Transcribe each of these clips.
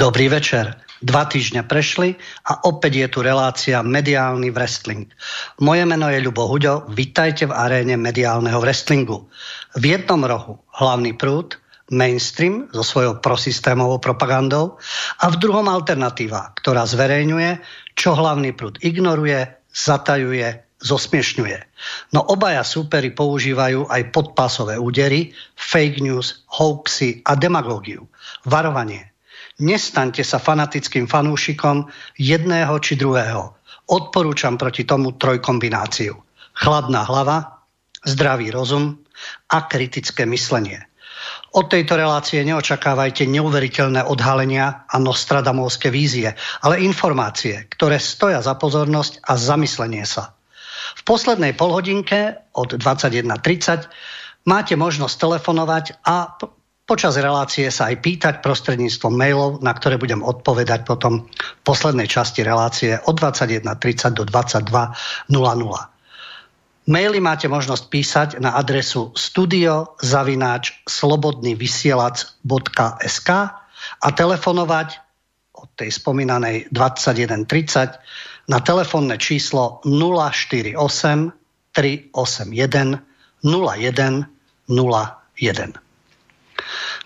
Dobrý večer. Dva týždňa prešli a opäť je tu relácia Mediálny wrestling. Moje meno je Ľubo Huďo, vitajte v aréne mediálneho wrestlingu. V jednom rohu hlavný prúd, mainstream so svojou prosystémovou propagandou a v druhom alternatíva, ktorá zverejňuje, čo hlavný prúd ignoruje, zatajuje, zosmiešňuje. No obaja súpery používajú aj podpásové údery, fake news, hoaxy a demagógiu. Varovanie. Nestaňte sa fanatickým fanúšikom jedného či druhého. Odporúčam proti tomu trojkombináciu. Chladná hlava, zdravý rozum a kritické myslenie. Od tejto relácie neočakávajte neuveriteľné odhalenia a nostradamovské vízie, ale informácie, ktoré stoja za pozornosť a zamyslenie sa. V poslednej polhodinke od 21.30 máte možnosť telefonovať a počas relácie sa aj pýtať prostredníctvom mailov, na ktoré budem odpovedať potom v poslednej časti relácie od 21.30 do 22.00. Maily máte možnosť písať na adresu studiozavináč slobodnyvysielac.sk a telefonovať od tej spomínanej 21.30 na telefónne číslo 048 381 0101.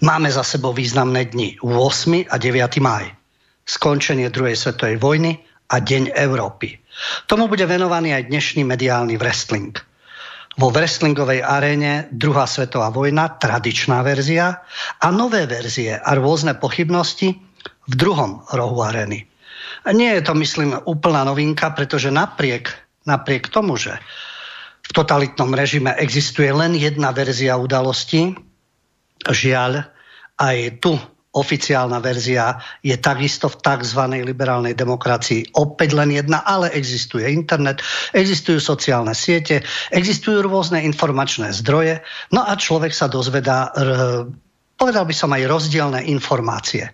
Máme za sebou významné dni 8. a 9. maj. Skončenie druhej svetovej vojny a Deň Európy. Tomu bude venovaný aj dnešný mediálny wrestling. Vo wrestlingovej aréne druhá svetová vojna, tradičná verzia a nové verzie a rôzne pochybnosti v druhom rohu arény. Nie je to, myslím, úplná novinka, pretože napriek, napriek tomu, že v totalitnom režime existuje len jedna verzia udalosti, Žiaľ, aj tu oficiálna verzia je takisto v tzv. liberálnej demokracii opäť len jedna, ale existuje internet, existujú sociálne siete, existujú rôzne informačné zdroje, no a človek sa dozvedá, povedal by som aj rozdielne informácie.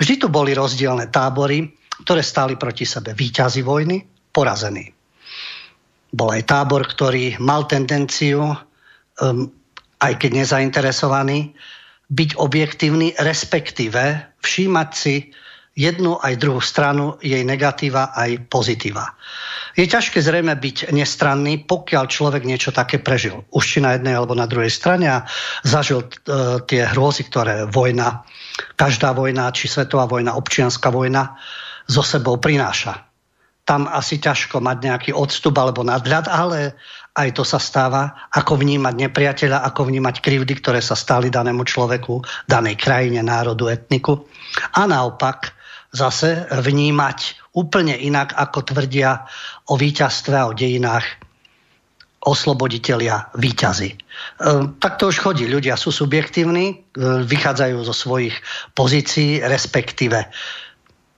Vždy tu boli rozdielne tábory, ktoré stáli proti sebe výťazi vojny, porazení. Bol aj tábor, ktorý mal tendenciu um, aj keď nezainteresovaný, byť objektívny, respektíve všímať si jednu aj druhú stranu, jej negatíva aj pozitíva. Je ťažké zrejme byť nestranný, pokiaľ človek niečo také prežil. Už či na jednej alebo na druhej strane a zažil e, tie hrôzy, ktoré vojna, každá vojna, či svetová vojna, občianská vojna, so sebou prináša. Tam asi ťažko mať nejaký odstup alebo nadhľad, ale aj to sa stáva, ako vnímať nepriateľa, ako vnímať krivdy, ktoré sa stali danému človeku, danej krajine, národu, etniku. A naopak zase vnímať úplne inak, ako tvrdia o víťazstve a o dejinách osloboditelia výťazy. E, tak to už chodí. Ľudia sú subjektívni, e, vychádzajú zo svojich pozícií, respektíve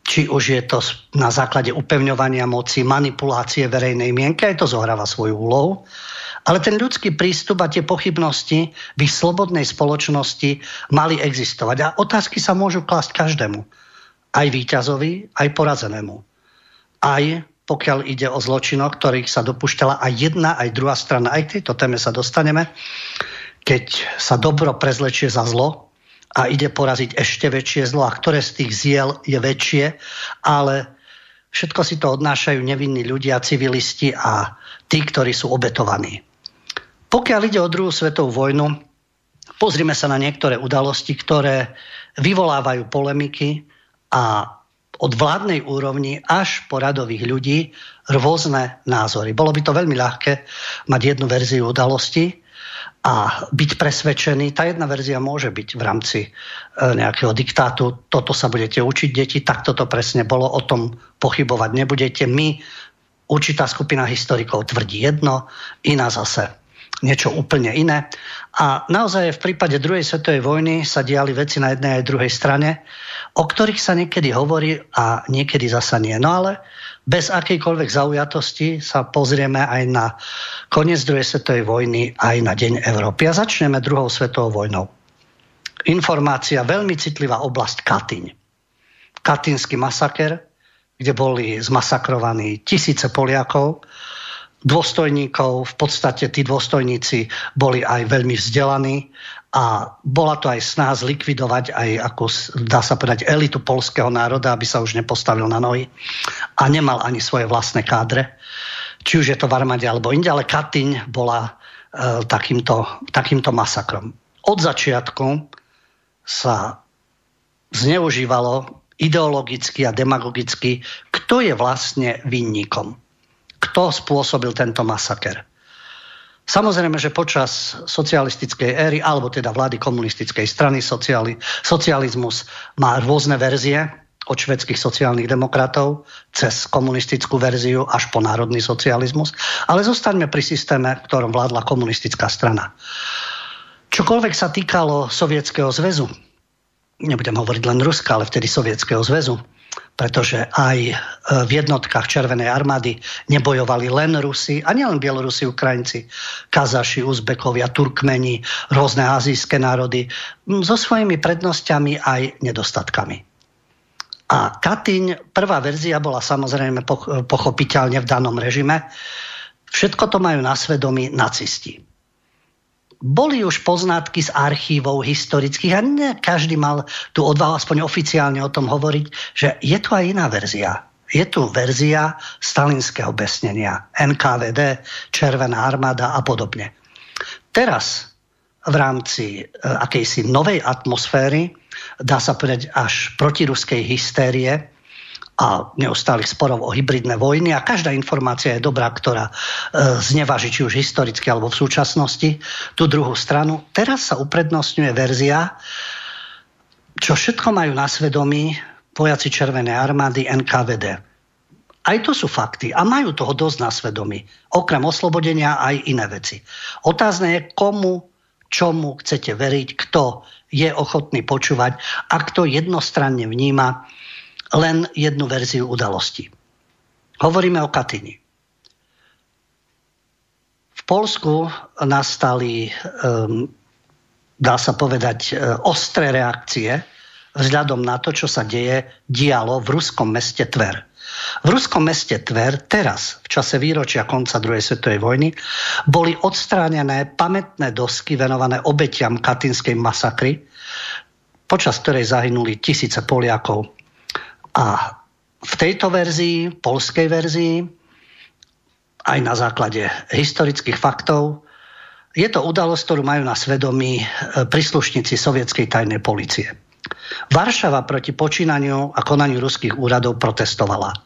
či už je to na základe upevňovania moci, manipulácie verejnej mienky, aj to zohráva svoju úlohu. Ale ten ľudský prístup a tie pochybnosti v ich slobodnej spoločnosti mali existovať. A otázky sa môžu klásť každému. Aj víťazovi, aj porazenému. Aj pokiaľ ide o zločinok, ktorých sa dopúšťala aj jedna, aj druhá strana. Aj k tejto téme sa dostaneme. Keď sa dobro prezlečie za zlo, a ide poraziť ešte väčšie zlo a ktoré z tých ziel je väčšie, ale všetko si to odnášajú nevinní ľudia, civilisti a tí, ktorí sú obetovaní. Pokiaľ ide o druhú svetovú vojnu, pozrime sa na niektoré udalosti, ktoré vyvolávajú polemiky a od vládnej úrovni až po radových ľudí rôzne názory. Bolo by to veľmi ľahké mať jednu verziu udalosti, a byť presvedčený. Tá jedna verzia môže byť v rámci e, nejakého diktátu. Toto sa budete učiť deti, tak toto presne bolo. O tom pochybovať nebudete. My, určitá skupina historikov tvrdí jedno, iná zase niečo úplne iné. A naozaj v prípade druhej svetovej vojny sa diali veci na jednej aj druhej strane, o ktorých sa niekedy hovorí a niekedy zasa nie. No ale bez akejkoľvek zaujatosti sa pozrieme aj na koniec druhej svetovej vojny, aj na Deň Európy. A začneme druhou svetovou vojnou. Informácia, veľmi citlivá oblasť Katyň. Katyňský masaker, kde boli zmasakrovaní tisíce Poliakov. dôstojníkov. V podstate tí dôstojníci boli aj veľmi vzdelaní a bola to aj snaha zlikvidovať aj, ako dá sa povedať, elitu polského národa, aby sa už nepostavil na nohy a nemal ani svoje vlastné kádre. Či už je to v armáde alebo inde, ale Katyň bola e, takýmto, takýmto masakrom. Od začiatku sa zneužívalo ideologicky a demagogicky, kto je vlastne vinníkom. Kto spôsobil tento masaker. Samozrejme, že počas socialistickej éry, alebo teda vlády komunistickej strany, sociali, socializmus má rôzne verzie od švedských sociálnych demokratov cez komunistickú verziu až po národný socializmus. Ale zostaňme pri systéme, v ktorom vládla komunistická strana. Čokoľvek sa týkalo Sovietskeho zväzu, nebudem hovoriť len Ruska, ale vtedy Sovietskeho zväzu, pretože aj e, v jednotkách Červenej armády nebojovali len Rusi, a nielen Bielorusi, Ukrajinci, Kazaši, Uzbekovia, Turkmeni, rôzne azijské národy, so svojimi prednosťami aj nedostatkami. A Katyň, prvá verzia bola samozrejme pochopiteľne v danom režime. Všetko to majú na svedomí nacisti boli už poznatky z archívov historických a ne každý mal tú odvahu aspoň oficiálne o tom hovoriť, že je tu aj iná verzia. Je tu verzia stalinského besnenia, NKVD, Červená armáda a podobne. Teraz v rámci e, akejsi novej atmosféry, dá sa povedať až protiruskej hystérie, a neustálých sporov o hybridné vojny a každá informácia je dobrá, ktorá e, znevaží či už historicky alebo v súčasnosti tú druhú stranu. Teraz sa uprednostňuje verzia, čo všetko majú na svedomí vojaci Červenej armády NKVD. Aj to sú fakty a majú toho dosť na svedomí. Okrem oslobodenia aj iné veci. Otázne je, komu, čomu chcete veriť, kto je ochotný počúvať a kto jednostranne vníma len jednu verziu udalosti. Hovoríme o Katyni. V Polsku nastali, um, dá sa povedať, uh, ostré reakcie vzhľadom na to, čo sa deje, dialo v ruskom meste Tver. V ruskom meste Tver teraz, v čase výročia konca druhej svetovej vojny, boli odstránené pamätné dosky venované obetiam katinskej masakry, počas ktorej zahynuli tisíce Poliakov a v tejto verzii, polskej verzii, aj na základe historických faktov, je to udalosť, ktorú majú na svedomí e, príslušníci sovietskej tajnej policie. Varšava proti počínaniu a konaniu ruských úradov protestovala.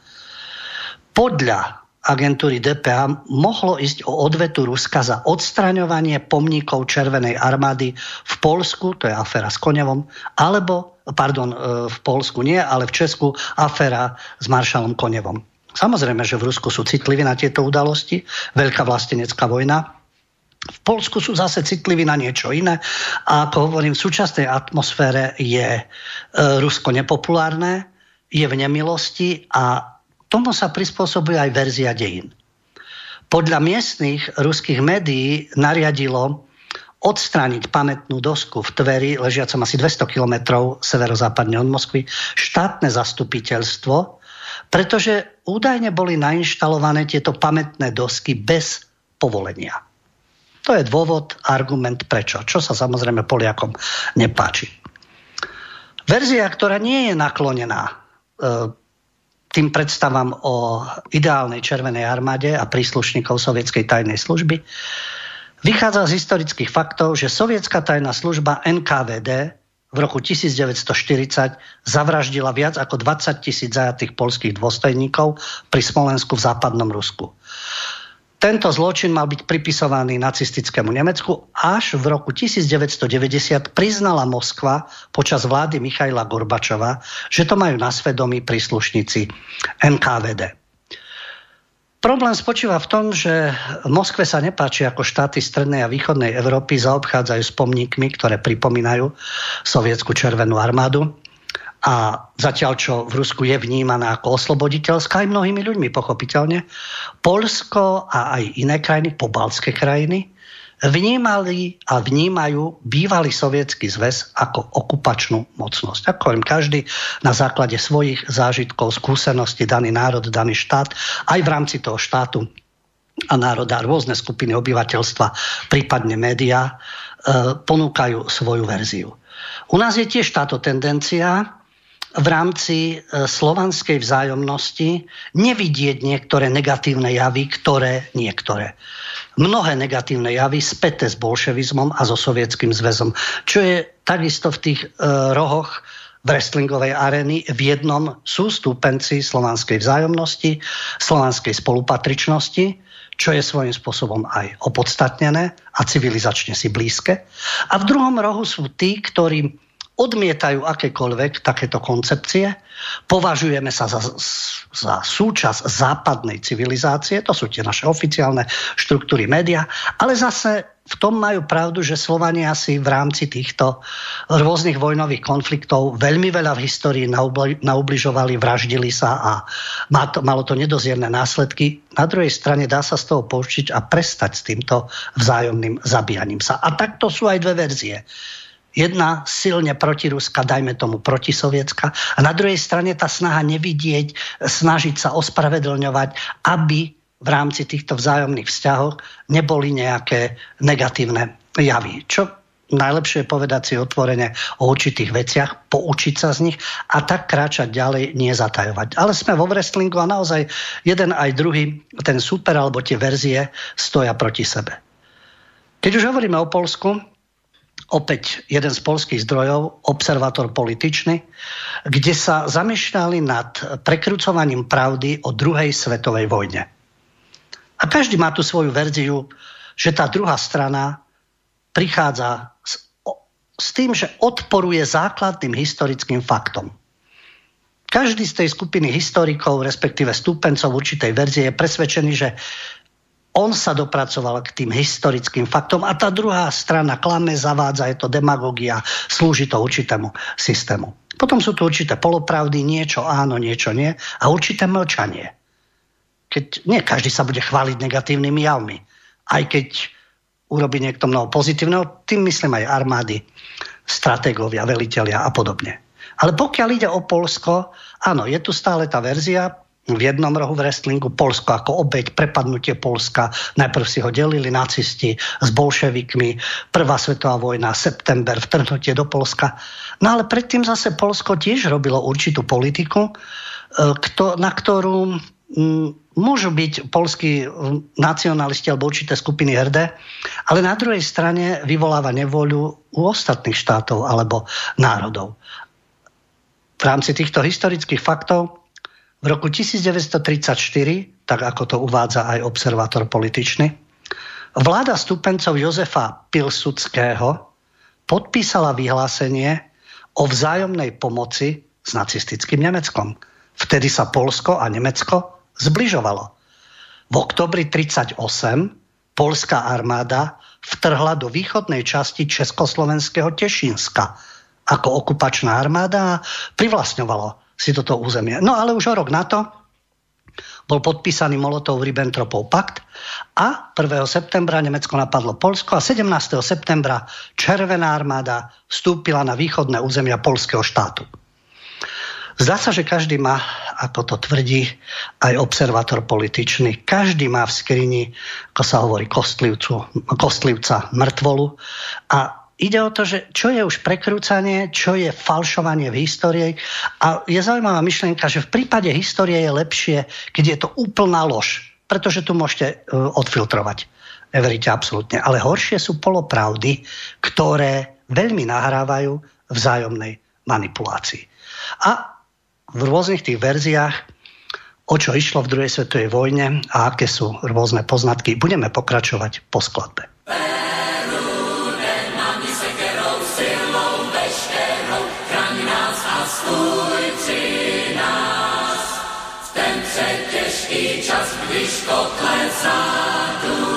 Podľa agentúry DPA mohlo ísť o odvetu Ruska za odstraňovanie pomníkov Červenej armády v Polsku, to je aféra s Konevom, alebo, pardon, e, v Polsku nie, ale v Česku aféra s maršalom Konevom. Samozrejme, že v Rusku sú citliví na tieto udalosti, veľká vlastenecká vojna, v Polsku sú zase citliví na niečo iné a ako hovorím, v súčasnej atmosfére je e, Rusko nepopulárne, je v nemilosti a Tomu sa prispôsobuje aj verzia dejín. Podľa miestnych ruských médií nariadilo odstrániť pamätnú dosku v Tveri, ležiacom asi 200 kilometrov severozápadne od Moskvy, štátne zastupiteľstvo, pretože údajne boli nainštalované tieto pamätné dosky bez povolenia. To je dôvod, argument prečo, čo sa samozrejme Poliakom nepáči. Verzia, ktorá nie je naklonená e, tým predstavám o ideálnej červenej armáde a príslušníkov sovietskej tajnej služby, vychádza z historických faktov, že sovietská tajná služba NKVD v roku 1940 zavraždila viac ako 20 tisíc zajatých polských dôstojníkov pri Smolensku v západnom Rusku. Tento zločin mal byť pripisovaný nacistickému Nemecku až v roku 1990 priznala Moskva počas vlády Michaila Gorbačova, že to majú na svedomí príslušníci NKVD. Problém spočíva v tom, že v Moskve sa nepáči, ako štáty strednej a východnej Európy zaobchádzajú s pomníkmi, ktoré pripomínajú sovietsku červenú armádu. A zatiaľ, čo v Rusku je vnímaná ako osloboditeľská aj mnohými ľuďmi, pochopiteľne, Polsko a aj iné krajiny, pobalské krajiny, vnímali a vnímajú bývalý sovietský zväz ako okupačnú mocnosť. Ako hovorím, každý na základe svojich zážitkov, skúseností, daný národ, daný štát, aj v rámci toho štátu a národa, rôzne skupiny obyvateľstva, prípadne médiá, e, ponúkajú svoju verziu. U nás je tiež táto tendencia v rámci e, slovanskej vzájomnosti nevidieť niektoré negatívne javy, ktoré niektoré. Mnohé negatívne javy späté s bolševizmom a so sovietským zväzom, čo je takisto v tých uh, rohoch wrestlingovej arény v jednom sú stúpenci slovanskej vzájomnosti, slovanskej spolupatričnosti, čo je svojím spôsobom aj opodstatnené a civilizačne si blízke. A v druhom rohu sú tí, ktorí odmietajú akékoľvek takéto koncepcie, považujeme sa za, za súčasť západnej civilizácie, to sú tie naše oficiálne štruktúry média, ale zase v tom majú pravdu, že Slovania si v rámci týchto rôznych vojnových konfliktov veľmi veľa v histórii naubližovali, vraždili sa a malo to nedozierne následky. Na druhej strane dá sa z toho poučiť a prestať s týmto vzájomným zabíjaním sa. A takto sú aj dve verzie Jedna silne protiruská, dajme tomu protisovietská. A na druhej strane tá snaha nevidieť, snažiť sa ospravedlňovať, aby v rámci týchto vzájomných vzťahov neboli nejaké negatívne javy. Čo najlepšie je povedať si otvorene o určitých veciach, poučiť sa z nich a tak kráčať ďalej, nie. Ale sme vo wrestlingu a naozaj jeden aj druhý, ten super alebo tie verzie stoja proti sebe. Keď už hovoríme o Polsku, opäť jeden z polských zdrojov, observátor političný, kde sa zamýšľali nad prekrucovaním pravdy o druhej svetovej vojne. A každý má tu svoju verziu, že tá druhá strana prichádza s, s tým, že odporuje základným historickým faktom. Každý z tej skupiny historikov, respektíve stúpencov určitej verzie je presvedčený, že on sa dopracoval k tým historickým faktom a tá druhá strana klame, zavádza, je to demagogia, slúži to určitému systému. Potom sú tu určité polopravdy, niečo áno, niečo nie a určité mlčanie. Keď nie každý sa bude chváliť negatívnymi javmi. Aj keď urobí niekto mnoho pozitívneho, tým myslím aj armády, stratégovia, velitelia a podobne. Ale pokiaľ ide o Polsko, áno, je tu stále tá verzia, v jednom rohu v wrestlingu Polsko ako obeď, prepadnutie Polska. Najprv si ho delili nacisti s bolševikmi, Prvá svetová vojna, september, vtrhnutie do Polska. No ale predtým zase Polsko tiež robilo určitú politiku, e, na ktorú môžu byť polskí nacionalisti alebo určité skupiny hrdé, ale na druhej strane vyvoláva nevoľu u ostatných štátov alebo národov. V rámci týchto historických faktov v roku 1934, tak ako to uvádza aj observátor političný, vláda stupencov Jozefa Pilsudského podpísala vyhlásenie o vzájomnej pomoci s nacistickým Nemeckom. Vtedy sa Polsko a Nemecko zbližovalo. V oktobri 1938 polská armáda vtrhla do východnej časti Československého Tešínska ako okupačná armáda a privlastňovalo si toto územie. No ale už o rok na to bol podpísaný Molotov-Ribbentropov pakt a 1. septembra Nemecko napadlo Polsko a 17. septembra Červená armáda vstúpila na východné územia polského štátu. Zdá sa, že každý má, ako to tvrdí aj observátor političný, každý má v skrini, ako sa hovorí, kostlivcu, kostlivca mŕtvolu a ide o to, že čo je už prekrúcanie, čo je falšovanie v histórii. A je zaujímavá myšlienka, že v prípade histórie je lepšie, keď je to úplná lož, pretože tu môžete uh, odfiltrovať. Neveríte absolútne. Ale horšie sú polopravdy, ktoré veľmi nahrávajú vzájomnej manipulácii. A v rôznych tých verziách, o čo išlo v druhej svetovej vojne a aké sú rôzne poznatky, budeme pokračovať po skladbe. czas blisko końca.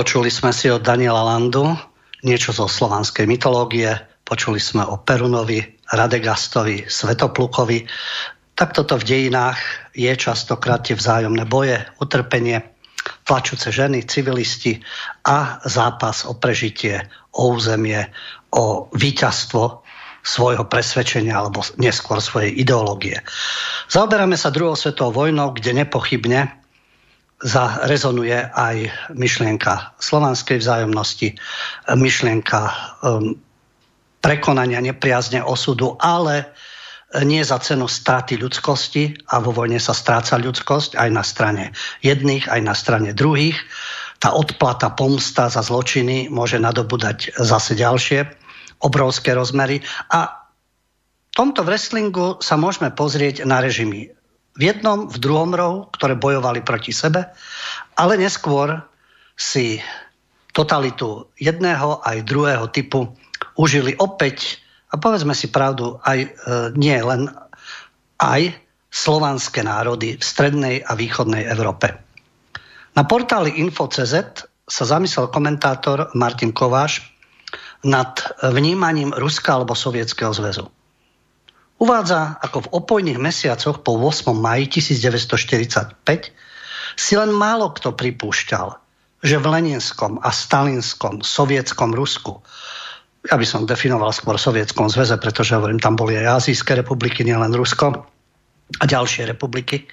Vypočuli sme si od Daniela Landu niečo zo slovanskej mytológie, počuli sme o Perunovi, Radegastovi, Svetoplukovi. Tak toto v dejinách je častokrát tie vzájomné boje, utrpenie, tlačúce ženy, civilisti a zápas o prežitie, o územie, o víťazstvo svojho presvedčenia alebo neskôr svojej ideológie. Zaoberáme sa druhou svetovou vojnou, kde nepochybne zarezonuje aj myšlienka slovanskej vzájomnosti, myšlienka um, prekonania nepriazne osudu, ale nie za cenu straty ľudskosti a vo vojne sa stráca ľudskosť aj na strane jedných, aj na strane druhých. Tá odplata, pomsta za zločiny môže nadobúdať zase ďalšie obrovské rozmery a v tomto wrestlingu sa môžeme pozrieť na režimy v jednom, v druhom rohu, ktoré bojovali proti sebe, ale neskôr si totalitu jedného aj druhého typu užili opäť, a povedzme si pravdu, aj e, nie len aj slovanské národy v strednej a východnej Európe. Na portáli Info.cz sa zamyslel komentátor Martin Kováš nad vnímaním Ruska alebo Sovietskeho zväzu. Uvádza, ako v opojných mesiacoch po 8. maji 1945 si len málo kto pripúšťal, že v Leninskom a Stalinskom sovietskom Rusku ja by som definoval skôr Sovietskom zväze, pretože hovorím, tam boli aj Azijské republiky, nielen Rusko a ďalšie republiky.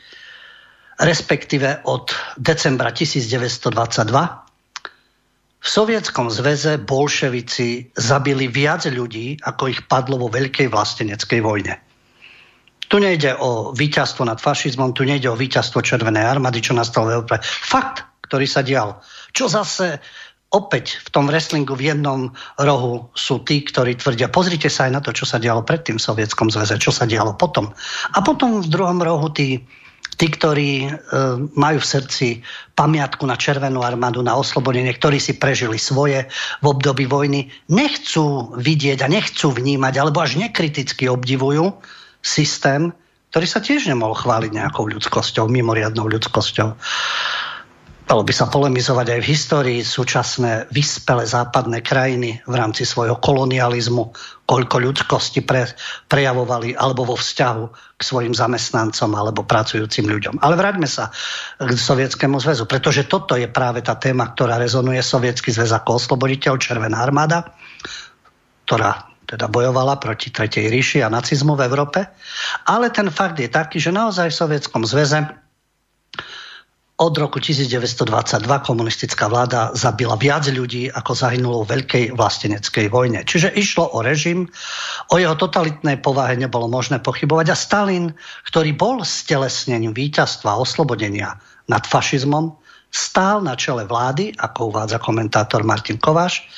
Respektíve od decembra 1922 v Sovietskom zväze bolševici zabili viac ľudí, ako ich padlo vo veľkej vlasteneckej vojne. Tu nejde o víťazstvo nad fašizmom, tu nejde o víťazstvo Červenej armády, čo nastalo v Európe. Fakt, ktorý sa dial. Čo zase opäť v tom wrestlingu v jednom rohu sú tí, ktorí tvrdia, pozrite sa aj na to, čo sa dialo predtým v Sovietskom zväze, čo sa dialo potom. A potom v druhom rohu tí, tí ktorí e, majú v srdci pamiatku na Červenú armádu, na oslobodenie, ktorí si prežili svoje v období vojny, nechcú vidieť a nechcú vnímať, alebo až nekriticky obdivujú systém, ktorý sa tiež nemohol chváliť nejakou ľudskosťou, mimoriadnou ľudskosťou. Dalo by sa polemizovať aj v histórii súčasné vyspelé západné krajiny v rámci svojho kolonializmu, koľko ľudskosti pre, prejavovali alebo vo vzťahu k svojim zamestnancom alebo pracujúcim ľuďom. Ale vráťme sa k Sovietskému zväzu, pretože toto je práve tá téma, ktorá rezonuje Sovietský zväz ako osloboditeľ, Červená armáda, ktorá teda bojovala proti Tretej ríši a nacizmu v Európe. Ale ten fakt je taký, že naozaj v Sovietskom zväze od roku 1922 komunistická vláda zabila viac ľudí, ako zahynulo v veľkej vlasteneckej vojne. Čiže išlo o režim, o jeho totalitnej povahe nebolo možné pochybovať. A Stalin, ktorý bol stelesnením víťazstva a oslobodenia nad fašizmom, stál na čele vlády, ako uvádza komentátor Martin Kováš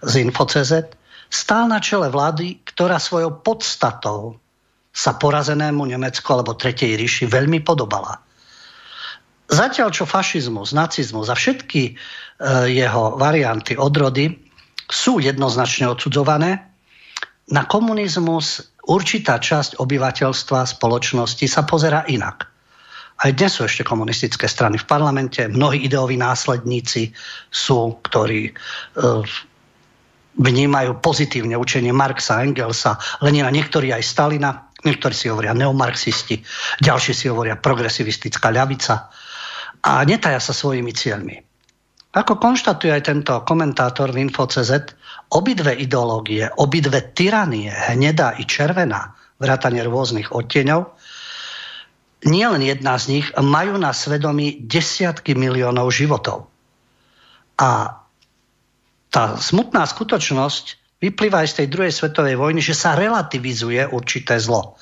z Info.cz, stál na čele vlády, ktorá svojou podstatou sa porazenému Nemecku alebo Tretej ríši veľmi podobala Zatiaľ, čo fašizmus, nacizmus a všetky e, jeho varianty, odrody sú jednoznačne odsudzované, na komunizmus určitá časť obyvateľstva spoločnosti sa pozera inak. Aj dnes sú ešte komunistické strany v parlamente, mnohí ideoví následníci sú, ktorí e, vnímajú pozitívne učenie Marxa, Engelsa, Lenina, niektorí aj Stalina, niektorí si hovoria neomarxisti, ďalší si hovoria progresivistická ľavica a netaja sa svojimi cieľmi. Ako konštatuje aj tento komentátor v Info.cz, obidve ideológie, obidve tyranie, hnedá i červená, vrátane rôznych odtieňov, nielen jedna z nich, majú na svedomí desiatky miliónov životov. A tá smutná skutočnosť vyplýva aj z tej druhej svetovej vojny, že sa relativizuje určité zlo,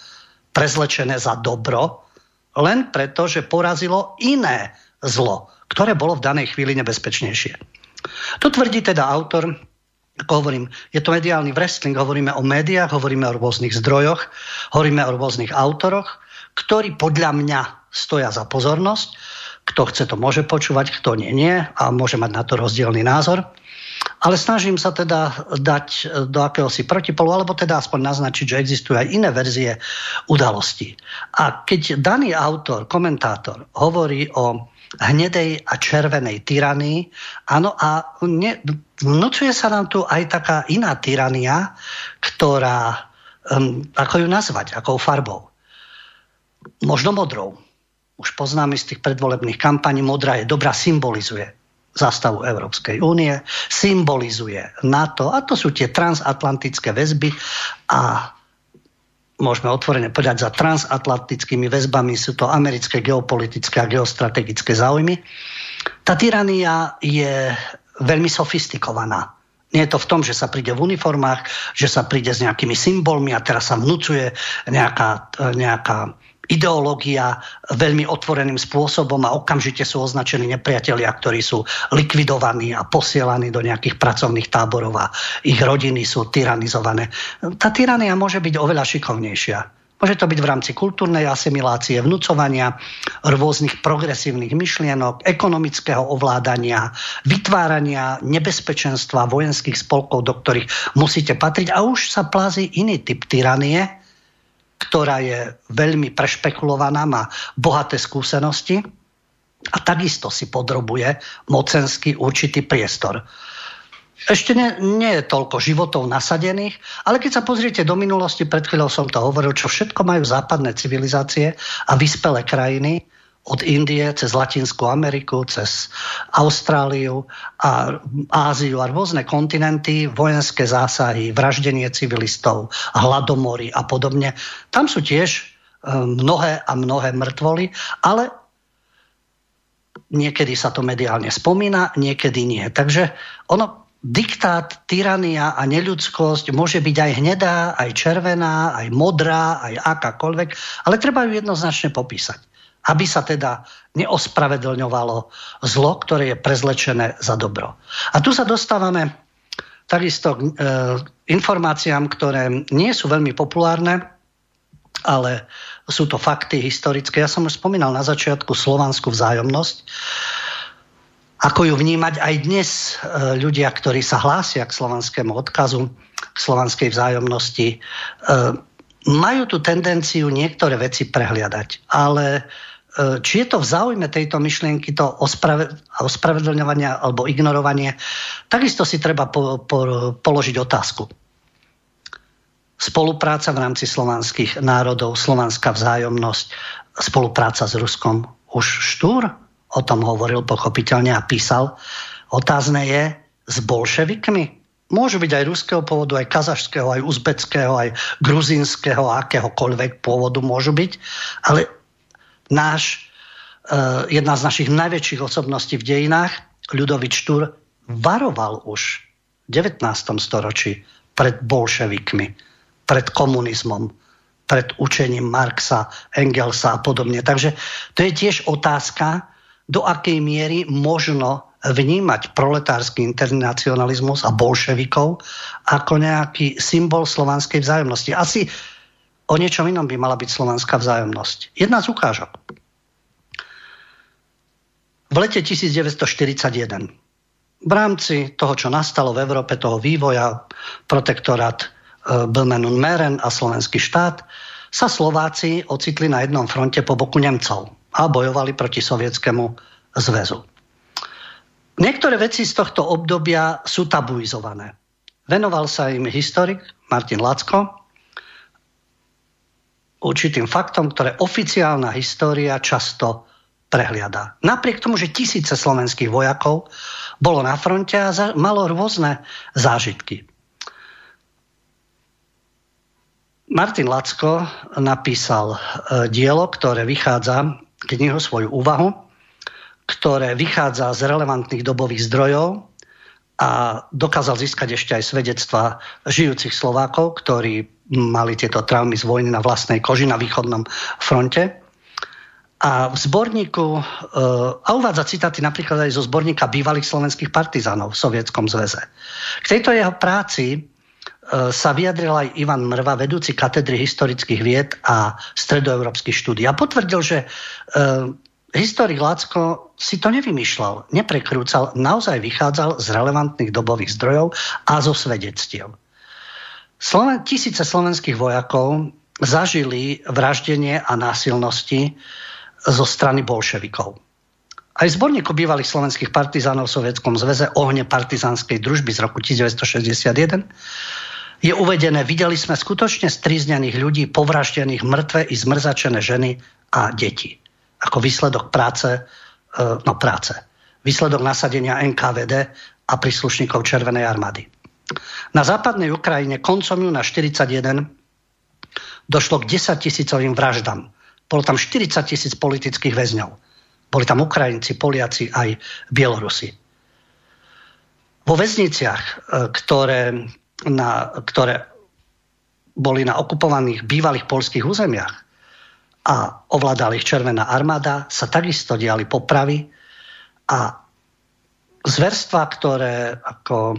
prezlečené za dobro, len preto, že porazilo iné zlo, ktoré bolo v danej chvíli nebezpečnejšie. To tvrdí teda autor, ako hovorím, je to mediálny wrestling, hovoríme o médiách, hovoríme o rôznych zdrojoch, hovoríme o rôznych autoroch, ktorí podľa mňa stoja za pozornosť. Kto chce, to môže počúvať, kto nie, nie a môže mať na to rozdielný názor. Ale snažím sa teda dať do akéhosi protipolu, alebo teda aspoň naznačiť, že existujú aj iné verzie udalostí. A keď daný autor, komentátor hovorí o hnedej a červenej tyranii. Áno, a ne, vnúcuje sa nám tu aj taká iná tyrania, ktorá, um, ako ju nazvať, akou farbou? Možno modrou. Už poznáme z tých predvolebných kampaní, modrá je dobrá, symbolizuje zastavu Európskej únie, symbolizuje NATO a to sú tie transatlantické väzby a môžeme otvorene povedať, za transatlantickými väzbami sú to americké geopolitické a geostrategické záujmy. Tá tyrania je veľmi sofistikovaná. Nie je to v tom, že sa príde v uniformách, že sa príde s nejakými symbolmi a teraz sa vnúcuje nejaká, nejaká ideológia veľmi otvoreným spôsobom a okamžite sú označení nepriatelia, ktorí sú likvidovaní a posielaní do nejakých pracovných táborov a ich rodiny sú tyranizované. Tá tyrania môže byť oveľa šikovnejšia. Môže to byť v rámci kultúrnej asimilácie, vnúcovania rôznych progresívnych myšlienok, ekonomického ovládania, vytvárania nebezpečenstva vojenských spolkov, do ktorých musíte patriť. A už sa plází iný typ tyranie, ktorá je veľmi prešpekulovaná, má bohaté skúsenosti a takisto si podrobuje mocenský určitý priestor. Ešte nie, nie je toľko životov nasadených, ale keď sa pozriete do minulosti, pred chvíľou som to hovoril, čo všetko majú západné civilizácie a vyspelé krajiny, od Indie cez Latinskú Ameriku, cez Austráliu a Áziu a rôzne kontinenty, vojenské zásahy, vraždenie civilistov, hladomory a podobne. Tam sú tiež e, mnohé a mnohé mŕtvoly, ale niekedy sa to mediálne spomína, niekedy nie. Takže ono, diktát, tyrania a neľudskosť môže byť aj hnedá, aj červená, aj modrá, aj akákoľvek, ale treba ju jednoznačne popísať. Aby sa teda neospravedlňovalo zlo, ktoré je prezlečené za dobro. A tu sa dostávame takisto k e, informáciám, ktoré nie sú veľmi populárne, ale sú to fakty historické. Ja som už spomínal na začiatku slovanskú vzájomnosť. Ako ju vnímať aj dnes e, ľudia, ktorí sa hlásia k slovanskému odkazu, k slovanskej vzájomnosti, e, majú tú tendenciu niektoré veci prehliadať. Ale či je to v záujme tejto myšlienky to osprave, ospravedlňovania alebo ignorovanie, takisto si treba po, po, položiť otázku. Spolupráca v rámci slovanských národov, slovanská vzájomnosť, spolupráca s Ruskom. Už Štúr o tom hovoril pochopiteľne a písal. Otázne je s bolševikmi. Môžu byť aj ruského pôvodu, aj kazašského, aj uzbeckého, aj gruzinského, akéhokoľvek pôvodu môžu byť. Ale náš, uh, jedna z našich najväčších osobností v dejinách, Ľudovič Štúr, varoval už v 19. storočí pred bolševikmi, pred komunizmom, pred učením Marxa, Engelsa a podobne. Takže to je tiež otázka, do akej miery možno vnímať proletársky internacionalizmus a bolševikov ako nejaký symbol slovanskej vzájomnosti. Asi o niečom inom by mala byť slovanská vzájomnosť. Jedna z ukážok. V lete 1941 v rámci toho, čo nastalo v Európe, toho vývoja, protektorát e, Böhmen und Meren a slovenský štát, sa Slováci ocitli na jednom fronte po boku Nemcov a bojovali proti Sovietskému zväzu. Niektoré veci z tohto obdobia sú tabuizované. Venoval sa im historik Martin Lacko určitým faktom, ktoré oficiálna história často prehliada. Napriek tomu, že tisíce slovenských vojakov bolo na fronte a malo rôzne zážitky. Martin Lacko napísal e, dielo, ktoré vychádza, knihu svoju úvahu, ktoré vychádza z relevantných dobových zdrojov a dokázal získať ešte aj svedectva žijúcich Slovákov, ktorí mali tieto traumy z vojny na vlastnej koži na východnom fronte. A v zborníku, e, a uvádza citáty napríklad aj zo zborníka bývalých slovenských partizánov v Sovietskom zväze. K tejto jeho práci e, sa vyjadril aj Ivan Mrva, vedúci katedry historických vied a stredoeurópskych štúdí. A potvrdil, že e, historik Lacko si to nevymýšľal, neprekrúcal, naozaj vychádzal z relevantných dobových zdrojov a zo svedectiev. Sloven, tisíce slovenských vojakov zažili vraždenie a násilnosti zo strany bolševikov. Aj v zborníku bývalých slovenských partizánov v Sovietskom zväze ohne partizánskej družby z roku 1961 je uvedené, videli sme skutočne striznených ľudí, povraždených, mŕtve i zmrzačené ženy a deti. Ako výsledok práce, e, no práce, výsledok nasadenia NKVD a príslušníkov Červenej armády. Na západnej Ukrajine koncom júna 41 došlo k 10 tisícovým vraždám. Bolo tam 40 tisíc politických väzňov. Boli tam Ukrajinci, Poliaci aj Bielorusi. Vo väzniciach, e, ktoré, na, ktoré boli na okupovaných bývalých polských územiach a ovládala ich Červená armáda, sa takisto diali popravy a zverstva, ktoré ako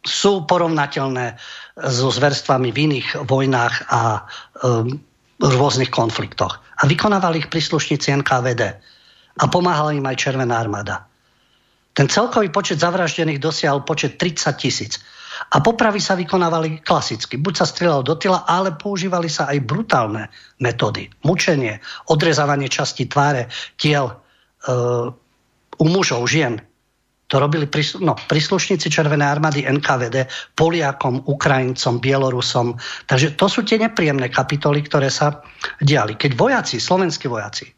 sú porovnateľné so zverstvami v iných vojnách a um, rôznych konfliktoch. A vykonávali ich príslušníci NKVD. A pomáhala im aj Červená armáda. Ten celkový počet zavraždených dosiahol počet 30 tisíc. A popravy sa vykonávali klasicky. Buď sa strieľalo do tela, ale používali sa aj brutálne metódy. Mučenie, odrezávanie časti tváre, tiel e, u mužov, žien, to robili príslu- no, príslušníci Červenej armády NKVD, Poliakom, Ukrajincom, Bielorusom. Takže to sú tie nepríjemné kapitoly, ktoré sa diali. Keď vojaci, slovenskí vojaci,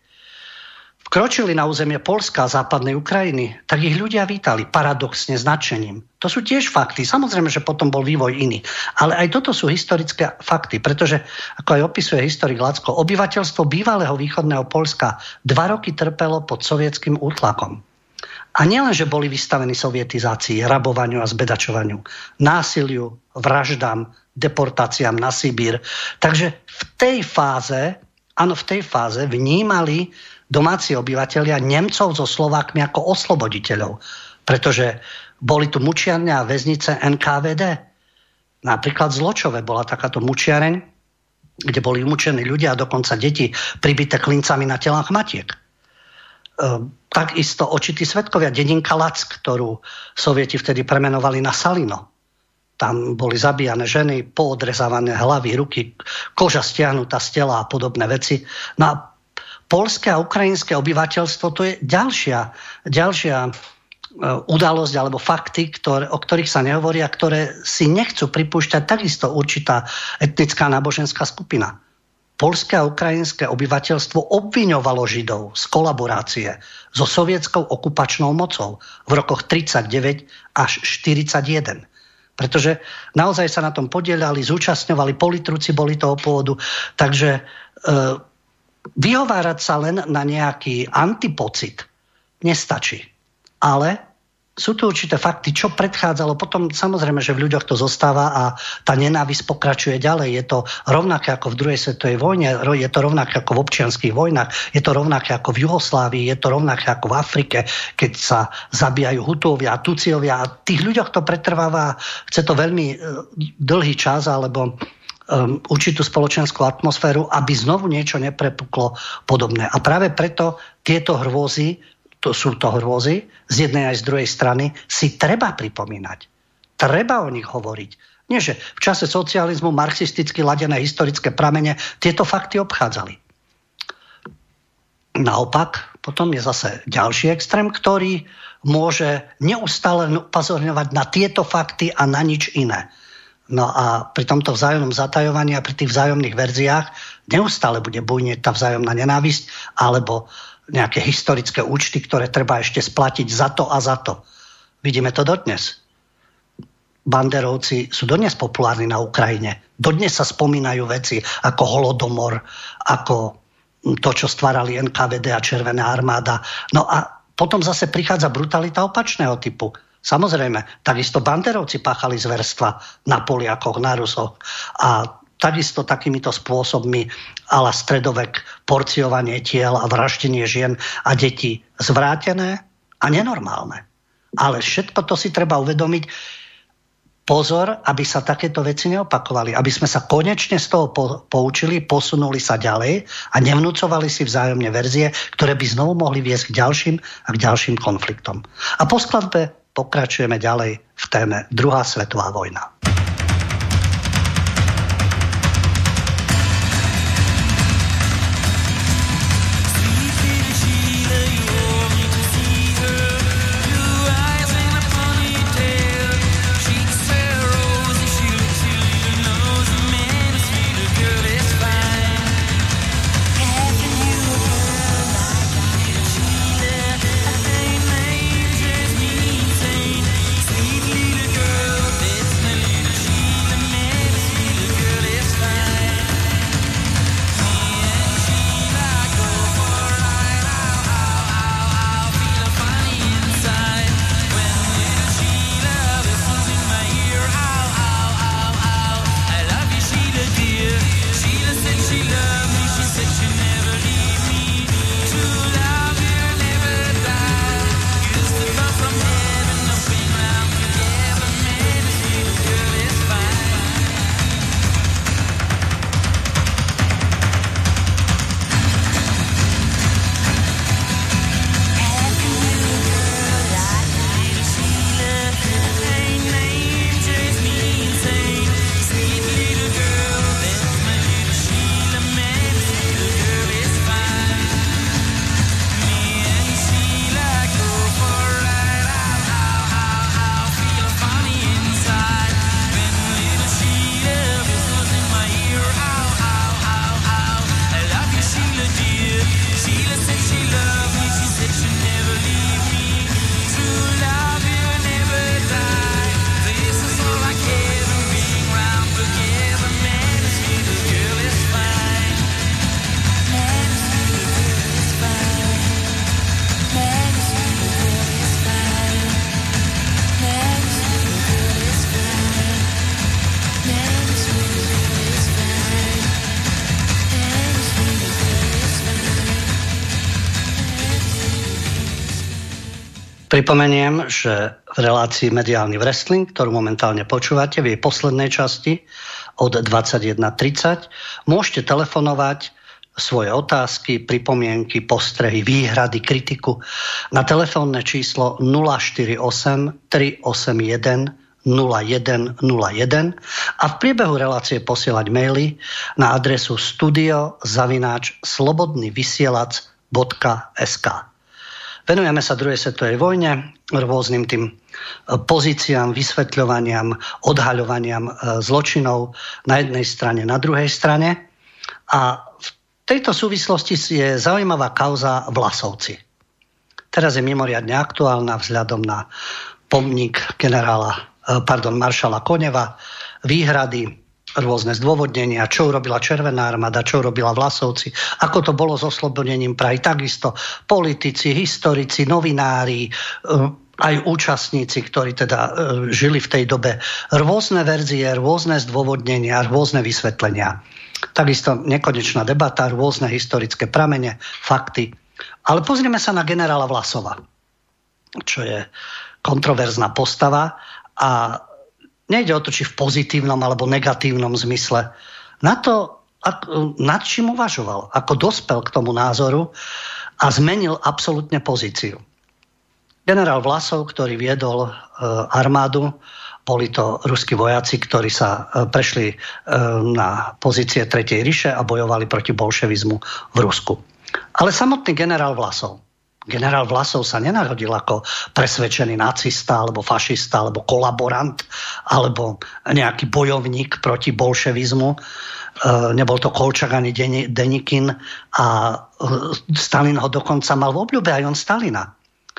vkročili na územie Polska a západnej Ukrajiny, tak ich ľudia vítali paradoxne značením. To sú tiež fakty. Samozrejme, že potom bol vývoj iný. Ale aj toto sú historické fakty, pretože, ako aj opisuje historik Lacko, obyvateľstvo bývalého východného Polska dva roky trpelo pod sovietským útlakom. A nielen, že boli vystavení sovietizácii, rabovaniu a zbedačovaniu, násiliu, vraždám, deportáciám na Sibír. Takže v tej fáze Áno, v tej fáze vnímali domáci obyvateľia Nemcov so Slovákmi ako osloboditeľov, pretože boli tu mučiarne a väznice NKVD. Napríklad Zločové bola takáto mučiareň, kde boli umúčení ľudia a dokonca deti pribité klincami na telách matiek. E, takisto očití svetkovia, dedinka Lac, ktorú sovieti vtedy premenovali na Salino. Tam boli zabíjane ženy, poodrezávané hlavy, ruky, koža stiahnutá z tela a podobné veci. No a polské a ukrajinské obyvateľstvo to je ďalšia, ďalšia e, udalosť alebo fakty, ktoré, o ktorých sa nehovoria, ktoré si nechcú pripúšťať takisto určitá etnická náboženská skupina. Polské a ukrajinské obyvateľstvo obviňovalo Židov z kolaborácie so sovietskou okupačnou mocou v rokoch 39 až 41. Pretože naozaj sa na tom podielali, zúčastňovali, politruci boli toho pôvodu. Takže e, vyhovárať sa len na nejaký antipocit nestačí. Ale sú tu určité fakty, čo predchádzalo. Potom samozrejme, že v ľuďoch to zostáva a tá nenávisť pokračuje ďalej. Je to rovnaké ako v druhej svetovej vojne, je to rovnaké ako v občianských vojnách, je to rovnaké ako v Juhoslávii, je to rovnaké ako v Afrike, keď sa zabíjajú Hutovia, Tuciovia a tých ľuďoch to pretrváva, chce to veľmi e, dlhý čas alebo um, určitú spoločenskú atmosféru, aby znovu niečo neprepuklo podobné. A práve preto tieto hrôzy to sú to hrôzy, z jednej aj z druhej strany, si treba pripomínať. Treba o nich hovoriť. Nie, že v čase socializmu marxisticky ladené historické pramene tieto fakty obchádzali. Naopak, potom je zase ďalší extrém, ktorý môže neustále upozorňovať na tieto fakty a na nič iné. No a pri tomto vzájomnom zatajovaní a pri tých vzájomných verziách neustále bude bujnieť tá vzájomná nenávisť alebo nejaké historické účty, ktoré treba ešte splatiť za to a za to. Vidíme to dodnes. Banderovci sú dodnes populárni na Ukrajine. Dodnes sa spomínajú veci ako holodomor, ako to, čo stvárali NKVD a Červená armáda. No a potom zase prichádza brutalita opačného typu. Samozrejme, takisto banderovci páchali zverstva na Poliakoch, na Rusoch. A takisto takýmito spôsobmi ala stredovek, porciovanie tiel a vraždenie žien a detí zvrátené a nenormálne. Ale všetko to si treba uvedomiť. Pozor, aby sa takéto veci neopakovali, aby sme sa konečne z toho po- poučili, posunuli sa ďalej a nevnúcovali si vzájomne verzie, ktoré by znovu mohli viesť k ďalším a k ďalším konfliktom. A po skladbe pokračujeme ďalej v téme Druhá svetová vojna. Pripomeniem, že v relácii Mediálny wrestling, ktorú momentálne počúvate v jej poslednej časti od 21.30, môžete telefonovať svoje otázky, pripomienky, postrehy, výhrady, kritiku na telefónne číslo 048 381 0101 a v priebehu relácie posielať maily na adresu studio zavináč slobodnyvysielac.sk Venujeme sa druhej svetovej vojne, rôznym tým pozíciám, vysvetľovaniam, odhaľovaniam e, zločinov na jednej strane, na druhej strane. A v tejto súvislosti je zaujímavá kauza Vlasovci. Teraz je mimoriadne aktuálna vzhľadom na pomník generála Eh, pardon, maršala Koneva, výhrady, rôzne zdôvodnenia, čo urobila Červená armáda, čo urobila Vlasovci, ako to bolo s oslobodením Prahy. Takisto politici, historici, novinári, eh, aj účastníci, ktorí teda eh, žili v tej dobe. Rôzne verzie, rôzne zdôvodnenia, rôzne vysvetlenia. Takisto nekonečná debata, rôzne historické pramene, fakty. Ale pozrieme sa na generála Vlasova, čo je kontroverzná postava a nejde o to, či v pozitívnom alebo negatívnom zmysle. Na to, nad čím uvažoval, ako dospel k tomu názoru a zmenil absolútne pozíciu. Generál Vlasov, ktorý viedol e, armádu, boli to ruskí vojaci, ktorí sa e, prešli e, na pozície Tretej ríše a bojovali proti bolševizmu v Rusku. Ale samotný generál Vlasov Generál Vlasov sa nenarodil ako presvedčený nacista, alebo fašista, alebo kolaborant, alebo nejaký bojovník proti bolševizmu. E, nebol to Kolčak ani Denikin a e, Stalin ho dokonca mal v obľúbe aj on Stalina.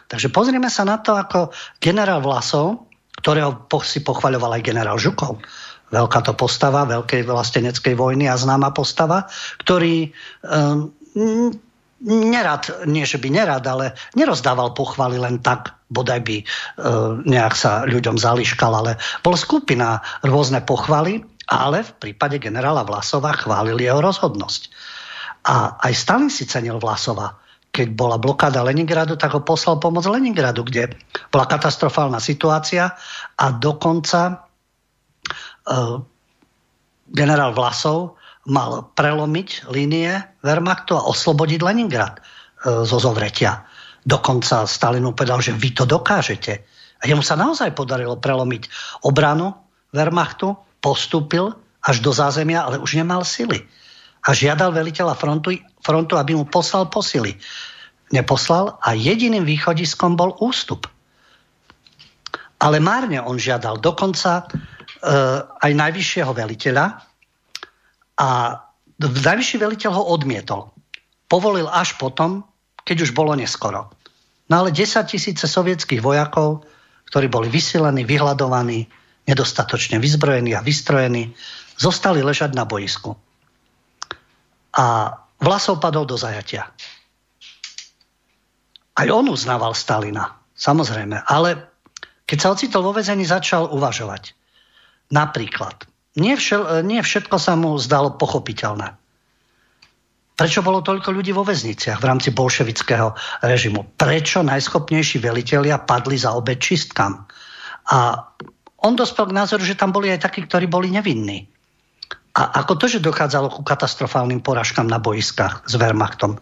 Takže pozrieme sa na to, ako generál Vlasov, ktorého si pochvaľoval aj generál Žukov, veľká to postava veľkej vlasteneckej vojny a známa postava, ktorý um, nerad, nie že by nerad, ale nerozdával pochvaly len tak, bodaj by e, nejak sa ľuďom zališkal, ale bol skupina rôzne pochvaly, ale v prípade generála Vlasova chválili jeho rozhodnosť. A aj Stalin si cenil Vlasova. Keď bola blokáda Leningradu, tak ho poslal pomoc Leningradu, kde bola katastrofálna situácia a dokonca e, generál Vlasov mal prelomiť línie Wehrmachtu a oslobodiť Leningrad e, zo zovretia. Dokonca Stalinu povedal, že vy to dokážete. A jemu sa naozaj podarilo prelomiť obranu Wehrmachtu, postúpil až do zázemia, ale už nemal sily. A žiadal veliteľa frontu, frontu aby mu poslal posily. Neposlal a jediným východiskom bol ústup. Ale márne on žiadal dokonca e, aj najvyššieho veliteľa, a najvyšší veliteľ ho odmietol. Povolil až potom, keď už bolo neskoro. No ale 10 tisíce sovietských vojakov, ktorí boli vysilení, vyhľadovaní, nedostatočne vyzbrojení a vystrojení, zostali ležať na boisku. A Vlasov padol do zajatia. Aj on uznával Stalina, samozrejme, ale keď sa ocitol vo vezení, začal uvažovať. Napríklad, všel, nie všetko sa mu zdalo pochopiteľné. Prečo bolo toľko ľudí vo väzniciach v rámci bolševického režimu? Prečo najschopnejší velitelia padli za obe čistkám? A on dospel k názoru, že tam boli aj takí, ktorí boli nevinní. A ako to, že dochádzalo ku katastrofálnym poražkám na boiskách s Wehrmachtom.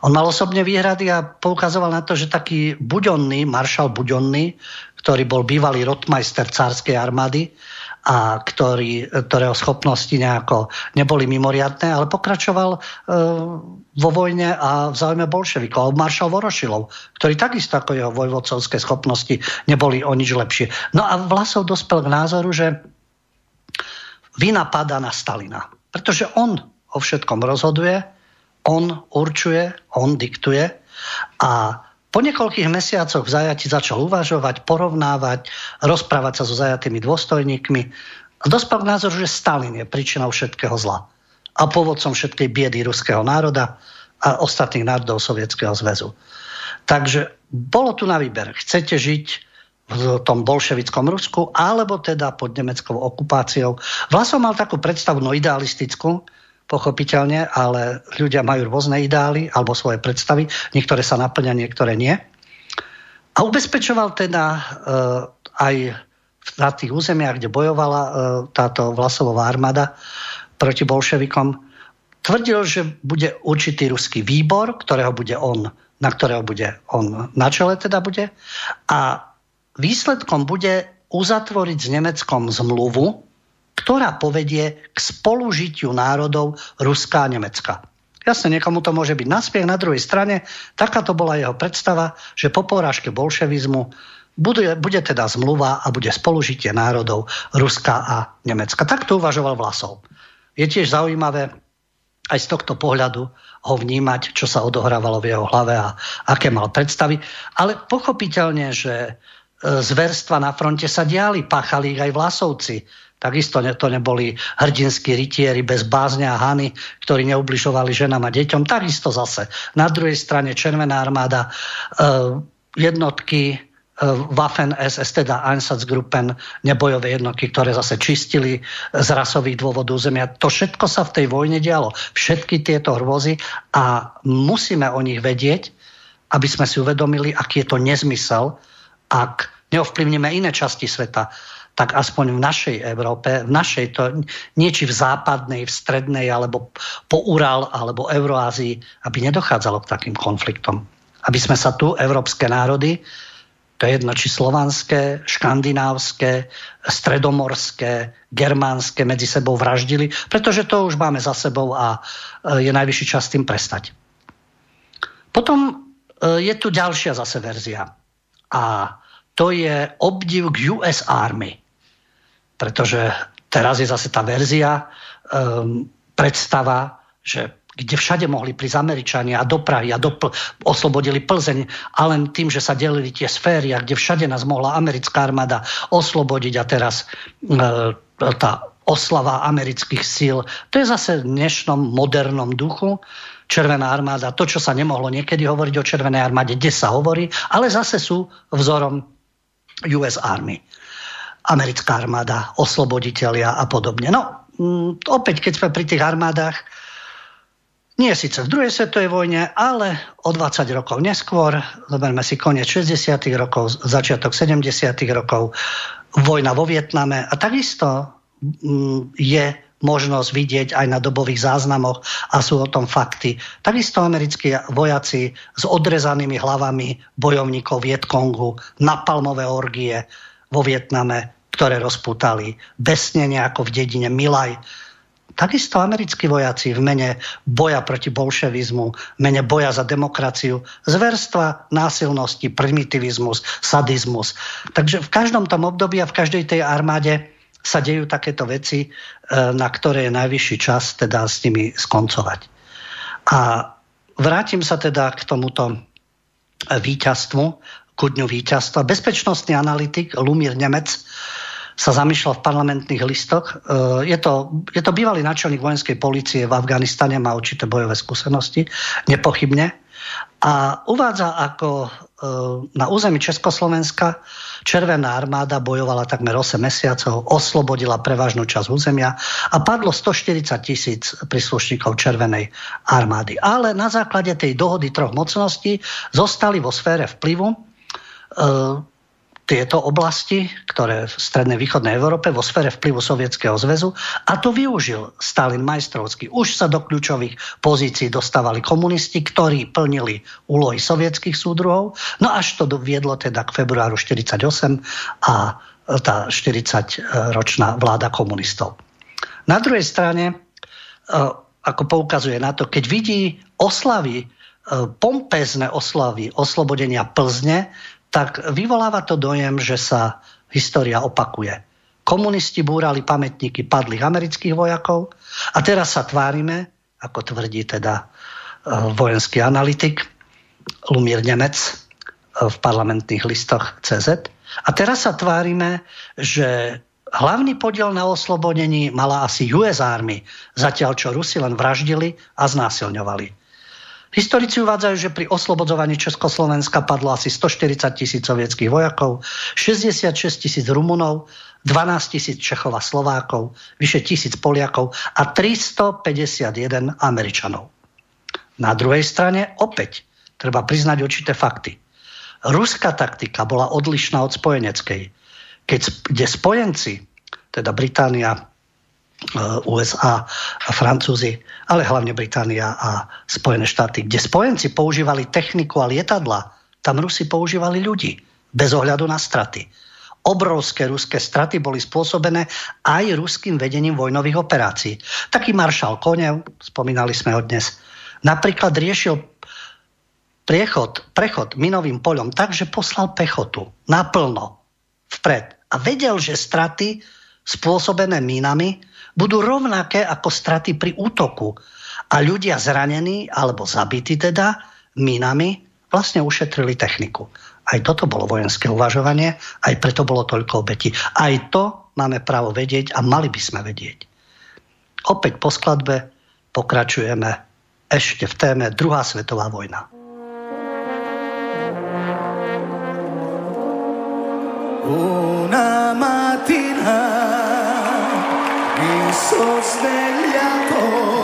On mal osobne výhrady a poukazoval na to, že taký Buďonný, maršal Buďonný, ktorý bol bývalý rotmajster cárskej armády, a ktorý, ktorého schopnosti nejako neboli mimoriadné, ale pokračoval e, vo vojne a v záujme bolševikov. A maršal Vorošilov, ktorý takisto ako jeho vojvodcovské schopnosti neboli o nič lepšie. No a Vlasov dospel k názoru, že vina padá na Stalina. Pretože on o všetkom rozhoduje, on určuje, on diktuje a po niekoľkých mesiacoch v zajati začal uvažovať, porovnávať, rozprávať sa so zajatými dôstojníkmi a dospel k názoru, že Stalin je príčinou všetkého zla a povodcom všetkej biedy ruského národa a ostatných národov Sovietskeho zväzu. Takže bolo tu na výber. Chcete žiť v tom bolševickom Rusku, alebo teda pod nemeckou okupáciou. Vlasov mal takú predstavu, no idealistickú, pochopiteľne, ale ľudia majú rôzne ideály alebo svoje predstavy. Niektoré sa naplňa, niektoré nie. A ubezpečoval teda uh, aj na tých územiach, kde bojovala uh, táto vlasová armáda proti bolševikom, tvrdil, že bude určitý ruský výbor, ktorého bude on, na ktorého bude on na čele teda bude. A výsledkom bude uzatvoriť s Nemeckom zmluvu, ktorá povedie k spolužitiu národov Ruska a Nemecka. Jasne, niekomu to môže byť naspiech. Na druhej strane, takáto bola jeho predstava, že po porážke bolševizmu bude, bude teda zmluva a bude spolužitie národov Ruska a Nemecka. Tak to uvažoval Vlasov. Je tiež zaujímavé aj z tohto pohľadu ho vnímať, čo sa odohrávalo v jeho hlave a aké mal predstavy. Ale pochopiteľne, že e, zverstva na fronte sa diali, páchali ich aj Vlasovci Takisto to neboli hrdinskí rytieri bez bázňa a hany, ktorí neubližovali ženám a deťom. Takisto zase. Na druhej strane Červená armáda, eh, jednotky eh, Waffen SS, teda Einsatzgruppen, nebojové jednotky, ktoré zase čistili z rasových dôvodov zemia. To všetko sa v tej vojne dialo. Všetky tieto hrôzy a musíme o nich vedieť, aby sme si uvedomili, aký je to nezmysel, ak neovplyvníme iné časti sveta tak aspoň v našej Európe, v našej, to nie v západnej, v strednej, alebo po Ural, alebo Euroázii, aby nedochádzalo k takým konfliktom. Aby sme sa tu, európske národy, to je jedno, či slovanské, škandinávské, stredomorské, germánske medzi sebou vraždili, pretože to už máme za sebou a e, je najvyšší čas tým prestať. Potom e, je tu ďalšia zase verzia. A to je obdiv k US Army pretože teraz je zase tá verzia, um, predstava, že kde všade mohli prísť Američania a do Prahy a do Pl- oslobodili Plzeň a len tým, že sa delili tie sféry a kde všade nás mohla americká armáda oslobodiť a teraz e, tá oslava amerických síl, to je zase v dnešnom modernom duchu. Červená armáda, to, čo sa nemohlo niekedy hovoriť o Červenej armáde, kde sa hovorí, ale zase sú vzorom US Army americká armáda, osloboditeľia a podobne. No, mm, opäť, keď sme pri tých armádach, nie síce v druhej svetovej vojne, ale o 20 rokov neskôr, zoberme si koniec 60. rokov, začiatok 70. rokov, vojna vo Vietname a takisto mm, je možnosť vidieť aj na dobových záznamoch a sú o tom fakty. Takisto americkí vojaci s odrezanými hlavami bojovníkov Vietkongu, napalmové orgie vo Vietname ktoré rozputali besnenie ako v dedine Milaj. Takisto americkí vojaci v mene boja proti bolševizmu, v mene boja za demokraciu, zverstva, násilnosti, primitivizmus, sadizmus. Takže v každom tom období a v každej tej armáde sa dejú takéto veci, e, na ktoré je najvyšší čas teda s nimi skoncovať. A vrátim sa teda k tomuto víťazstvu, ku dňu víťazstva. Bezpečnostný analytik Lumír Nemec sa zamýšľal v parlamentných listoch. E, je to, je to bývalý náčelník vojenskej policie v Afganistane, má určité bojové skúsenosti, nepochybne. A uvádza, ako e, na území Československa Červená armáda bojovala takmer 8 mesiacov, oslobodila prevažnú časť územia a padlo 140 tisíc príslušníkov Červenej armády. Ale na základe tej dohody troch mocností zostali vo sfére vplyvu e, tieto oblasti, ktoré v strednej východnej Európe vo sfére vplyvu Sovietskeho zväzu a to využil Stalin majstrovský. Už sa do kľúčových pozícií dostávali komunisti, ktorí plnili úlohy sovietských súdruhov, no až to viedlo teda k februáru 1948 a tá 40-ročná vláda komunistov. Na druhej strane, e, ako poukazuje na to, keď vidí oslavy, e, pompezne oslavy oslobodenia Plzne, tak vyvoláva to dojem, že sa história opakuje. Komunisti búrali pamätníky padlých amerických vojakov a teraz sa tvárime, ako tvrdí teda e, vojenský analytik Lumír Nemec e, v parlamentných listoch CZ. A teraz sa tvárime, že hlavný podiel na oslobodení mala asi US Army, zatiaľ čo Rusi len vraždili a znásilňovali. Historici uvádzajú, že pri oslobodzovaní Československa padlo asi 140 tisíc sovietských vojakov, 66 tisíc Rumunov, 12 tisíc Čechov a Slovákov, vyše tisíc Poliakov a 351 Američanov. Na druhej strane opäť treba priznať určité fakty. Ruská taktika bola odlišná od spojeneckej. Keď, kde spojenci, teda Británia, USA a Francúzi, ale hlavne Británia a Spojené štáty, kde spojenci používali techniku a lietadla, tam Rusi používali ľudí, bez ohľadu na straty. Obrovské ruské straty boli spôsobené aj ruským vedením vojnových operácií. Taký maršal Konev, spomínali sme ho dnes, napríklad riešil priechod, prechod minovým poľom tak, že poslal pechotu naplno vpred. A vedel, že straty spôsobené minami budú rovnaké ako straty pri útoku. A ľudia zranení alebo zabití teda minami vlastne ušetrili techniku. Aj toto bolo vojenské uvažovanie, aj preto bolo toľko obetí. Aj to máme právo vedieť a mali by sme vedieť. Opäť po skladbe pokračujeme ešte v téme druhá svetová vojna. Una mattina sos del llanto.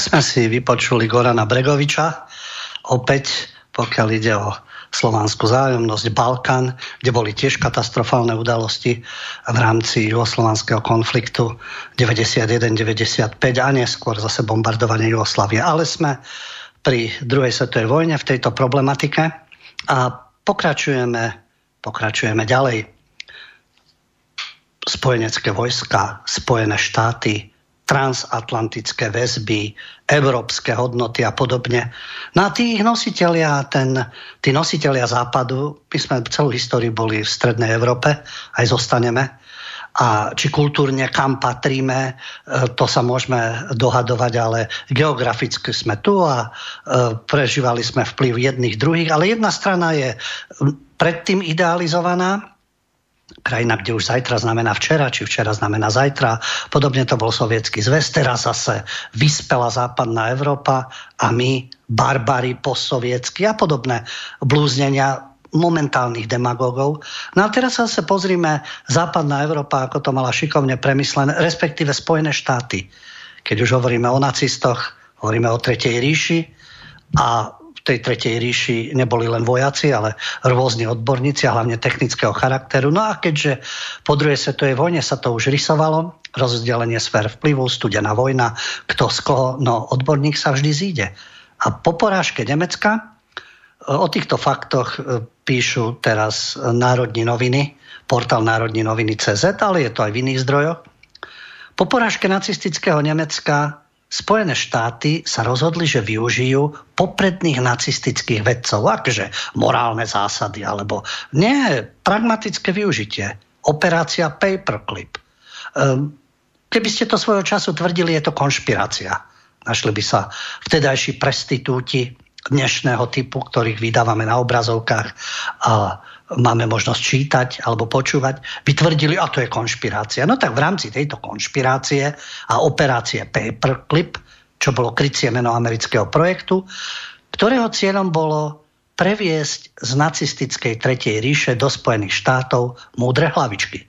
Tak sme si vypočuli Gorana Bregoviča, opäť pokiaľ ide o slovanskú zájomnosť, Balkán, kde boli tiež katastrofálne udalosti v rámci juhoslovanského konfliktu 91-95 a neskôr zase bombardovanie Jugoslavie. Ale sme pri druhej svetovej vojne v tejto problematike a pokračujeme, pokračujeme ďalej. Spojenecké vojska, Spojené štáty, transatlantické väzby, európske hodnoty a podobne. No a tí nositeľia, ten, tí nositeľia západu, my sme celú históriu boli v Strednej Európe, aj zostaneme. A či kultúrne kam patríme, e, to sa môžeme dohadovať, ale geograficky sme tu a e, prežívali sme vplyv jedných druhých. Ale jedna strana je predtým idealizovaná, krajina, kde už zajtra znamená včera, či včera znamená zajtra. Podobne to bol sovietský zväz, teraz zase vyspela západná Európa a my, barbary postsovietsky a podobné blúznenia momentálnych demagógov. No a teraz sa zase pozrime západná Európa, ako to mala šikovne premyslené, respektíve Spojené štáty. Keď už hovoríme o nacistoch, hovoríme o Tretej ríši a tej tretej ríši neboli len vojaci, ale rôzni odborníci a hlavne technického charakteru. No a keďže po druhej svetovej vojne sa to už rysovalo, rozdelenie sfér vplyvu, studená vojna, kto z koho, no odborník sa vždy zíde. A po porážke Nemecka e, o týchto faktoch e, píšu teraz Národní noviny, portál Národní noviny CZ, ale je to aj v iných zdrojoch. Po porážke nacistického Nemecka Spojené štáty sa rozhodli, že využijú popredných nacistických vedcov, akže morálne zásady, alebo nie, pragmatické využitie. Operácia Paperclip. Um, keby ste to svojho času tvrdili, je to konšpirácia. Našli by sa vtedajší prestitúti dnešného typu, ktorých vydávame na obrazovkách a máme možnosť čítať alebo počúvať, by tvrdili, a to je konšpirácia. No tak v rámci tejto konšpirácie a operácie Paperclip, čo bolo krycie meno amerického projektu, ktorého cieľom bolo previesť z nacistickej Tretej ríše do Spojených štátov múdre hlavičky.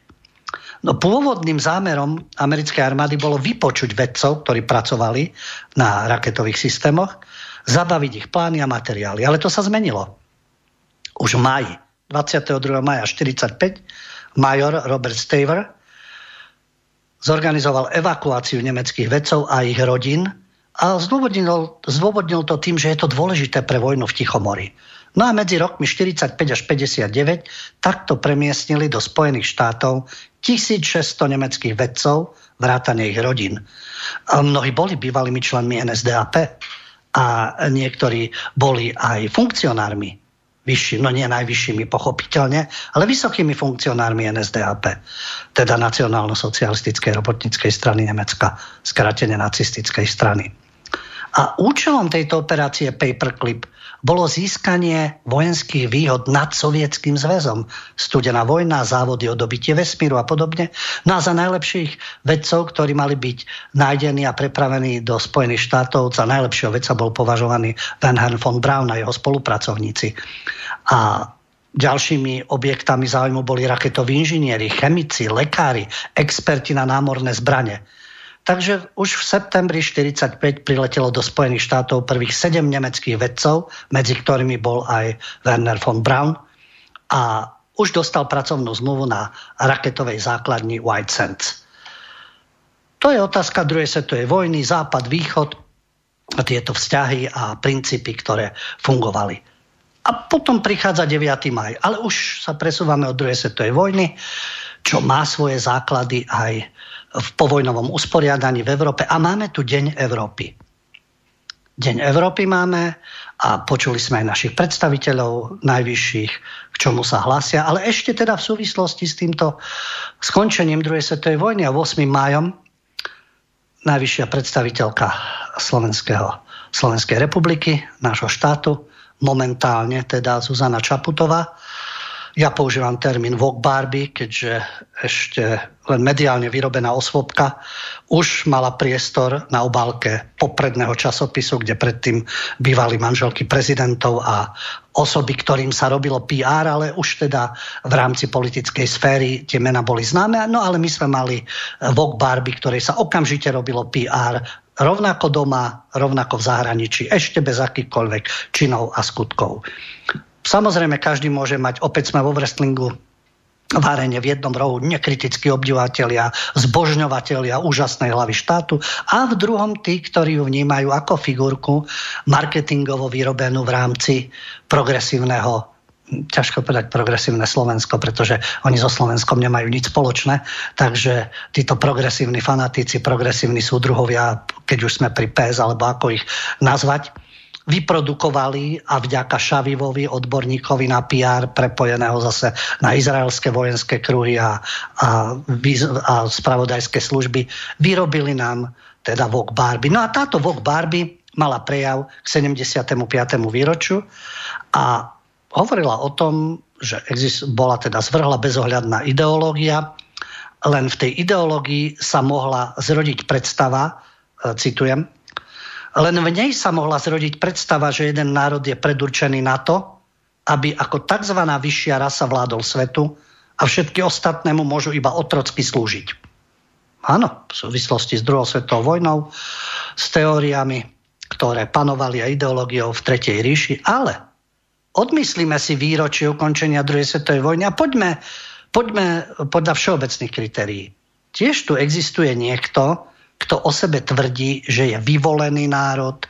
No pôvodným zámerom americkej armády bolo vypočuť vedcov, ktorí pracovali na raketových systémoch, zabaviť ich plány a materiály. Ale to sa zmenilo. Už v maji 22. maja 45 major Robert Staver zorganizoval evakuáciu nemeckých vedcov a ich rodín a zdôvodnil, zdôvodnil to tým, že je to dôležité pre vojnu v Tichomori. No a medzi rokmi 45 až 59 takto premiestnili do Spojených štátov 1600 nemeckých vedcov, vrátane ich rodín. A mnohí boli bývalými členmi NSDAP a niektorí boli aj funkcionármi vyšší, no nie najvyššími pochopiteľne, ale vysokými funkcionármi NSDAP, teda Nacionálno-socialistickej robotníckej strany Nemecka, skratene nacistickej strany. A účelom tejto operácie Paperclip bolo získanie vojenských výhod nad sovietským zväzom. Studená vojna, závody o dobitie vesmíru a podobne. No a za najlepších vedcov, ktorí mali byť nájdení a prepravení do Spojených štátov, za najlepšieho vedca bol považovaný Van von Braun a jeho spolupracovníci. A Ďalšími objektami záujmu boli raketoví inžinieri, chemici, lekári, experti na námorné zbrane. Takže už v septembri 1945 priletelo do Spojených štátov prvých sedem nemeckých vedcov, medzi ktorými bol aj Werner von Braun a už dostal pracovnú zmluvu na raketovej základni White Sands. To je otázka druhej svetovej vojny, západ, východ, tieto vzťahy a princípy, ktoré fungovali. A potom prichádza 9. maj, ale už sa presúvame od druhej svetovej vojny, čo má svoje základy aj v povojnovom usporiadaní v Európe a máme tu Deň Európy. Deň Európy máme a počuli sme aj našich predstaviteľov najvyšších, k čomu sa hlasia, ale ešte teda v súvislosti s týmto skončením druhej svetovej vojny a 8. májom najvyššia predstaviteľka Slovenského, Slovenskej republiky, nášho štátu, momentálne teda Zuzana Čaputová, ja používam termín Vogue Barbie, keďže ešte len mediálne vyrobená osvobka už mala priestor na obálke popredného časopisu, kde predtým bývali manželky prezidentov a osoby, ktorým sa robilo PR, ale už teda v rámci politickej sféry tie mena boli známe. No ale my sme mali Vogue Barbie, ktorej sa okamžite robilo PR rovnako doma, rovnako v zahraničí, ešte bez akýchkoľvek činov a skutkov. Samozrejme, každý môže mať, opäť sme vo wrestlingu, várenie v jednom rohu nekritickí obdivateľia, zbožňovateľia úžasnej hlavy štátu a v druhom tí, ktorí ju vnímajú ako figurku marketingovo vyrobenú v rámci progresívneho ťažko povedať progresívne Slovensko, pretože oni so Slovenskom nemajú nič spoločné, takže títo progresívni fanatici, progresívni súdruhovia, keď už sme pri PS, alebo ako ich nazvať, vyprodukovali a vďaka Šavivovi, odborníkovi na PR, prepojeného zase na izraelské vojenské kruhy a, a, a spravodajské služby, vyrobili nám teda Vogue Barbie. No a táto Vogue Barbie mala prejav k 75. výročiu a hovorila o tom, že exist, bola teda zvrhla bezohľadná ideológia, len v tej ideológii sa mohla zrodiť predstava, e, citujem, len v nej sa mohla zrodiť predstava, že jeden národ je predurčený na to, aby ako tzv. vyššia rasa vládol svetu a všetky ostatné mu môžu iba otrocky slúžiť. Áno, v súvislosti s druhou svetovou vojnou, s teóriami, ktoré panovali a ideológiou v Tretej ríši, ale odmyslíme si výročie ukončenia druhej svetovej vojny a poďme, poďme podľa všeobecných kritérií. Tiež tu existuje niekto, kto o sebe tvrdí, že je vyvolený národ,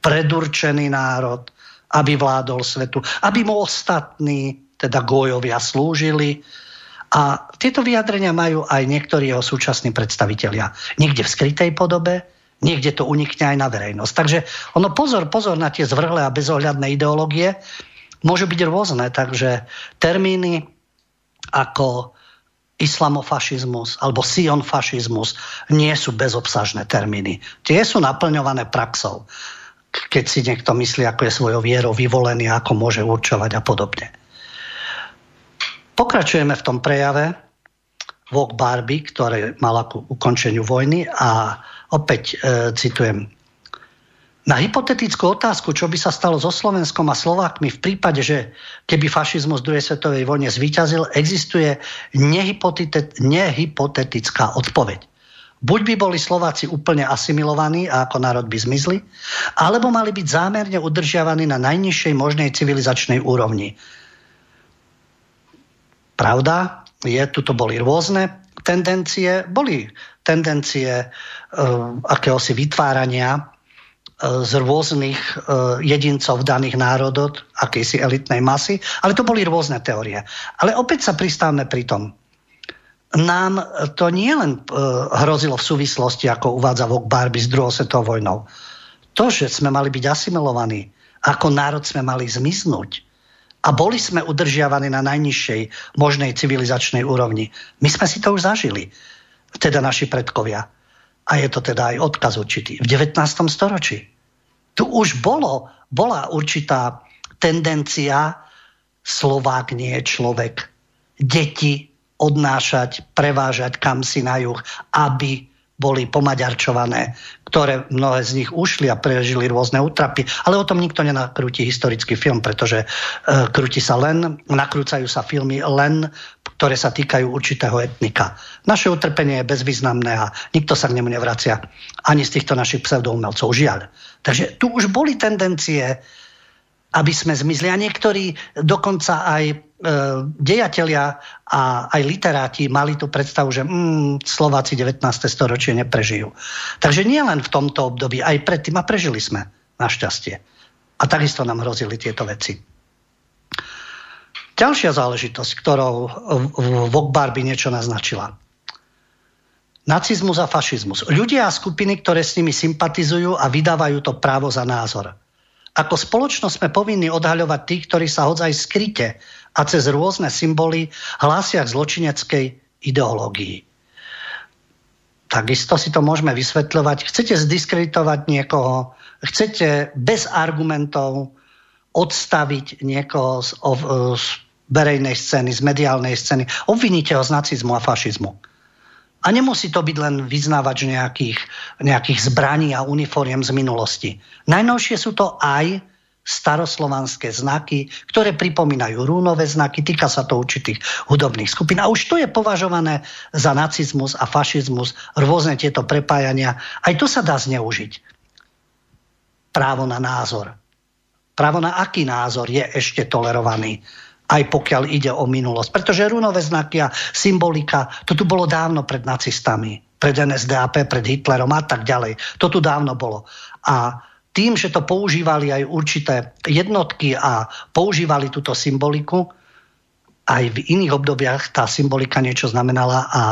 predurčený národ, aby vládol svetu, aby mu ostatní, teda gojovia, slúžili. A tieto vyjadrenia majú aj niektorí jeho súčasní predstavitelia. Niekde v skrytej podobe, niekde to unikne aj na verejnosť. Takže ono pozor, pozor na tie zvrhlé a bezohľadné ideológie, môžu byť rôzne, takže termíny ako islamofašizmus alebo sionfašizmus nie sú bezobsažné termíny. Tie sú naplňované praxou. Keď si niekto myslí, ako je svojou vierou vyvolený, ako môže určovať a podobne. Pokračujeme v tom prejave Vok Barbie, ktoré mala ku ukončeniu vojny a opäť e, citujem na hypotetickú otázku, čo by sa stalo so Slovenskom a Slovákmi v prípade, že keby fašizmus v druhej svetovej vojne zvíťazil, existuje nehypotetická odpoveď. Buď by boli Slováci úplne asimilovaní a ako národ by zmizli, alebo mali byť zámerne udržiavaní na najnižšej možnej civilizačnej úrovni. Pravda je, tuto boli rôzne tendencie, boli tendencie uh, akéhosi vytvárania z rôznych e, jedincov daných národov, akejsi elitnej masy, ale to boli rôzne teórie. Ale opäť sa pristávame pri tom. Nám to nie len e, hrozilo v súvislosti, ako uvádza Vok Barbie s druhou svetovou vojnou. To, že sme mali byť asimilovaní, ako národ sme mali zmiznúť a boli sme udržiavaní na najnižšej možnej civilizačnej úrovni. My sme si to už zažili, teda naši predkovia. A je to teda aj odkaz určitý. V 19. storočí. Tu už bolo, bola určitá tendencia Slovák nie je človek. Deti odnášať, prevážať kam si na juh, aby boli pomaďarčované, ktoré mnohé z nich ušli a prežili rôzne útrapy. Ale o tom nikto nenakrúti historický film, pretože e, krúti sa len, nakrúcajú sa filmy len, ktoré sa týkajú určitého etnika. Naše utrpenie je bezvýznamné a nikto sa k nemu nevracia. Ani z týchto našich pseudoumelcov, žiaľ. Takže tu už boli tendencie, aby sme zmizli. A niektorí dokonca aj E, dejatelia a aj literáti mali tú predstavu, že mm, Slováci 19. storočie neprežijú. Takže nie len v tomto období, aj predtým, a prežili sme, našťastie. A takisto nám hrozili tieto veci. Ďalšia záležitosť, ktorou Vok by niečo naznačila. Nacizmus a fašizmus. Ľudia a skupiny, ktoré s nimi sympatizujú a vydávajú to právo za názor. Ako spoločnosť sme povinni odhaľovať tých, ktorí sa hodzaj skryte a cez rôzne symboly hlásia k zločineckej ideológii. Takisto si to môžeme vysvetľovať. Chcete zdiskreditovať niekoho, chcete bez argumentov odstaviť niekoho z, z verejnej scény, z mediálnej scény. Obviníte ho z nacizmu a fašizmu. A nemusí to byť len vyznávač nejakých, nejakých zbraní a uniformiem z minulosti. Najnovšie sú to aj staroslovanské znaky, ktoré pripomínajú rúnové znaky, týka sa to určitých hudobných skupín. A už to je považované za nacizmus a fašizmus, rôzne tieto prepájania. Aj to sa dá zneužiť. Právo na názor. Právo na aký názor je ešte tolerovaný aj pokiaľ ide o minulosť. Pretože rúnové znaky a symbolika, to tu bolo dávno pred nacistami, pred NSDAP, pred Hitlerom a tak ďalej. To tu dávno bolo. A tým, že to používali aj určité jednotky a používali túto symboliku, aj v iných obdobiach tá symbolika niečo znamenala a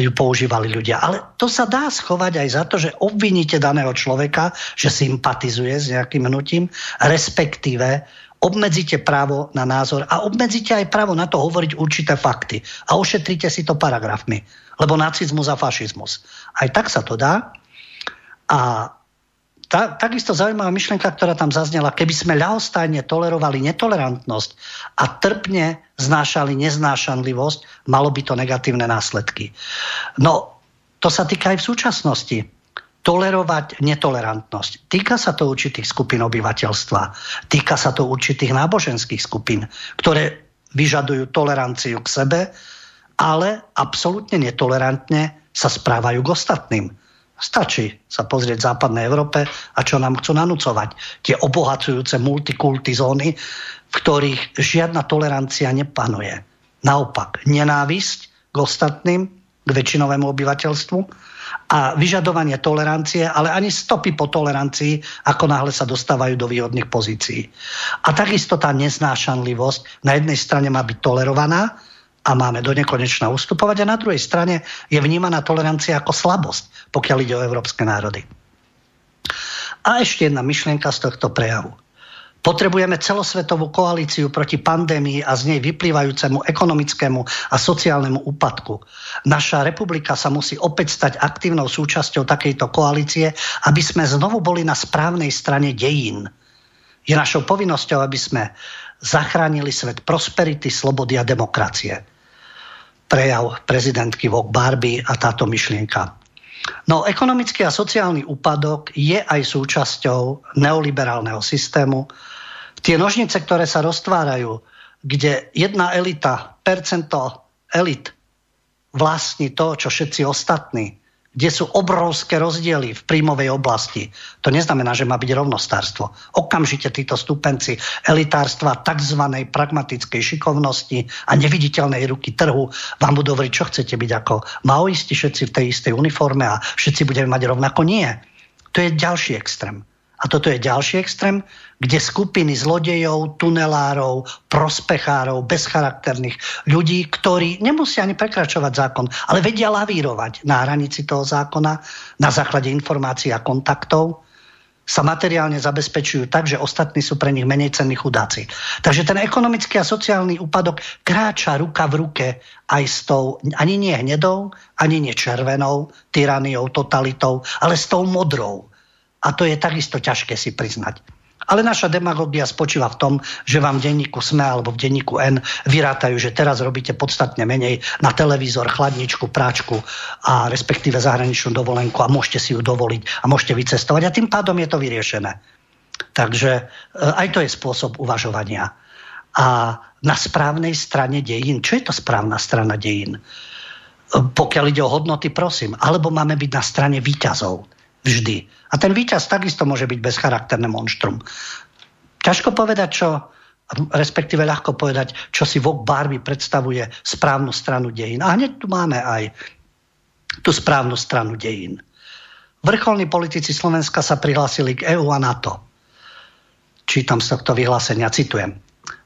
ju používali ľudia. Ale to sa dá schovať aj za to, že obviníte daného človeka, že sympatizuje s nejakým hnutím, respektíve obmedzíte právo na názor a obmedzíte aj právo na to hovoriť určité fakty. A ošetrite si to paragrafmi. Lebo nacizmus a fašizmus. Aj tak sa to dá. A tá, takisto zaujímavá myšlienka, ktorá tam zaznela, keby sme ľahostajne tolerovali netolerantnosť a trpne znášali neznášanlivosť, malo by to negatívne následky. No, to sa týka aj v súčasnosti. Tolerovať netolerantnosť. Týka sa to určitých skupín obyvateľstva. Týka sa to určitých náboženských skupín, ktoré vyžadujú toleranciu k sebe, ale absolútne netolerantne sa správajú k ostatným. Stačí sa pozrieť v západnej Európe a čo nám chcú nanúcovať. Tie obohacujúce multikulty zóny, v ktorých žiadna tolerancia nepanuje. Naopak, nenávisť k ostatným, k väčšinovému obyvateľstvu a vyžadovanie tolerancie, ale ani stopy po tolerancii, ako náhle sa dostávajú do výhodných pozícií. A takisto tá neznášanlivosť na jednej strane má byť tolerovaná, a máme do nekonečna ustupovať a na druhej strane je vnímaná tolerancia ako slabosť, pokiaľ ide o európske národy. A ešte jedna myšlienka z tohto prejavu. Potrebujeme celosvetovú koalíciu proti pandémii a z nej vyplývajúcemu ekonomickému a sociálnemu úpadku. Naša republika sa musí opäť stať aktívnou súčasťou takejto koalície, aby sme znovu boli na správnej strane dejín. Je našou povinnosťou, aby sme zachránili svet prosperity, slobody a demokracie. Prejav prezidentky Vok Barbie a táto myšlienka. No, ekonomický a sociálny úpadok je aj súčasťou neoliberálneho systému. Tie nožnice, ktoré sa roztvárajú, kde jedna elita, percento elit vlastní to, čo všetci ostatní, kde sú obrovské rozdiely v príjmovej oblasti. To neznamená, že má byť rovnostárstvo. Okamžite títo stupenci elitárstva, tzv. pragmatickej šikovnosti a neviditeľnej ruky trhu vám budú hovoriť, čo chcete byť ako maoisti všetci v tej istej uniforme a všetci budeme mať rovnako. Nie. To je ďalší extrém. A toto je ďalší extrém, kde skupiny zlodejov, tunelárov, prospechárov, bezcharakterných ľudí, ktorí nemusia ani prekračovať zákon, ale vedia lavírovať na hranici toho zákona na základe informácií a kontaktov, sa materiálne zabezpečujú tak, že ostatní sú pre nich menej cenní chudáci. Takže ten ekonomický a sociálny úpadok kráča ruka v ruke aj s tou, ani nie hnedou, ani nie červenou tyraniou, totalitou, ale s tou modrou, a to je takisto ťažké si priznať. Ale naša demagogia spočíva v tom, že vám v denníku SME alebo v denníku N vyrátajú, že teraz robíte podstatne menej na televízor, chladničku, práčku a respektíve zahraničnú dovolenku a môžete si ju dovoliť a môžete vycestovať a tým pádom je to vyriešené. Takže e, aj to je spôsob uvažovania. A na správnej strane dejín, čo je to správna strana dejín? E, pokiaľ ide o hodnoty, prosím. Alebo máme byť na strane výťazov Vždy. A ten víťaz takisto môže byť bezcharakterné monštrum. Ťažko povedať, čo respektíve ľahko povedať, čo si Vok Barbie predstavuje správnu stranu dejín. A hneď tu máme aj tú správnu stranu dejín. Vrcholní politici Slovenska sa prihlásili k EU a NATO. Čítam z tohto vyhlásenia, citujem.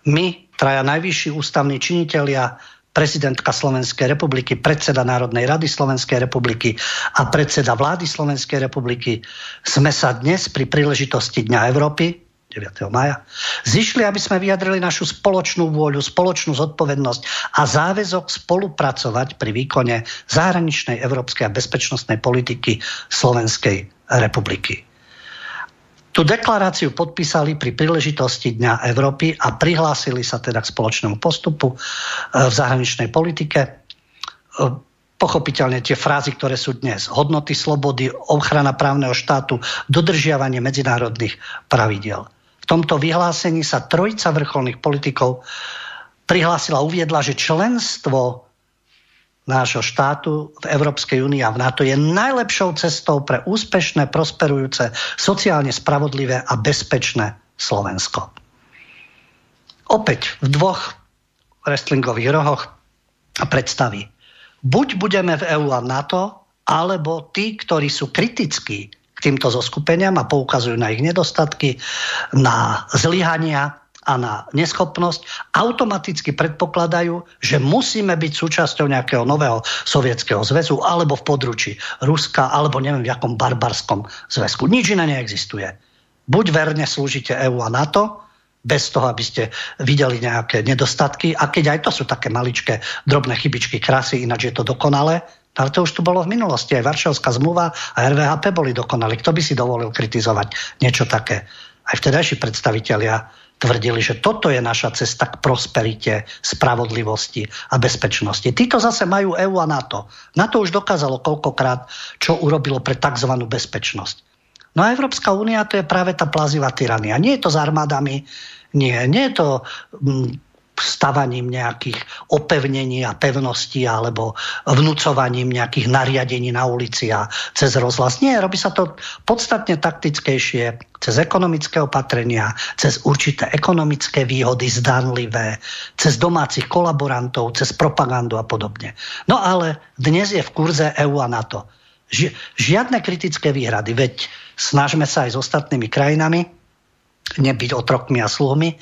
My, traja najvyšší ústavní činitelia, prezidentka Slovenskej republiky, predseda Národnej rady Slovenskej republiky a predseda vlády Slovenskej republiky sme sa dnes pri príležitosti Dňa Európy 9. maja, zišli, aby sme vyjadrili našu spoločnú vôľu, spoločnú zodpovednosť a záväzok spolupracovať pri výkone zahraničnej európskej a bezpečnostnej politiky Slovenskej republiky. Tú deklaráciu podpísali pri príležitosti Dňa Európy a prihlásili sa teda k spoločnému postupu e, v zahraničnej politike. E, pochopiteľne tie frázy, ktoré sú dnes. Hodnoty slobody, ochrana právneho štátu, dodržiavanie medzinárodných pravidel. V tomto vyhlásení sa trojica vrcholných politikov prihlásila, uviedla, že členstvo nášho štátu v Európskej únii a v NATO je najlepšou cestou pre úspešné, prosperujúce, sociálne spravodlivé a bezpečné Slovensko. Opäť v dvoch wrestlingových rohoch a predstaví. Buď budeme v EU a NATO, alebo tí, ktorí sú kritickí k týmto zoskupeniam a poukazujú na ich nedostatky, na zlyhania a na neschopnosť, automaticky predpokladajú, že musíme byť súčasťou nejakého nového sovietského zväzu alebo v područí Ruska, alebo neviem v akom barbarskom zväzku. Nič iné neexistuje. Buď verne slúžite EU a NATO, bez toho, aby ste videli nejaké nedostatky. A keď aj to sú také maličké, drobné chybičky krasy, ináč je to dokonalé, ale to už tu bolo v minulosti. Aj Varšavská zmluva a RVHP boli dokonali. Kto by si dovolil kritizovať niečo také? Aj vtedajší predstavitelia tvrdili, že toto je naša cesta k prosperite, spravodlivosti a bezpečnosti. Títo zase majú EU a NATO. NATO už dokázalo koľkokrát, čo urobilo pre tzv. bezpečnosť. No a Európska únia to je práve tá plazivá tyrania. Nie je to s armádami, nie, nie je to mm, stavaním nejakých opevnení a pevností alebo vnúcovaním nejakých nariadení na ulici a cez rozhlas. Nie, robí sa to podstatne taktickejšie cez ekonomické opatrenia, cez určité ekonomické výhody zdanlivé, cez domácich kolaborantov, cez propagandu a podobne. No ale dnes je v kurze EU a NATO. Ži- žiadne kritické výhrady, veď snažme sa aj s ostatnými krajinami, nebyť otrokmi a sluhmi,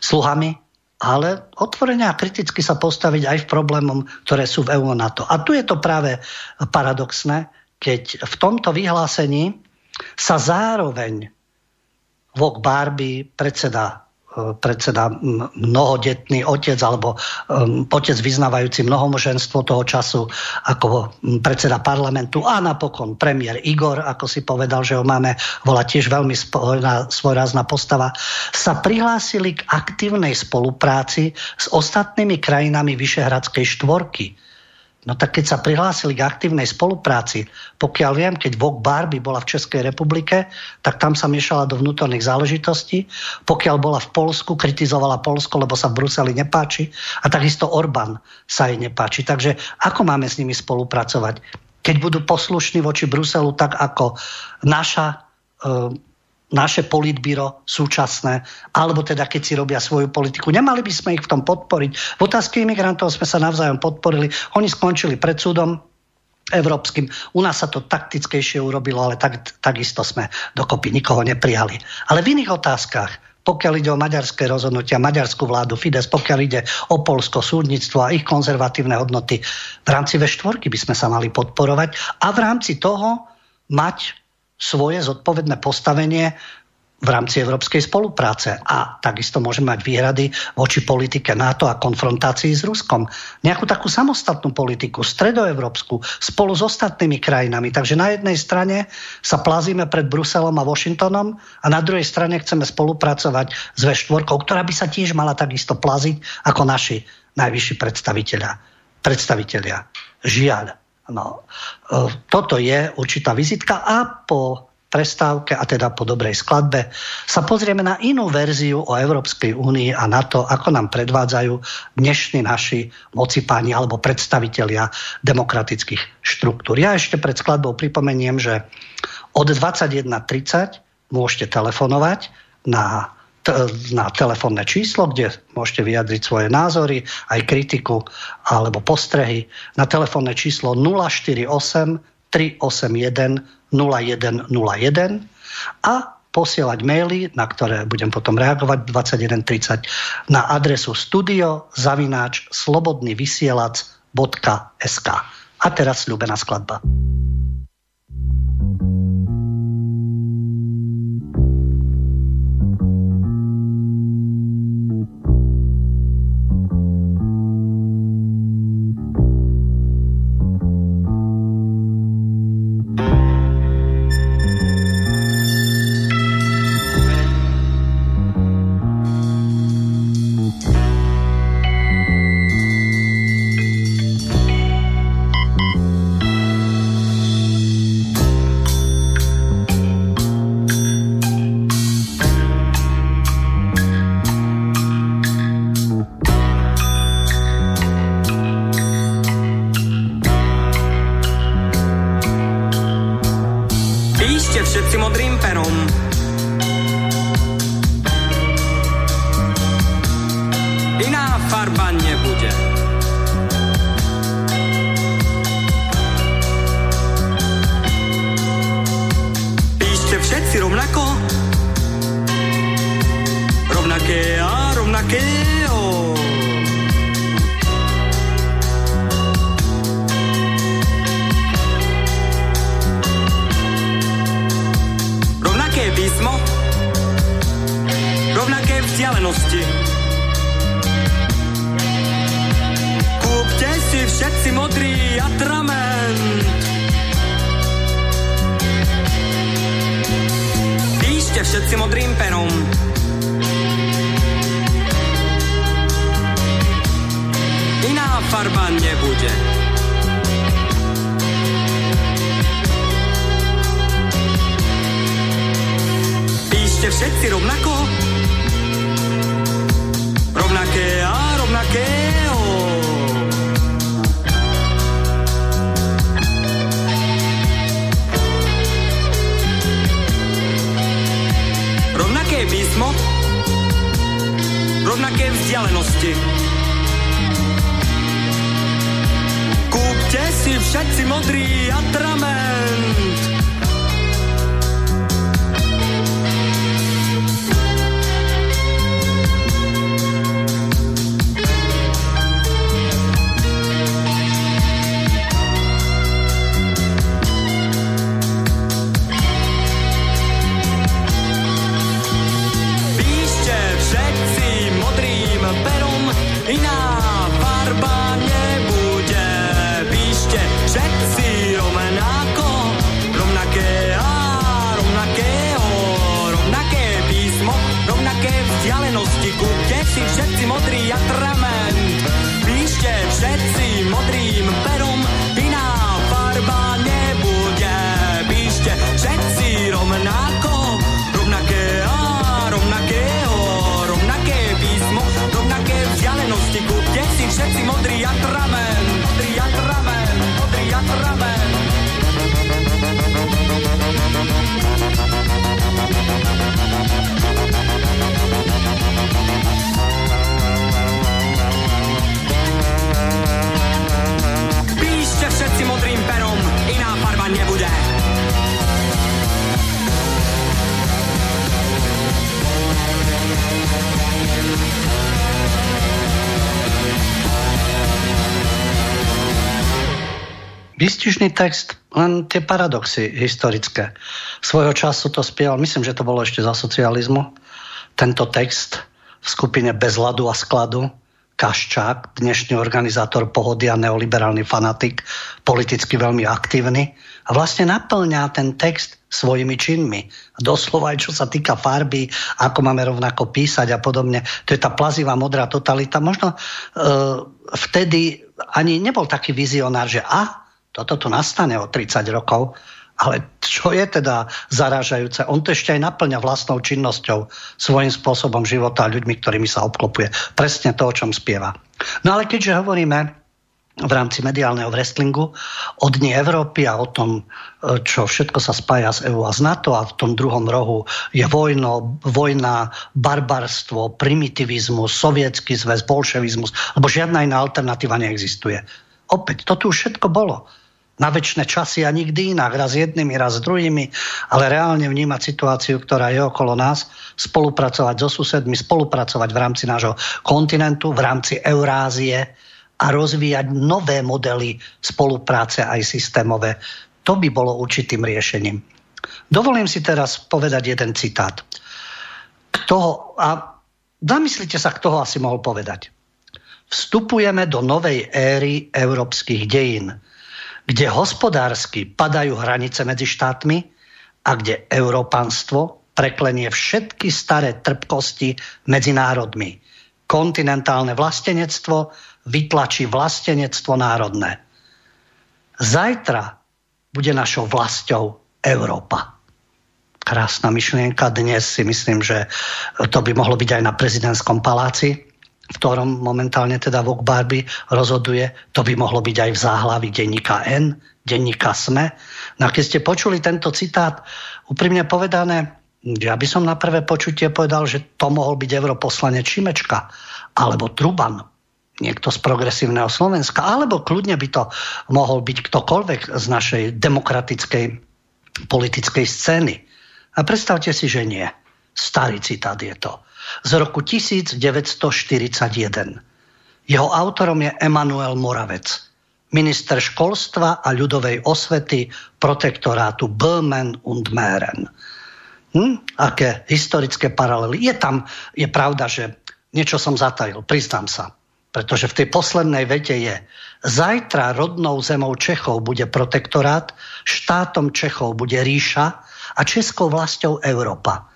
sluhami, ale otvorene a kriticky sa postaviť aj v problémom, ktoré sú v EU a NATO. A tu je to práve paradoxné, keď v tomto vyhlásení sa zároveň Vok Barbie, predseda predseda mnohodetný otec alebo um, otec vyznávajúci mnohomoženstvo toho času ako predseda parlamentu a napokon premiér Igor, ako si povedal, že ho máme volať tiež veľmi svojrázna postava, sa prihlásili k aktívnej spolupráci s ostatnými krajinami Vyšehradskej štvorky No tak keď sa prihlásili k aktívnej spolupráci, pokiaľ viem, keď Vok Barbie bola v Českej republike, tak tam sa miešala do vnútorných záležitostí. Pokiaľ bola v Polsku, kritizovala Polsko, lebo sa v Bruseli nepáči. A takisto Orbán sa jej nepáči. Takže ako máme s nimi spolupracovať? Keď budú poslušní voči Bruselu, tak ako naša e, naše politbíro súčasné, alebo teda keď si robia svoju politiku. Nemali by sme ich v tom podporiť. V otázke imigrantov sme sa navzájom podporili. Oni skončili pred súdom európskym. U nás sa to taktickejšie urobilo, ale tak, takisto sme dokopy nikoho neprijali. Ale v iných otázkach, pokiaľ ide o maďarské rozhodnutia, maďarskú vládu, Fides, pokiaľ ide o Polsko, súdnictvo a ich konzervatívne hodnoty, v rámci V4 by sme sa mali podporovať a v rámci toho mať svoje zodpovedné postavenie v rámci európskej spolupráce. A takisto môžeme mať výhrady voči politike NATO a konfrontácii s Ruskom. Nejakú takú samostatnú politiku, stredoevropskú, spolu s ostatnými krajinami. Takže na jednej strane sa plazíme pred Bruselom a Washingtonom a na druhej strane chceme spolupracovať s V4, ktorá by sa tiež mala takisto plaziť ako naši najvyšší predstaviteľia. predstaviteľia. Žiaľ No, e, toto je určitá vizitka a po prestávke a teda po dobrej skladbe sa pozrieme na inú verziu o Európskej únii a na to, ako nám predvádzajú dnešní naši mocipáni alebo predstavitelia demokratických štruktúr. Ja ešte pred skladbou pripomeniem, že od 21.30 môžete telefonovať na na telefónne číslo, kde môžete vyjadriť svoje názory, aj kritiku alebo postrehy na telefónne číslo 048 381 0101 a posielať maily, na ktoré budem potom reagovať 21.30 na adresu studio zavináč slobodnyvysielac.sk. A teraz ľúbená skladba. Výstižný text, len tie paradoxy historické. Svojho času to spieval, myslím, že to bolo ešte za socializmu, tento text v skupine Bez ľadu a skladu, Kaščák, dnešný organizátor pohody a neoliberálny fanatik, politicky veľmi aktívny a vlastne naplňa ten text svojimi činmi. Doslova aj čo sa týka farby, ako máme rovnako písať a podobne. To je tá plazivá modrá totalita. Možno e, vtedy ani nebol taký vizionár, že a, toto tu nastane o 30 rokov, ale čo je teda zarážajúce? On to ešte aj naplňa vlastnou činnosťou, svojím spôsobom života a ľuďmi, ktorými sa obklopuje. Presne to, o čom spieva. No ale keďže hovoríme v rámci mediálneho wrestlingu o Dni Európy a o tom, čo všetko sa spája s EU a z NATO a v tom druhom rohu je vojno, vojna, barbarstvo, primitivizmus, sovietský zväz, bolševizmus, lebo žiadna iná alternatíva neexistuje. Opäť, to tu všetko bolo na väčšie časy a nikdy inak, raz jednými, raz druhými, ale reálne vnímať situáciu, ktorá je okolo nás, spolupracovať so susedmi, spolupracovať v rámci nášho kontinentu, v rámci Eurázie a rozvíjať nové modely spolupráce aj systémové. To by bolo určitým riešením. Dovolím si teraz povedať jeden citát. Kto, a zamyslite sa, kto ho asi mohol povedať. Vstupujeme do novej éry európskych dejín – kde hospodársky padajú hranice medzi štátmi a kde európanstvo preklenie všetky staré trpkosti medzi národmi. Kontinentálne vlastenectvo vytlačí vlastenectvo národné. Zajtra bude našou vlastou Európa. Krásna myšlienka. Dnes si myslím, že to by mohlo byť aj na prezidentskom paláci v ktorom momentálne teda Vok Barbie rozhoduje, to by mohlo byť aj v záhlavi denníka N, denníka SME. No a keď ste počuli tento citát, úprimne povedané, ja by som na prvé počutie povedal, že to mohol byť europoslanec Čimečka alebo Truban, niekto z progresívneho Slovenska, alebo kľudne by to mohol byť ktokoľvek z našej demokratickej politickej scény. A predstavte si, že nie. Starý citát je to. Z roku 1941. Jeho autorom je Emanuel Moravec, minister školstva a ľudovej osvety protektorátu Böhmen und Mähren. Hm? Aké historické paralely. Je tam, je pravda, že niečo som zatajil, priznám sa. Pretože v tej poslednej vete je, zajtra rodnou zemou Čechov bude protektorát, štátom Čechov bude ríša a českou vlastou Európa.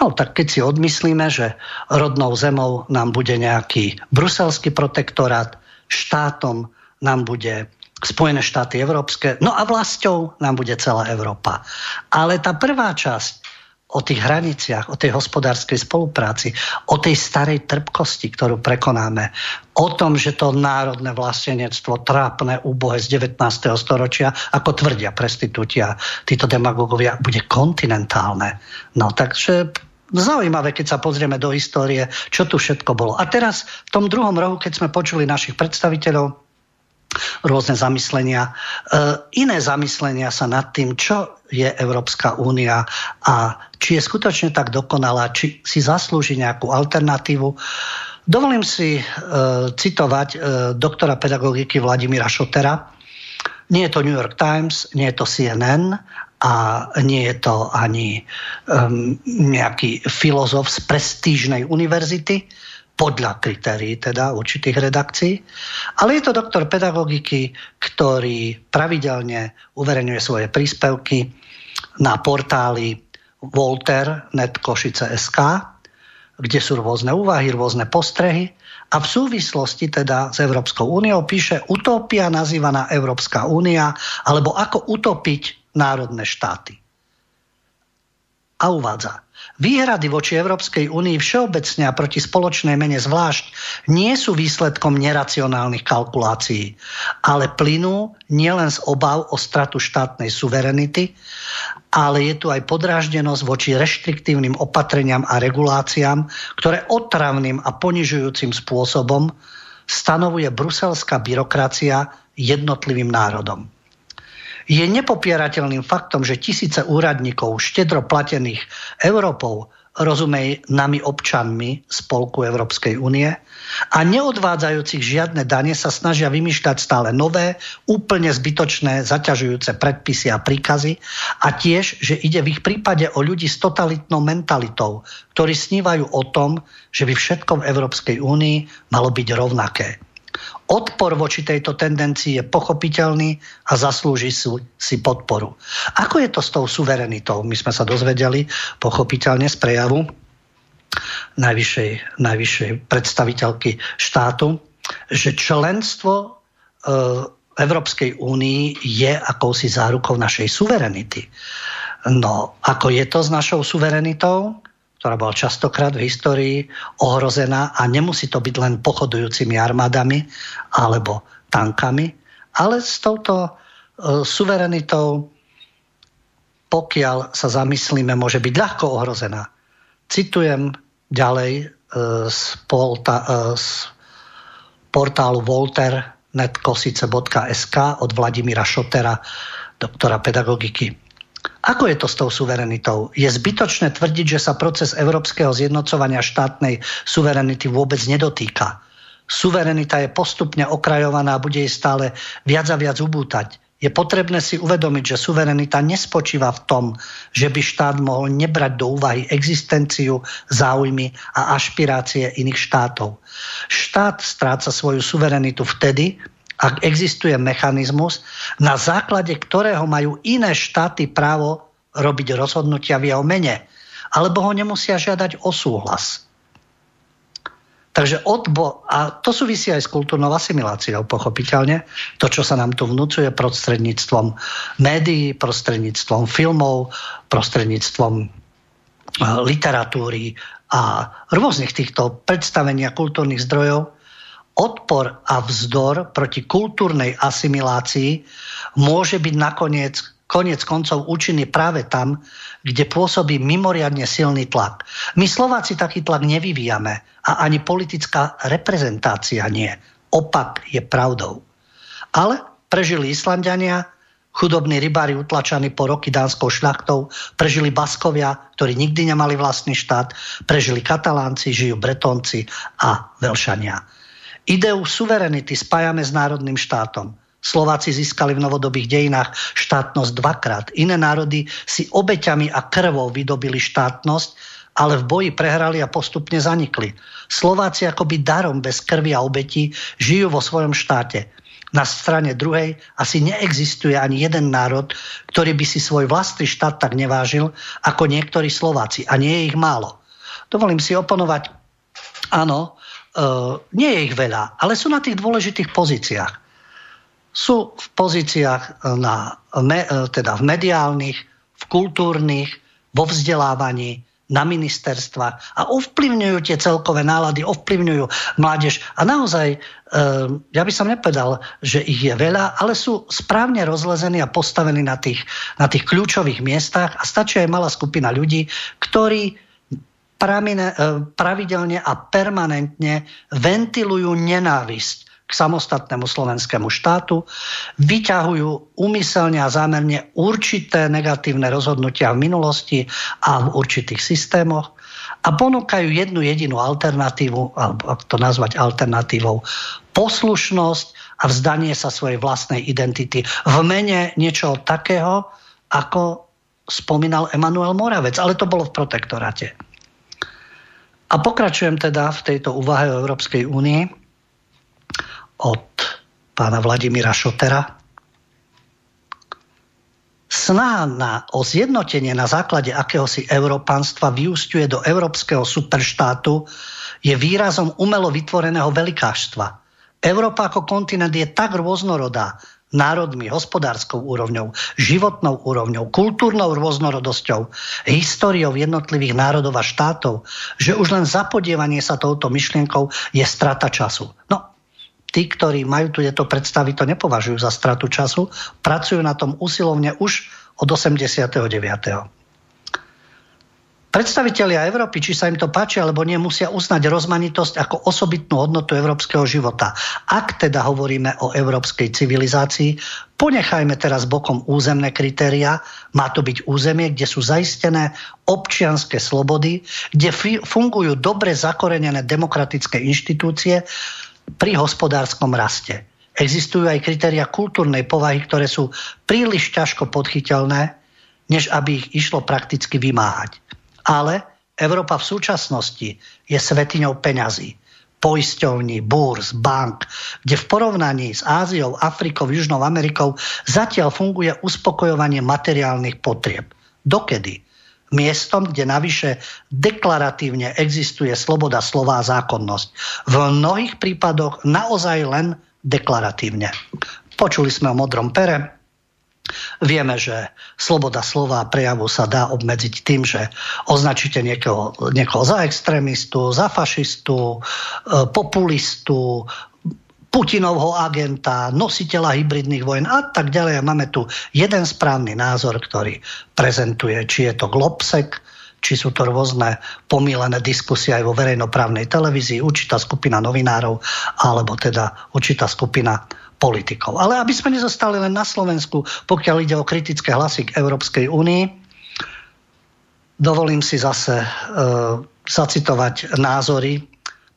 No tak keď si odmyslíme, že rodnou zemou nám bude nejaký bruselský protektorát, štátom nám bude Spojené štáty európske, no a vlastou nám bude celá Európa. Ale tá prvá časť o tých hraniciach, o tej hospodárskej spolupráci, o tej starej trpkosti, ktorú prekonáme, o tom, že to národné vlastenectvo trápne, úbohe z 19. storočia, ako tvrdia prestitútia, títo demagogovia, bude kontinentálne. No takže zaujímavé, keď sa pozrieme do histórie, čo tu všetko bolo. A teraz v tom druhom rohu, keď sme počuli našich predstaviteľov, rôzne zamyslenia, e, iné zamyslenia sa nad tým, čo je Európska únia a či je skutočne tak dokonalá, či si zaslúži nejakú alternatívu. Dovolím si e, citovať e, doktora pedagogiky Vladimíra Šotera. Nie je to New York Times, nie je to CNN a nie je to ani um, nejaký filozof z prestížnej univerzity, podľa kritérií teda určitých redakcií. Ale je to doktor pedagogiky, ktorý pravidelne uverejňuje svoje príspevky na portáli Volter.net Košice.sk, kde sú rôzne úvahy, rôzne postrehy a v súvislosti teda s Európskou úniou píše utopia nazývaná Európska únia alebo ako utopiť národné štáty. A uvádza, Výhrady voči Európskej únii všeobecne a proti spoločnej mene zvlášť nie sú výsledkom neracionálnych kalkulácií, ale plynú nielen z obav o stratu štátnej suverenity, ale je tu aj podráždenosť voči reštriktívnym opatreniam a reguláciám, ktoré otravným a ponižujúcim spôsobom stanovuje bruselská byrokracia jednotlivým národom. Je nepopierateľným faktom, že tisíce úradníkov štedro platených Európou rozumej nami občanmi Spolku Európskej únie a neodvádzajúcich žiadne dane sa snažia vymýšľať stále nové, úplne zbytočné, zaťažujúce predpisy a príkazy a tiež, že ide v ich prípade o ľudí s totalitnou mentalitou, ktorí snívajú o tom, že by všetko v Európskej únii malo byť rovnaké. Odpor voči tejto tendencii je pochopiteľný a zaslúži si podporu. Ako je to s tou suverenitou? My sme sa dozvedeli pochopiteľne z prejavu najvyššej, najvyššej predstaviteľky štátu, že členstvo e, Európskej únii je akousi zárukou našej suverenity. No, ako je to s našou suverenitou? Ktorá bola častokrát v histórii ohrozená a nemusí to byť len pochodujúcimi armádami alebo tankami, ale s touto e, suverenitou, pokiaľ sa zamyslíme, môže byť ľahko ohrozená. Citujem ďalej e, z, polta, e, z portálu volter.netkosice.sk od Vladimíra Šotera, doktora pedagogiky. Ako je to s tou suverenitou? Je zbytočné tvrdiť, že sa proces európskeho zjednocovania štátnej suverenity vôbec nedotýka. Suverenita je postupne okrajovaná a bude jej stále viac a viac ubútať. Je potrebné si uvedomiť, že suverenita nespočíva v tom, že by štát mohol nebrať do úvahy existenciu, záujmy a ašpirácie iných štátov. Štát stráca svoju suverenitu vtedy, ak existuje mechanizmus, na základe ktorého majú iné štáty právo robiť rozhodnutia v jeho mene, alebo ho nemusia žiadať o súhlas. Takže odbo, a to súvisí aj s kultúrnou asimiláciou, pochopiteľne. To, čo sa nám tu vnúcuje prostredníctvom médií, prostredníctvom filmov, prostredníctvom e, literatúry a rôznych týchto predstavení a kultúrnych zdrojov, odpor a vzdor proti kultúrnej asimilácii môže byť nakoniec konec koncov účinný práve tam, kde pôsobí mimoriadne silný tlak. My Slováci taký tlak nevyvíjame a ani politická reprezentácia nie. Opak je pravdou. Ale prežili Islandiania, Chudobní rybári utlačaní po roky dánskou šľachtou, prežili Baskovia, ktorí nikdy nemali vlastný štát, prežili Katalánci, žijú Bretonci a Velšania. Ideu suverenity spájame s národným štátom. Slováci získali v novodobých dejinách štátnosť dvakrát. Iné národy si obeťami a krvou vydobili štátnosť, ale v boji prehrali a postupne zanikli. Slováci akoby darom bez krvi a obetí žijú vo svojom štáte na strane druhej asi neexistuje ani jeden národ, ktorý by si svoj vlastný štát tak nevážil ako niektorí Slováci. A nie je ich málo. Dovolím si oponovať. Áno, nie je ich veľa, ale sú na tých dôležitých pozíciách. Sú v pozíciách na, me, e, teda v mediálnych, v kultúrnych, vo vzdelávaní, na ministerstva a ovplyvňujú tie celkové nálady, ovplyvňujú mládež. A naozaj, eh, ja by som nepovedal, že ich je veľa, ale sú správne rozlezení a postavení na tých, na tých kľúčových miestach a stačí aj malá skupina ľudí, ktorí eh, pravidelne a permanentne ventilujú nenávisť k samostatnému slovenskému štátu, vyťahujú úmyselne a zámerne určité negatívne rozhodnutia v minulosti a v určitých systémoch a ponúkajú jednu jedinú alternatívu, alebo ak to nazvať alternatívou, poslušnosť a vzdanie sa svojej vlastnej identity v mene niečoho takého, ako spomínal Emanuel Moravec, ale to bolo v protektoráte. A pokračujem teda v tejto úvahe o Európskej únii od pána Vladimíra Šotera. Snaha na, o zjednotenie na základe akéhosi európanstva vyústiuje do európskeho superštátu je výrazom umelo vytvoreného velikáštva. Európa ako kontinent je tak rôznorodá, národmi, hospodárskou úrovňou, životnou úrovňou, kultúrnou rôznorodosťou, históriou jednotlivých národov a štátov, že už len zapodievanie sa touto myšlienkou je strata času. No, tí, ktorí majú tu tieto predstavy, to nepovažujú za stratu času, pracujú na tom usilovne už od 89. Predstavitelia Európy, či sa im to páči alebo nie, musia uznať rozmanitosť ako osobitnú hodnotu európskeho života. Ak teda hovoríme o európskej civilizácii, ponechajme teraz bokom územné kritéria. Má to byť územie, kde sú zaistené občianské slobody, kde fungujú dobre zakorenené demokratické inštitúcie, pri hospodárskom raste. Existujú aj kritéria kultúrnej povahy, ktoré sú príliš ťažko podchytelné, než aby ich išlo prakticky vymáhať. Ale Európa v súčasnosti je svetiňou peňazí poisťovní, búrs, bank, kde v porovnaní s Áziou, Afrikou, Južnou Amerikou zatiaľ funguje uspokojovanie materiálnych potrieb. Dokedy? miestom, kde navyše deklaratívne existuje sloboda slova a zákonnosť. V mnohých prípadoch naozaj len deklaratívne. Počuli sme o modrom pere, Vieme, že sloboda slova a prejavu sa dá obmedziť tým, že označíte niekoho, niekoho za extrémistu, za fašistu, e, populistu, Putinovho agenta, nositeľa hybridných vojen a tak ďalej. Máme tu jeden správny názor, ktorý prezentuje, či je to Globsek, či sú to rôzne pomílené diskusie aj vo verejnoprávnej televízii, určitá skupina novinárov, alebo teda určitá skupina politikov. Ale aby sme nezostali len na Slovensku, pokiaľ ide o kritické hlasy k Európskej únii, dovolím si zase e, zacitovať názory,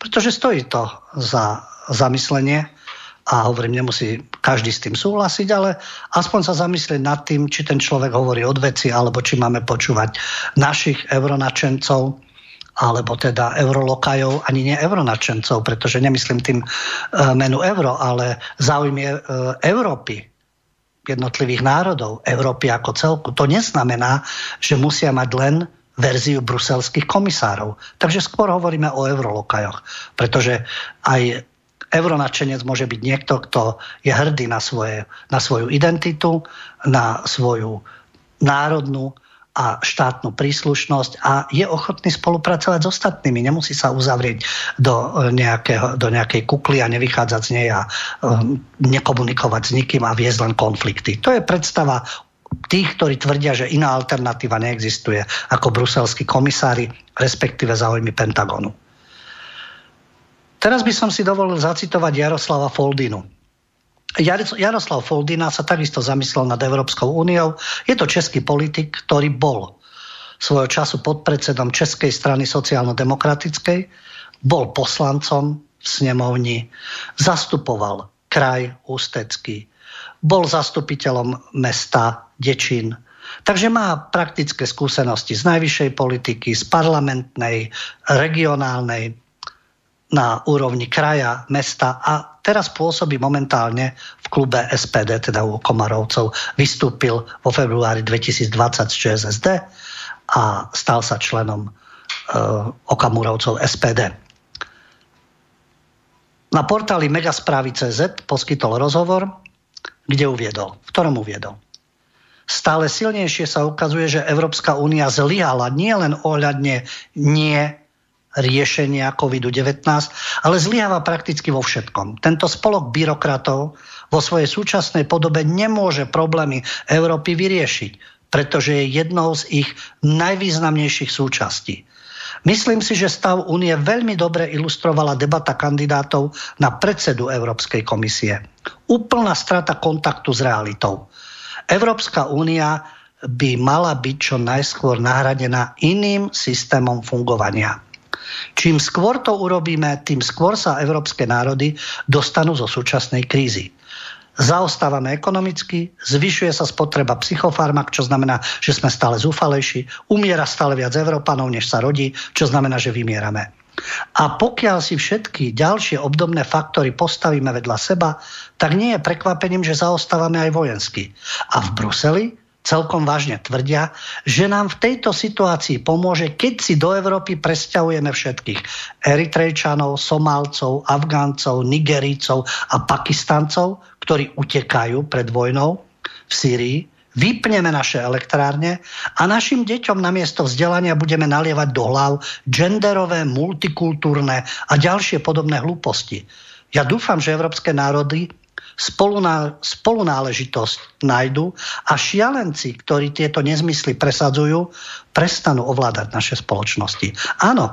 pretože stojí to za zamyslenie a hovorím, nemusí každý s tým súhlasiť, ale aspoň sa zamyslieť nad tým, či ten človek hovorí od veci, alebo či máme počúvať našich euronačencov, alebo teda eurolokajov, ani nie euronačencov, pretože nemyslím tým e, menu euro, ale záujmy e, Európy, jednotlivých národov, Európy ako celku. To neznamená, že musia mať len verziu bruselských komisárov. Takže skôr hovoríme o eurolokajoch, pretože aj euronačenec môže byť niekto, kto je hrdý na, svoje, na svoju identitu, na svoju národnú a štátnu príslušnosť a je ochotný spolupracovať s ostatnými. Nemusí sa uzavrieť do, nejakého, do nejakej kukly a nevychádzať z nej a um, nekomunikovať s nikým a viesť len konflikty. To je predstava tých, ktorí tvrdia, že iná alternatíva neexistuje ako bruselskí komisári, respektíve záujmy Pentagonu. Teraz by som si dovolil zacitovať Jaroslava Foldinu. Jaroslav Foldina sa takisto zamyslel nad Európskou úniou. Je to český politik, ktorý bol svojho času podpredsedom Českej strany sociálno-demokratickej, bol poslancom v snemovni, zastupoval kraj Ústecký, bol zastupiteľom mesta Dečín, Takže má praktické skúsenosti z najvyššej politiky, z parlamentnej, regionálnej, na úrovni kraja, mesta a teraz pôsobí momentálne v klube SPD, teda u Komarovcov. Vystúpil vo februári 2020 z ČSSD a stal sa členom uh, Okamurovcov SPD. Na portáli Megasprávy.cz poskytol rozhovor, kde uviedol, v ktorom uviedol. Stále silnejšie sa ukazuje, že Európska únia zlyhala nielen ohľadne nie riešenia COVID-19, ale zlyháva prakticky vo všetkom. Tento spolok byrokratov vo svojej súčasnej podobe nemôže problémy Európy vyriešiť, pretože je jednou z ich najvýznamnejších súčastí. Myslím si, že stav únie veľmi dobre ilustrovala debata kandidátov na predsedu Európskej komisie. Úplná strata kontaktu s realitou. Európska únia by mala byť čo najskôr nahradená iným systémom fungovania. Čím skôr to urobíme, tým skôr sa európske národy dostanú zo súčasnej krízy. Zaostávame ekonomicky, zvyšuje sa spotreba psychofarmak, čo znamená, že sme stále zúfalejší, umiera stále viac Európanov, než sa rodí, čo znamená, že vymierame. A pokiaľ si všetky ďalšie obdobné faktory postavíme vedľa seba, tak nie je prekvapením, že zaostávame aj vojensky. A v Bruseli celkom vážne tvrdia, že nám v tejto situácii pomôže, keď si do Európy presťahujeme všetkých Eritrejčanov, Somálcov, Afgáncov, Nigerícov a Pakistancov, ktorí utekajú pred vojnou v Sýrii, vypneme naše elektrárne a našim deťom namiesto vzdelania budeme nalievať do hlav genderové, multikultúrne a ďalšie podobné hlúposti. Ja dúfam, že európske národy spolunáležitosť nájdu a šialenci, ktorí tieto nezmysly presadzujú, prestanú ovládať naše spoločnosti. Áno,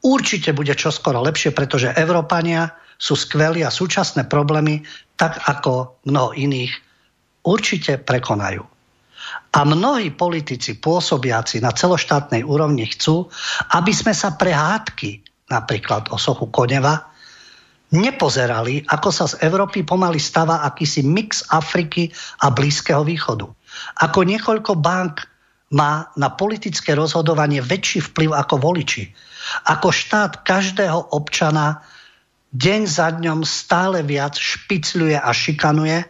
určite bude čoskoro lepšie, pretože Európania sú skvelí a súčasné problémy, tak ako mnoho iných, určite prekonajú. A mnohí politici pôsobiaci na celoštátnej úrovni chcú, aby sme sa pre hádky, napríklad o sochu Koneva, nepozerali, ako sa z Európy pomaly stáva akýsi mix Afriky a Blízkeho východu. Ako niekoľko bank má na politické rozhodovanie väčší vplyv ako voliči. Ako štát každého občana deň za dňom stále viac špicľuje a šikanuje,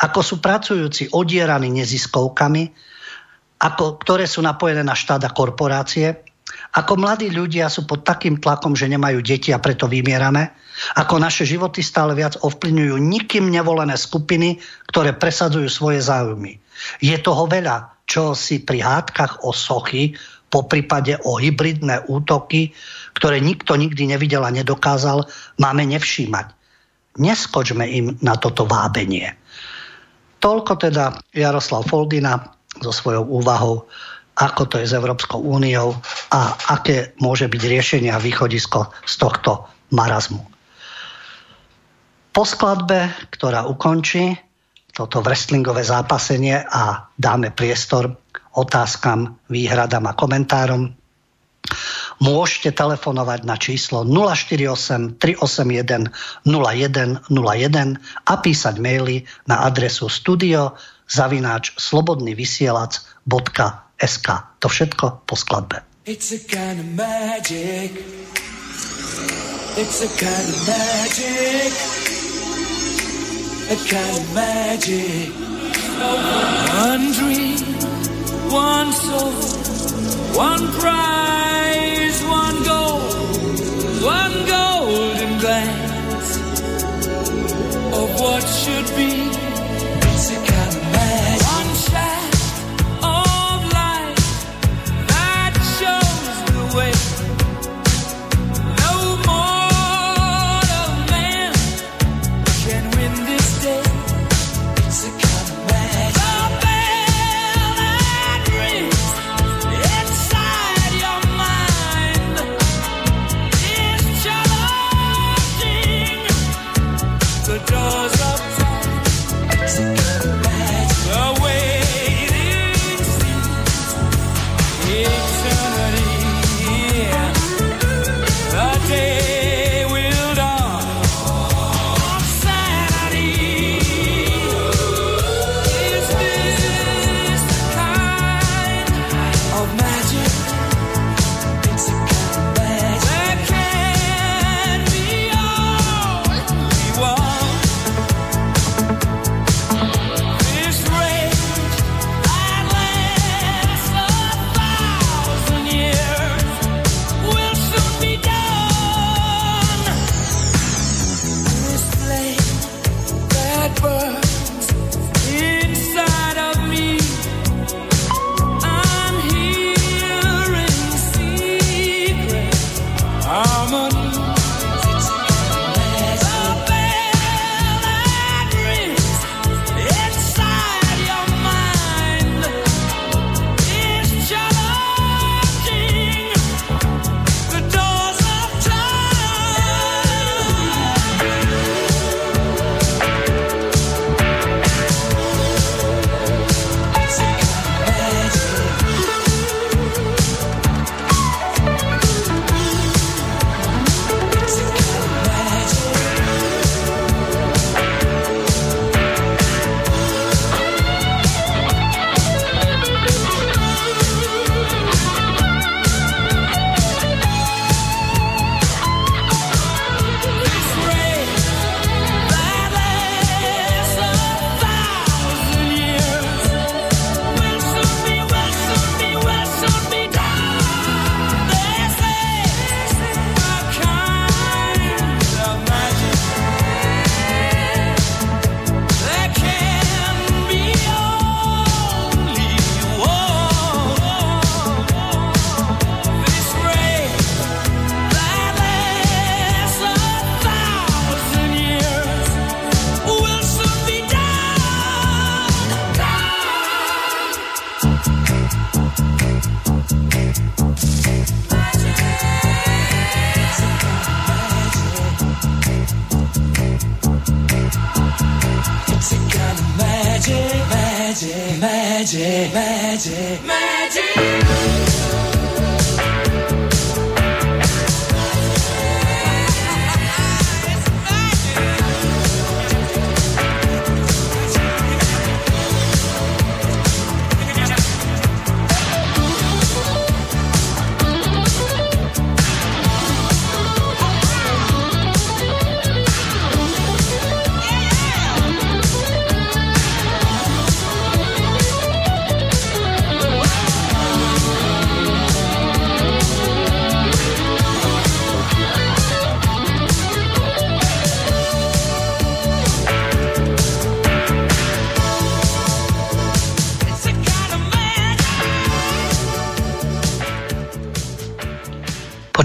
ako sú pracujúci odieraní neziskovkami, ako, ktoré sú napojené na štát a korporácie, ako mladí ľudia sú pod takým tlakom, že nemajú deti a preto vymierame, ako naše životy stále viac ovplyvňujú nikým nevolené skupiny, ktoré presadzujú svoje záujmy. Je toho veľa, čo si pri hádkach o sochy, po prípade o hybridné útoky, ktoré nikto nikdy nevidel a nedokázal, máme nevšímať. Neskočme im na toto vábenie. Toľko teda Jaroslav Foldina so svojou úvahou ako to je s Európskou úniou a aké môže byť riešenie a východisko z tohto marazmu. Po skladbe, ktorá ukončí toto wrestlingové zápasenie a dáme priestor otázkam, výhradám a komentárom, môžete telefonovať na číslo 048 381 0101 a písať maily na adresu studio zavináč slobodnyvysielac.com SK. To všetko po skladbe. It's a kind of magic. It's a kind of magic. A kind of magic. One dream, one soul, one prize, one goal, one golden glance of what should be.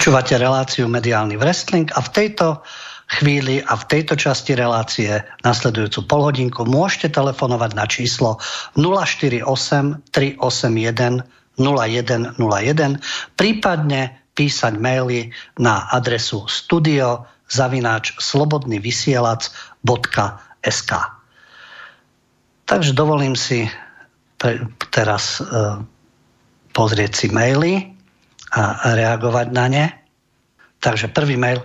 Počúvate reláciu Mediálny wrestling a v tejto chvíli a v tejto časti relácie nasledujúcu polhodinku môžete telefonovať na číslo 048 381 0101, prípadne písať maily na adresu studio zavináč slobodnyvysielac.sk Takže dovolím si teraz uh, pozrieť si maily a reagovať na ne. Takže prvý mail.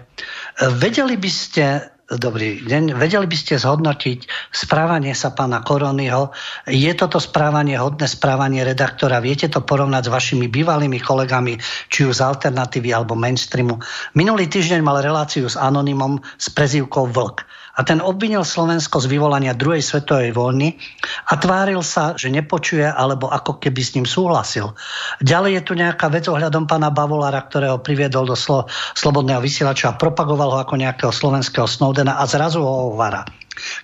Vedeli by ste Dobrý deň. Vedeli by ste zhodnotiť správanie sa pána Koronyho? Je toto správanie hodné správanie redaktora? Viete to porovnať s vašimi bývalými kolegami, či už z alternatívy alebo mainstreamu? Minulý týždeň mal reláciu s anonymom s prezývkou Vlk a ten obvinil Slovensko z vyvolania druhej svetovej vojny a tváril sa, že nepočuje alebo ako keby s ním súhlasil. Ďalej je tu nejaká vec ohľadom pána Bavolára, ktorého priviedol do slo- Slobodného vysielača a propagoval ho ako nejakého slovenského Snowdena a zrazu ho ovara.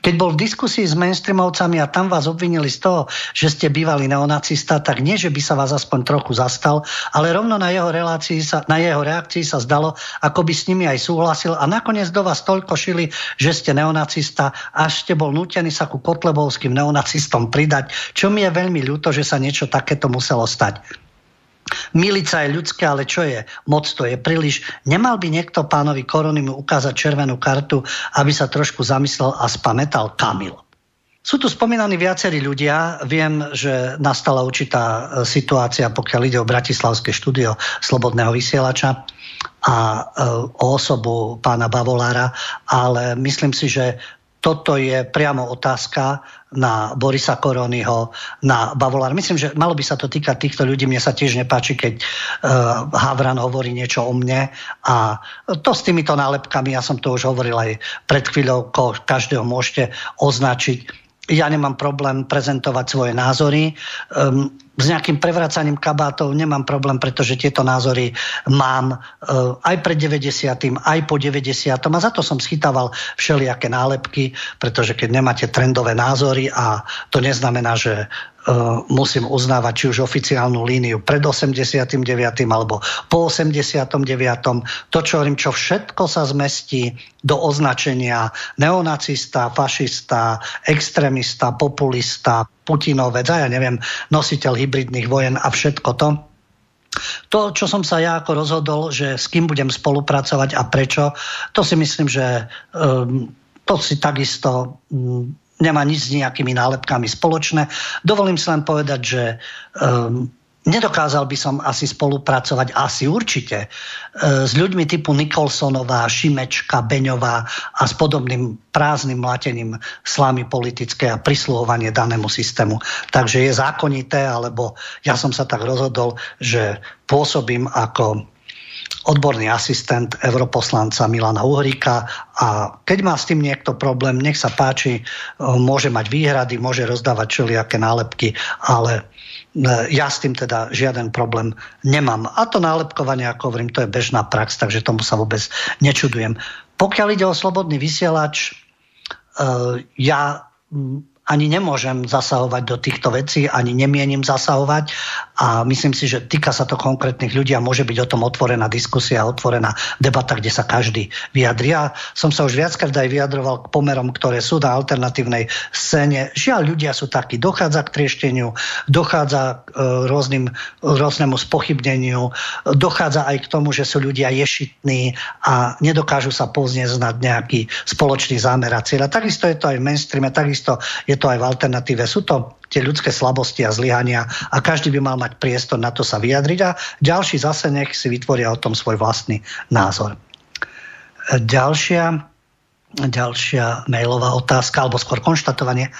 Keď bol v diskusii s mainstreamovcami a tam vás obvinili z toho, že ste bývali neonacista, tak nie, že by sa vás aspoň trochu zastal, ale rovno na jeho, relácii sa, na jeho reakcii sa zdalo, ako by s nimi aj súhlasil a nakoniec do vás toľko šili, že ste neonacista, až ste bol nútený sa ku kotlebovským neonacistom pridať, čo mi je veľmi ľúto, že sa niečo takéto muselo stať. Milica je ľudské, ale čo je? Moc to je príliš. Nemal by niekto pánovi Koronimu ukázať červenú kartu, aby sa trošku zamyslel a spametal Kamil. Sú tu spomínaní viacerí ľudia. Viem, že nastala určitá e, situácia, pokiaľ ide o Bratislavské štúdio Slobodného vysielača a e, o osobu pána Bavolára, ale myslím si, že toto je priamo otázka na Borisa Koronyho, na Bavolár. Myslím, že malo by sa to týkať týchto ľudí. Mne sa tiež nepáči, keď uh, Havran hovorí niečo o mne a to s týmito nálepkami, ja som to už hovoril aj pred chvíľou, každého môžete označiť ja nemám problém prezentovať svoje názory. Um, s nejakým prevracaním kabátov nemám problém, pretože tieto názory mám uh, aj pred 90. aj po 90. A za to som schytával všelijaké nálepky, pretože keď nemáte trendové názory a to neznamená, že musím uznávať či už oficiálnu líniu pred 89. alebo po 89. To, čo hovorím, čo všetko sa zmestí do označenia neonacista, fašista, extrémista, populista, Putinovec a ja neviem, nositeľ hybridných vojen a všetko to. To, čo som sa ja ako rozhodol, že s kým budem spolupracovať a prečo, to si myslím, že um, to si takisto um, nemá nič s nejakými nálepkami spoločné. Dovolím si len povedať, že um, nedokázal by som asi spolupracovať, asi určite, uh, s ľuďmi typu Nikolsonová, Šimečka, Beňová a s podobným prázdnym mlatením slámy politické a prisluhovanie danému systému. Takže je zákonité, alebo ja som sa tak rozhodol, že pôsobím ako odborný asistent europoslanca Milana Uhríka a keď má s tým niekto problém, nech sa páči, e, môže mať výhrady, môže rozdávať všelijaké nálepky, ale e, ja s tým teda žiaden problém nemám. A to nálepkovanie, ako hovorím, to je bežná prax, takže tomu sa vôbec nečudujem. Pokiaľ ide o slobodný vysielač, e, ja ani nemôžem zasahovať do týchto vecí, ani nemienim zasahovať a myslím si, že týka sa to konkrétnych ľudí a môže byť o tom otvorená diskusia, otvorená debata, kde sa každý vyjadri. Ja som sa už viackrát aj vyjadroval k pomerom, ktoré sú na alternatívnej scéne. Žiaľ, ľudia sú takí, dochádza k triešteniu, dochádza k e, rôznym, rôznemu spochybneniu, dochádza aj k tomu, že sú ľudia ješitní a nedokážu sa poznieť nad nejaký spoločný zámer a cieľ. A takisto je to aj v mainstreame, takisto je to aj v alternatíve. Sú to tie ľudské slabosti a zlyhania a každý by mal mať priestor na to sa vyjadriť a ďalší zase nech si vytvoria o tom svoj vlastný názor. Ďalšia Ďalšia mailová otázka, alebo skôr konštatovanie.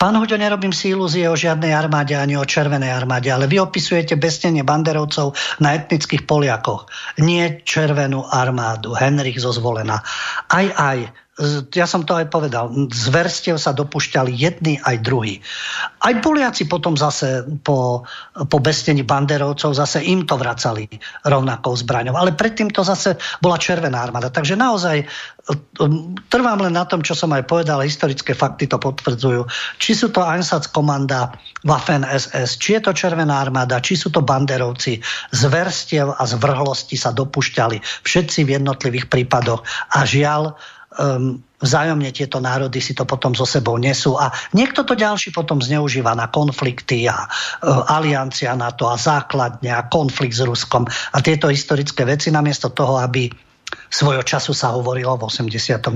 Pán Huďo, nerobím si ilúzie o žiadnej armáde ani o červenej armáde, ale vy opisujete bestenie banderovcov na etnických Poliakoch. Nie červenú armádu, Henrich zo zvolená. Aj, aj, ja som to aj povedal, zverstiev sa dopušťali jedni aj druhí. Aj Poliaci potom zase po, po bestení banderovcov zase im to vracali rovnakou zbraňou. Ale predtým to zase bola Červená armáda. Takže naozaj um, trvám len na tom, čo som aj povedal, historické fakty to potvrdzujú. Či sú to Einsatzkomanda Waffen SS, či je to Červená armáda, či sú to banderovci, zverstiev a zvrhlosti sa dopušťali všetci v jednotlivých prípadoch. A žiaľ, um, vzájomne tieto národy si to potom so sebou nesú a niekto to ďalší potom zneužíva na konflikty a uh, aliancia na to a základne a konflikt s Ruskom a tieto historické veci namiesto toho, aby svojho času sa hovorilo v 89.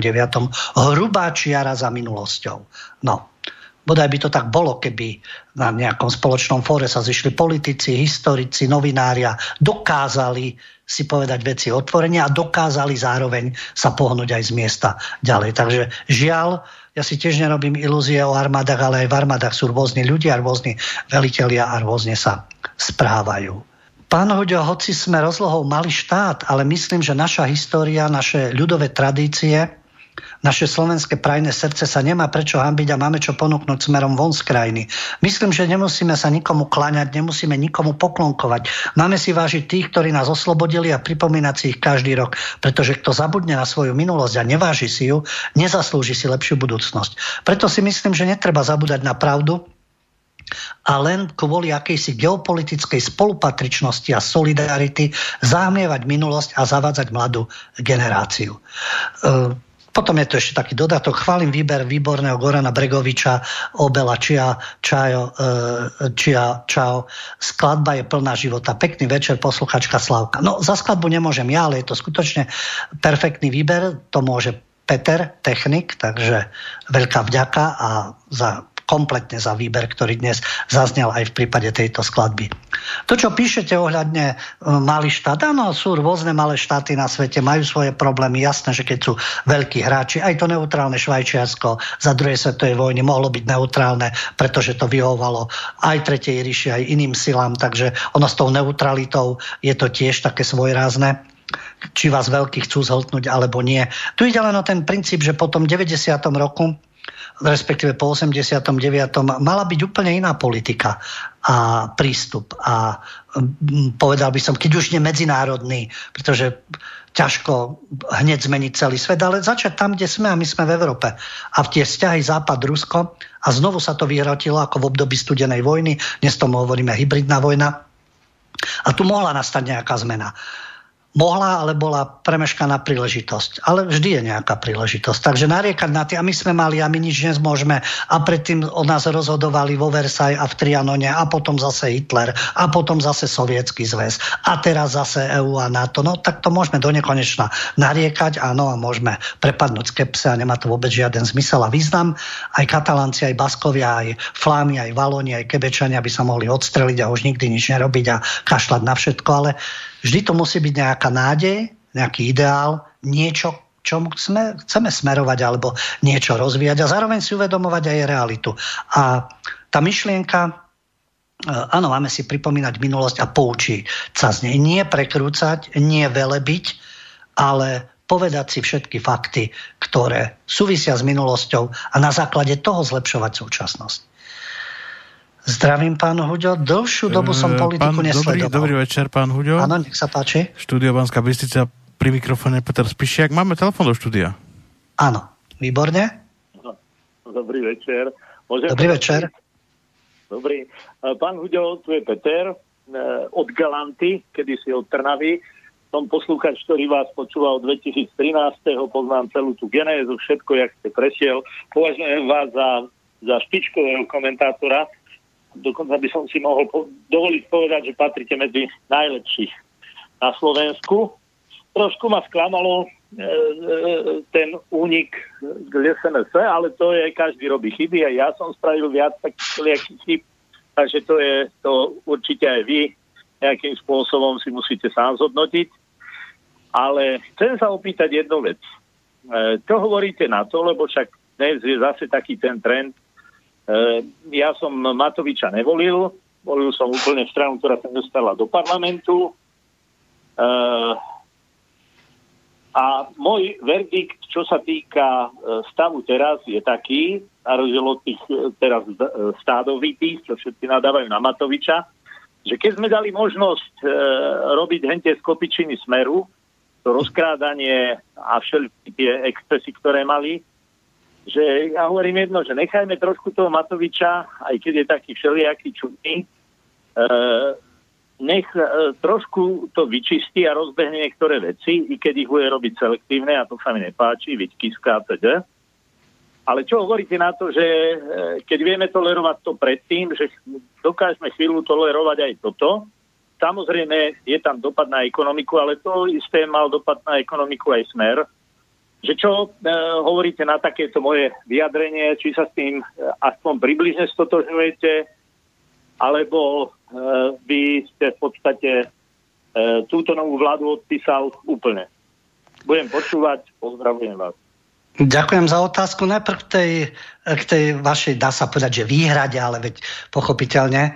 hrubá čiara za minulosťou. No, Bodaj by to tak bolo, keby na nejakom spoločnom fóre sa zišli politici, historici, novinária, dokázali si povedať veci otvorene a dokázali zároveň sa pohnúť aj z miesta ďalej. Takže žiaľ, ja si tiež nerobím ilúzie o armádach, ale aj v armádach sú rôzni ľudia, rôzni velitelia a rôzne sa správajú. Pán Hoďo, hoci sme rozlohou malý štát, ale myslím, že naša história, naše ľudové tradície naše slovenské prajné srdce sa nemá prečo hambiť a máme čo ponúknuť smerom von z krajiny. Myslím, že nemusíme sa nikomu klaňať, nemusíme nikomu poklonkovať. Máme si vážiť tých, ktorí nás oslobodili a pripomínať si ich každý rok. Pretože kto zabudne na svoju minulosť a neváži si ju, nezaslúži si lepšiu budúcnosť. Preto si myslím, že netreba zabúdať na pravdu, a len kvôli akejsi geopolitickej spolupatričnosti a solidarity zahmievať minulosť a zavádzať mladú generáciu. E, potom je to ešte taký dodatok. Chválim výber výborného Gorana Bregoviča, Obela Čia, Čajo, e, Čia, Čao. Skladba je plná života. Pekný večer, posluchačka Slavka. No, za skladbu nemôžem ja, ale je to skutočne perfektný výber. To môže Peter, technik, takže veľká vďaka a za kompletne za výber, ktorý dnes zaznel aj v prípade tejto skladby. To, čo píšete ohľadne e, malý štát, áno, sú rôzne malé štáty na svete, majú svoje problémy, jasné, že keď sú veľkí hráči, aj to neutrálne Švajčiarsko za druhej svetovej vojny mohlo byť neutrálne, pretože to vyhovalo aj Tretej ríši, aj iným silám, takže ono s tou neutralitou je to tiež také svojrázne či vás veľký chcú zhltnúť alebo nie. Tu ide len o ten princíp, že po tom 90. roku respektíve po 89. mala byť úplne iná politika a prístup. A povedal by som, keď už nie medzinárodný, pretože ťažko hneď zmeniť celý svet, ale začať tam, kde sme a my sme v Európe. A v tie vzťahy Západ-Rusko a znovu sa to vyhrotilo ako v období studenej vojny, dnes tomu hovoríme hybridná vojna. A tu mohla nastať nejaká zmena mohla, ale bola premeškaná príležitosť. Ale vždy je nejaká príležitosť. Takže nariekať na tie, a my sme mali, a my nič nezmôžeme, a predtým o nás rozhodovali vo Versailles a v Trianone, a potom zase Hitler, a potom zase Sovietský zväz, a teraz zase EU a NATO. No tak to môžeme do nekonečna nariekať, áno, a môžeme prepadnúť skepse a nemá to vôbec žiaden zmysel a význam. Aj Katalánci, aj Baskovia, aj Flámy, aj Valóni, aj Kebečania by sa mohli odstreliť a už nikdy nič nerobiť a kašľať na všetko, ale Vždy to musí byť nejaká nádej, nejaký ideál, niečo, čo sme, chceme smerovať alebo niečo rozvíjať a zároveň si uvedomovať aj realitu. A tá myšlienka, e, áno, máme si pripomínať minulosť a poučiť sa z nej. Nie prekrúcať, nie velebiť, ale povedať si všetky fakty, ktoré súvisia s minulosťou a na základe toho zlepšovať súčasnosť. Zdravím, pán Huďo. Dlhšiu dobu som eh, politiku pán, nesledoval. Dobrý, dobrý večer, pán Huďo. Áno, nech sa páči. Štúdio Banská Bystrica, pri mikrofóne Peter Spišiak. Máme telefon do štúdia. Áno, výborne. Dobrý večer. Môžem Dobrý večer. Dobrý. Eh, pán Huďo, tu je Peter eh, od Galanty, kedy si od Trnavy. Som poslúchač, ktorý vás počúval 2013. Poznám celú tú genézu, všetko, jak ste prešiel. Považujem vás za, za špičkového komentátora dokonca by som si mohol po- dovoliť povedať, že patrite medzi najlepších na Slovensku. Trošku ma sklamalo ten únik k SNS, ale to je, každý robí chyby a ja som spravil viac takých chyb, takže to je to určite aj vy nejakým spôsobom si musíte sám zhodnotiť. Ale chcem sa opýtať jednu vec. E, čo hovoríte na to, lebo však dnes je zase taký ten trend. E, ja som Matoviča nevolil, volil som úplne stranu, ktorá sa dostala do parlamentu. E, a môj verdikt, čo sa týka stavu teraz, je taký, na rozdiel od tých teraz stádovitých, čo všetci nadávajú na Matoviča, že keď sme dali možnosť robiť hente z kopičiny smeru, to rozkrádanie a všetky tie excesy, ktoré mali, že ja hovorím jedno, že nechajme trošku toho Matoviča, aj keď je taký všelijaký čudný, e, nech e, trošku to vyčistí a rozbehne niektoré veci, i keď ich bude robiť selektívne, a to sa mi nepáči, viď Kiska a teda. Ale čo hovoríte na to, že e, keď vieme tolerovať to predtým, že dokážeme chvíľu tolerovať aj toto, samozrejme je tam dopad na ekonomiku, ale to isté mal dopad na ekonomiku aj smer. Že čo e, hovoríte na takéto moje vyjadrenie, či sa s tým e, aspoň približne stotožňujete, alebo e, by ste v podstate e, túto novú vládu odpísal úplne. Budem počúvať, pozdravujem vás. Ďakujem za otázku. Najprv k tej, k tej vašej, dá sa povedať, že výhrade, ale veď pochopiteľne e,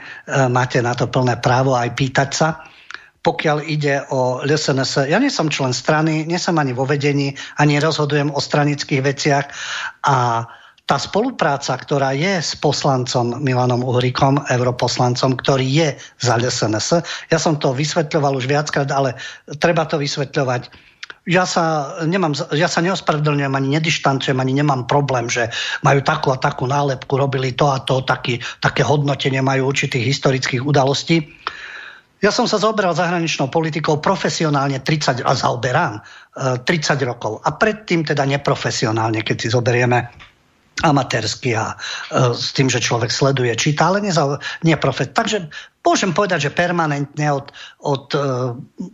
máte na to plné právo aj pýtať sa. Pokiaľ ide o LSNS, ja nie som člen strany, nie som ani vo vedení, ani rozhodujem o stranických veciach. A tá spolupráca, ktorá je s poslancom Milanom Uhrikom, europoslancom, ktorý je za LSNS, ja som to vysvetľoval už viackrát, ale treba to vysvetľovať. Ja sa, nemám, ja sa neospravedlňujem, ani nedištancujem, ani nemám problém, že majú takú a takú nálepku, robili to a to, taký, také hodnotenie majú určitých historických udalostí. Ja som sa zaoberal zahraničnou politikou profesionálne 30, a zaoberám 30 e, rokov. A predtým teda neprofesionálne, keď si zoberieme amatérsky a e, s tým, že človek sleduje, číta, ale neza, nie profet. Takže môžem povedať, že permanentne od, od e,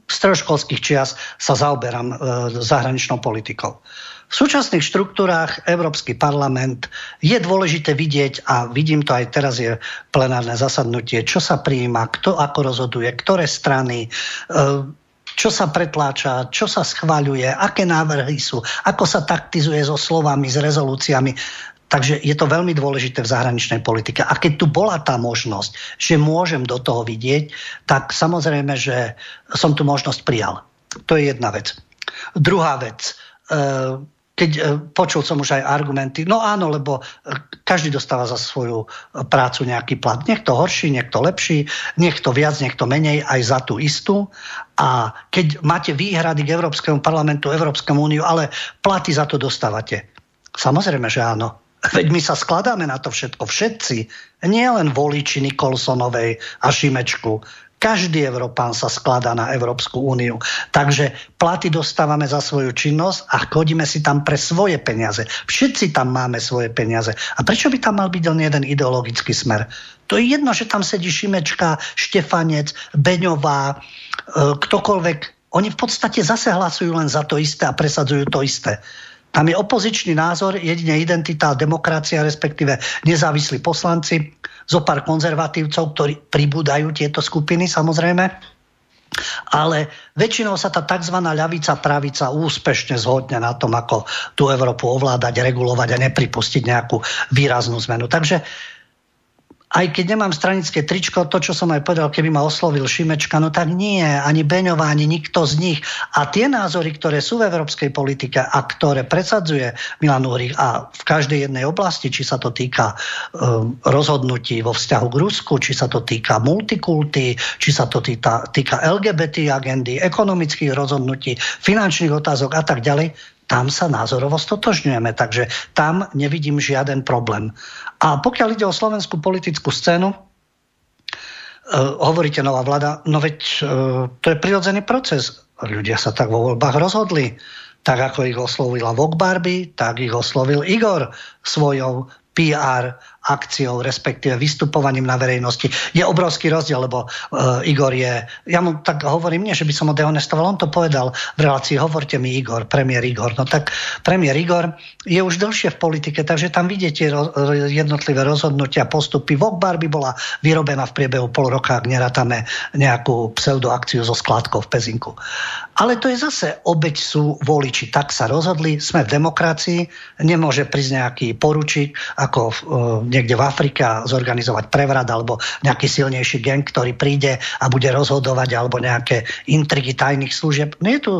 stredoškolských čias sa zaoberám zahraničnou politikou. V súčasných štruktúrách Európsky parlament je dôležité vidieť, a vidím to aj teraz je plenárne zasadnutie, čo sa prijíma, kto ako rozhoduje, ktoré strany, e, čo sa pretláča, čo sa schváľuje, aké návrhy sú, ako sa taktizuje so slovami, s rezolúciami. Takže je to veľmi dôležité v zahraničnej politike. A keď tu bola tá možnosť, že môžem do toho vidieť, tak samozrejme, že som tu možnosť prijal. To je jedna vec. Druhá vec. E, keď e, počul som už aj argumenty, no áno, lebo e, každý dostáva za svoju prácu nejaký plat. Niekto horší, niekto lepší, niekto viac, niekto menej, aj za tú istú. A keď máte výhrady k Európskemu parlamentu, Európskemu úniu, ale platy za to dostávate. Samozrejme, že áno. Veď my sa skladáme na to všetko, všetci, nie len voliči Nikolsonovej a Šimečku. Každý Európán sa skladá na Európsku úniu. Takže platy dostávame za svoju činnosť a chodíme si tam pre svoje peniaze. Všetci tam máme svoje peniaze. A prečo by tam mal byť len jeden ideologický smer? To je jedno, že tam sedí Šimečka, Štefanec, Beňová, e, ktokoľvek. Oni v podstate zase hlasujú len za to isté a presadzujú to isté. Tam je opozičný názor, jedine identita, demokracia, respektíve nezávislí poslanci, zo pár konzervatívcov, ktorí pribúdajú tieto skupiny samozrejme. Ale väčšinou sa tá tzv. ľavica pravica úspešne zhodne na tom, ako tú Európu ovládať, regulovať a nepripustiť nejakú výraznú zmenu. Takže aj keď nemám stranické tričko, to, čo som aj povedal, keby ma oslovil Šimečka, no tak nie, ani Beňová, ani nikto z nich. A tie názory, ktoré sú v európskej politike a ktoré presadzuje Milan Uhrik a v každej jednej oblasti, či sa to týka um, rozhodnutí vo vzťahu k Rusku, či sa to týka multikulty, či sa to týka, týka LGBT agendy, ekonomických rozhodnutí, finančných otázok a tak ďalej, tam sa názorovo stotožňujeme, takže tam nevidím žiaden problém. A pokiaľ ide o slovenskú politickú scénu, uh, hovoríte nová vláda, no veď uh, to je prirodzený proces. Ľudia sa tak vo voľbách rozhodli. Tak ako ich oslovila Vok Barbie, tak ich oslovil Igor svojou PR akciou, respektíve vystupovaním na verejnosti. Je obrovský rozdiel, lebo uh, Igor je, ja mu tak hovorím, nie, že by som ho dehonestoval, on to povedal v relácii, hovorte mi Igor, premiér Igor. No tak premiér Igor je už dlhšie v politike, takže tam vidíte ro- jednotlivé rozhodnutia, postupy. Vokbar by bola vyrobená v priebehu pol roka, ak nerátame nejakú pseudoakciu so skládkou v Pezinku. Ale to je zase obeď sú voliči. Tak sa rozhodli, sme v demokracii, nemôže prísť nejaký poručík, ako v, niekde v Afrike zorganizovať prevrat alebo nejaký silnejší gang, ktorý príde a bude rozhodovať alebo nejaké intrigy tajných služieb. No je tu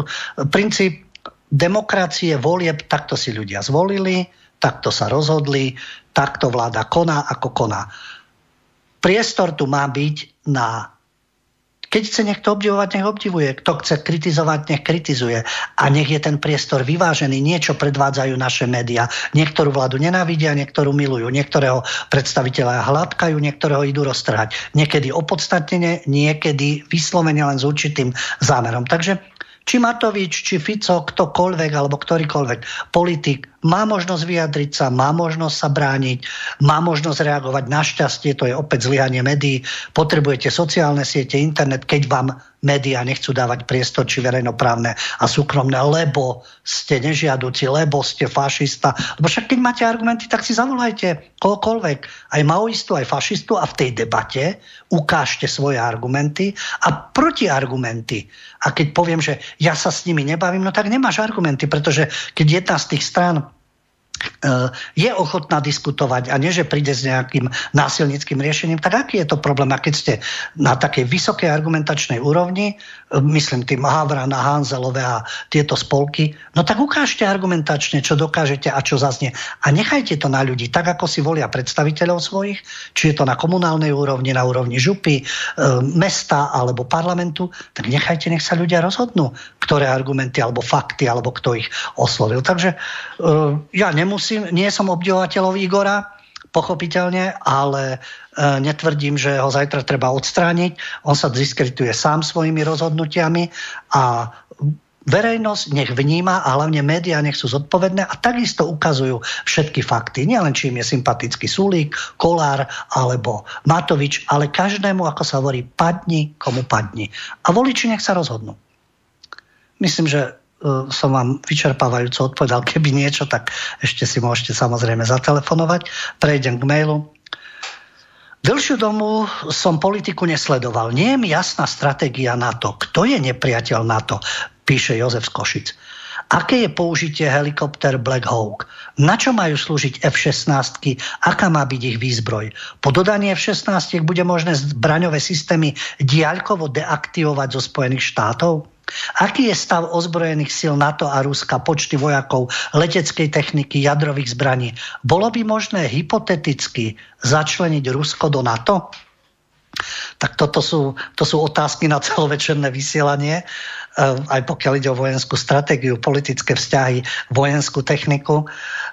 princíp demokracie, volieb, takto si ľudia zvolili, takto sa rozhodli, takto vláda koná, ako koná. Priestor tu má byť na keď chce niekto obdivovať, nech obdivuje. Kto chce kritizovať, nech kritizuje. A nech je ten priestor vyvážený. Niečo predvádzajú naše médiá. Niektorú vládu nenávidia, niektorú milujú. Niektorého predstaviteľa hladkajú, niektorého idú roztrhať. Niekedy opodstatnene, niekedy vyslovene len s určitým zámerom. Takže či Matovič, či Fico, ktokoľvek alebo ktorýkoľvek politik má možnosť vyjadriť sa, má možnosť sa brániť, má možnosť reagovať. Našťastie to je opäť zlyhanie médií. Potrebujete sociálne siete, internet, keď vám médiá nechcú dávať priestor, či verejnoprávne a súkromné, lebo ste nežiaduci, lebo ste fašista. Lebo však keď máte argumenty, tak si zavolajte kohokoľvek, aj maoistu, aj fašistu a v tej debate ukážte svoje argumenty a protiargumenty. A keď poviem, že ja sa s nimi nebavím, no tak nemáš argumenty, pretože keď jedna z tých strán je ochotná diskutovať a nie, že príde s nejakým násilnickým riešením, tak aký je to problém? A keď ste na takej vysokej argumentačnej úrovni, eh, myslím tým Havrana, Hanzelové a tieto spolky, no tak ukážte argumentačne, čo dokážete a čo zaznie. A nechajte to na ľudí, tak ako si volia predstaviteľov svojich, či je to na komunálnej úrovni, na úrovni župy, e, mesta alebo parlamentu, tak nechajte, nech sa ľudia rozhodnú, ktoré argumenty alebo fakty, alebo kto ich oslovil. Takže e, ja nemusím, nie som obdivovateľov Igora, pochopiteľne, ale e, netvrdím, že ho zajtra treba odstrániť. On sa diskredituje sám svojimi rozhodnutiami a verejnosť nech vníma a hlavne médiá nech sú zodpovedné a takisto ukazujú všetky fakty. Nielen čím je sympatický Sulík, Kolár alebo Matovič, ale každému, ako sa hovorí, padni, komu padni. A voliči nech sa rozhodnú. Myslím, že som vám vyčerpávajúco odpovedal. Keby niečo, tak ešte si môžete samozrejme zatelefonovať. Prejdem k mailu. Dlhšiu domu som politiku nesledoval. Nie je mi jasná stratégia NATO. Kto je nepriateľ NATO? Píše Jozef z Košic. Aké je použitie helikopter Black Hawk? Na čo majú slúžiť F-16? Aká má byť ich výzbroj? Po dodaní F-16 bude možné zbraňové systémy diaľkovo deaktivovať zo Spojených štátov? Aký je stav ozbrojených síl NATO a Ruska, počty vojakov, leteckej techniky, jadrových zbraní? Bolo by možné hypoteticky začleniť Rusko do NATO? Tak toto sú, to sú otázky na celovečerné vysielanie, eh, aj pokiaľ ide o vojenskú stratégiu, politické vzťahy, vojenskú techniku.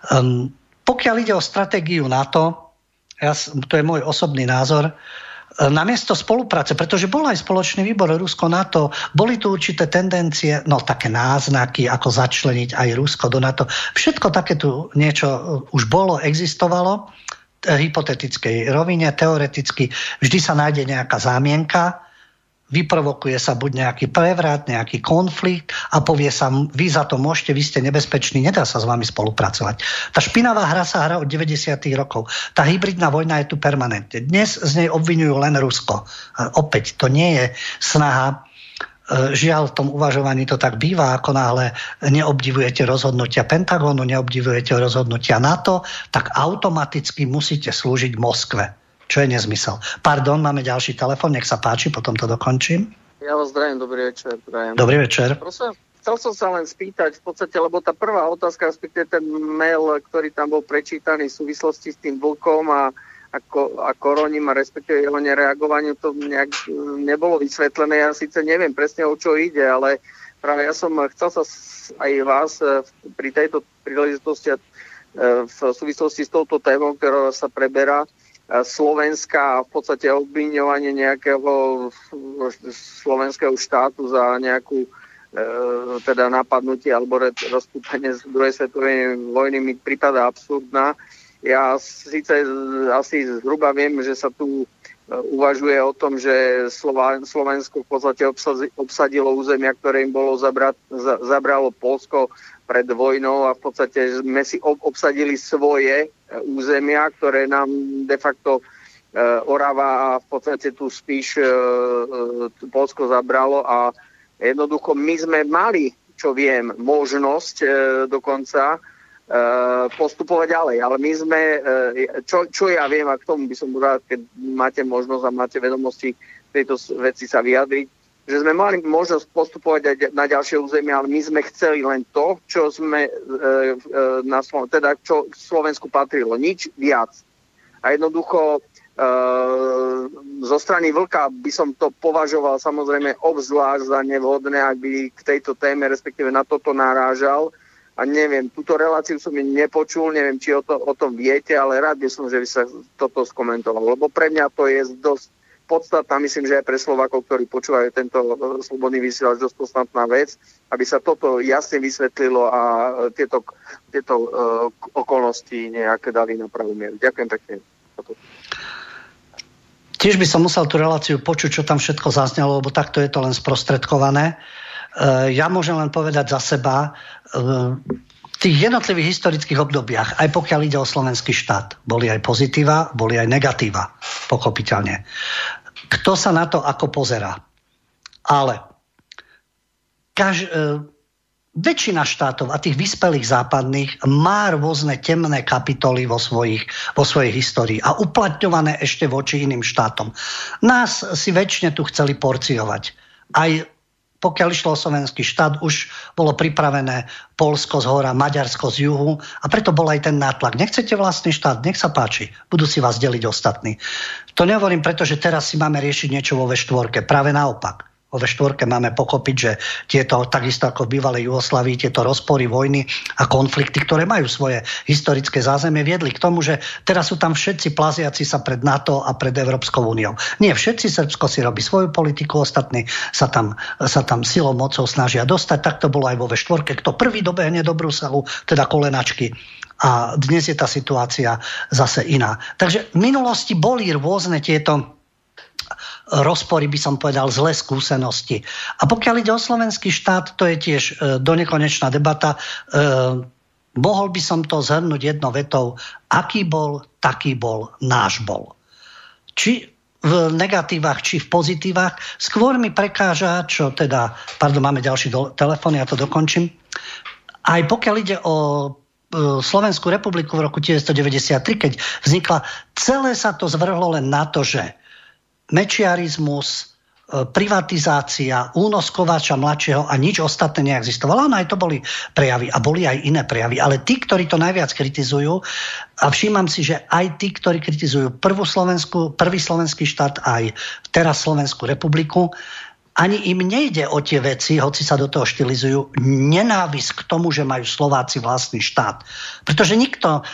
Um, pokiaľ ide o stratégiu NATO, ja, to je môj osobný názor, namiesto spolupráce, pretože bol aj spoločný výbor Rusko-NATO, boli tu určité tendencie, no také náznaky, ako začleniť aj Rusko do NATO. Všetko také tu niečo e, už bolo, existovalo v hypotetickej rovine, teoreticky vždy sa nájde nejaká zámienka, vyprovokuje sa buď nejaký prevrat, nejaký konflikt a povie sa, vy za to môžete, vy ste nebezpeční, nedá sa s vami spolupracovať. Tá špinavá hra sa hra od 90. rokov. Tá hybridná vojna je tu permanentne. Dnes z nej obvinujú len Rusko. A opäť, to nie je snaha e, Žiaľ, v tom uvažovaní to tak býva, ako náhle neobdivujete rozhodnutia Pentagónu, neobdivujete rozhodnutia NATO, tak automaticky musíte slúžiť Moskve čo je nezmysel. Pardon, máme ďalší telefon, nech sa páči, potom to dokončím. Ja vás zdravím, dobrý večer. Zdravím. Dobrý večer. Prosím, chcel som sa len spýtať v podstate, lebo tá prvá otázka, respektíve ten mail, ktorý tam bol prečítaný v súvislosti s tým vlkom a, a, ko, a koroním a respektíve jeho nereagovaniu, to nejak nebolo vysvetlené. Ja síce neviem presne o čo ide, ale práve ja som chcel sa aj vás e, pri tejto príležitosti e, v súvislosti s touto témou, ktorá sa preberá, Slovenska a v podstate obviňovanie nejakého slovenského štátu za nejakú e, teda napadnutie alebo rozputanie z druhej svetovej vojny mi prípada absurdná. Ja síce asi zhruba viem, že sa tu uvažuje o tom, že Slovensko v podstate obsadilo územia, ktoré im bolo zabrat, zabralo Polsko pred vojnou a v podstate sme si obsadili svoje e, územia, ktoré nám de facto e, Orava a v podstate tu spíš e, Polsko zabralo a jednoducho my sme mali, čo viem, možnosť dokonca postupovať ďalej. Ale my sme, čo, čo ja viem a k tomu by som rád, keď máte možnosť a máte vedomosti tejto veci sa vyjadriť, že sme mali možnosť postupovať aj na ďalšie územie, ale my sme chceli len to, čo sme e, e, na Slovensku, teda čo Slovensku patrilo, nič viac. A jednoducho e, zo strany Vlka by som to považoval samozrejme obzvlášť za nevhodné, ak by k tejto téme, respektíve na toto narážal. A neviem, túto reláciu som nepočul, neviem, či o, to, o tom viete, ale rád by som, že by sa toto skomentovalo, lebo pre mňa to je dosť podstatná, myslím, že aj pre Slovakov, ktorí počúvajú tento e, slobodný vysielač, dosť podstatná vec, aby sa toto jasne vysvetlilo a e, tieto, tieto uh, okolnosti nejaké dali na pravú mieru. Ďakujem pekne. Tiež by som musel tú reláciu počuť, čo tam všetko zaznelo, lebo takto je to len sprostredkované. Ja môžem len povedať za seba, v tých jednotlivých historických obdobiach, aj pokiaľ ide o slovenský štát, boli aj pozitíva, boli aj negatíva, pochopiteľne kto sa na to ako pozerá. Ale kaž, e, väčšina štátov a tých vyspelých západných má rôzne temné kapitoly vo, svojich, vo svojej histórii a uplatňované ešte voči iným štátom. Nás si väčšine tu chceli porciovať. Aj pokiaľ išlo o slovenský štát, už bolo pripravené Polsko z hora, Maďarsko z juhu a preto bol aj ten nátlak. Nechcete vlastný štát? Nech sa páči. Budú si vás deliť ostatní. To nehovorím preto, že teraz si máme riešiť niečo vo V4. Práve naopak vo V4 máme pochopiť, že tieto, takisto ako v bývalej Jugoslavii, tieto rozpory, vojny a konflikty, ktoré majú svoje historické zázemie, viedli k tomu, že teraz sú tam všetci plaziaci sa pred NATO a pred Európskou úniou. Nie všetci, Srbsko si robí svoju politiku, ostatní sa tam, sa tam silou mocou snažia dostať. Tak to bolo aj vo V4. Kto prvý dobehne do Bruselu, teda kolenačky, a dnes je tá situácia zase iná. Takže v minulosti boli rôzne tieto rozpory, by som povedal, zlé skúsenosti. A pokiaľ ide o slovenský štát, to je tiež e, donekonečná debata. E, mohol by som to zhrnúť jednou vetou. Aký bol, taký bol, náš bol. Či v negatívach, či v pozitívach. Skôr mi prekáža, čo teda, pardon, máme ďalší do, telefón, ja to dokončím. Aj pokiaľ ide o e, Slovenskú republiku v roku 1993, keď vznikla, celé sa to zvrhlo len na to, že mečiarizmus, e, privatizácia, únos Kováča mladšieho a nič ostatné neexistovalo. Áno, aj to boli prejavy a boli aj iné prejavy. Ale tí, ktorí to najviac kritizujú, a všímam si, že aj tí, ktorí kritizujú prvú Slovensku, prvý slovenský štát, aj teraz Slovenskú republiku, ani im nejde o tie veci, hoci sa do toho štilizujú, nenávisť k tomu, že majú Slováci vlastný štát. Pretože nikto,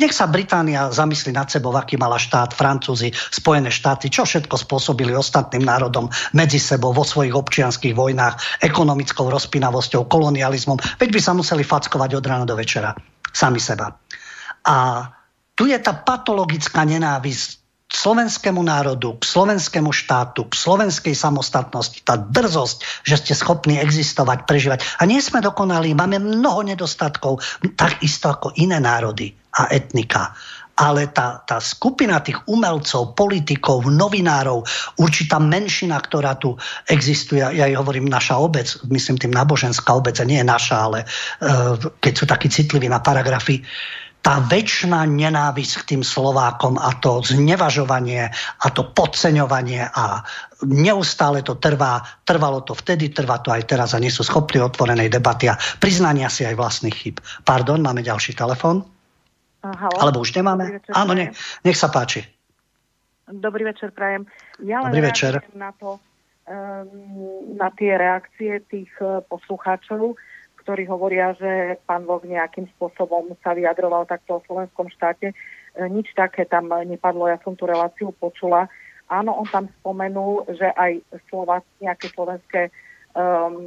nech sa Británia zamyslí nad sebou, aký mala štát, Francúzi, Spojené štáty, čo všetko spôsobili ostatným národom medzi sebou vo svojich občianských vojnách, ekonomickou rozpinavosťou, kolonializmom. Veď by sa museli fackovať od rána do večera. Sami seba. A tu je tá patologická nenávisť slovenskému národu, k slovenskému štátu, k slovenskej samostatnosti, tá drzosť, že ste schopní existovať, prežívať. A nie sme dokonalí, máme mnoho nedostatkov, takisto ako iné národy a etnika. Ale tá, tá skupina tých umelcov, politikov, novinárov, určitá menšina, ktorá tu existuje, ja jej hovorím naša obec, myslím tým náboženská obec, a nie je naša, ale uh, keď sú takí citliví na paragrafy, tá väčšiná nenávisť k tým Slovákom a to znevažovanie a to podceňovanie a neustále to trvá, trvalo to vtedy, trvá to aj teraz a nie sú schopní otvorenej debaty a priznania si aj vlastných chyb. Pardon, máme ďalší telefon? Alebo už nemáme? Večer, Áno, ne, nech sa páči. Dobrý večer, prajem. Ja Dobrý večer. na to, ehm, na tie reakcie tých eh, poslucháčov ktorí hovoria, že pán Vlk nejakým spôsobom sa vyjadroval takto o slovenskom štáte. E, nič také tam nepadlo, ja som tú reláciu počula. Áno, on tam spomenul, že aj Slovak, nejaké slovenské um,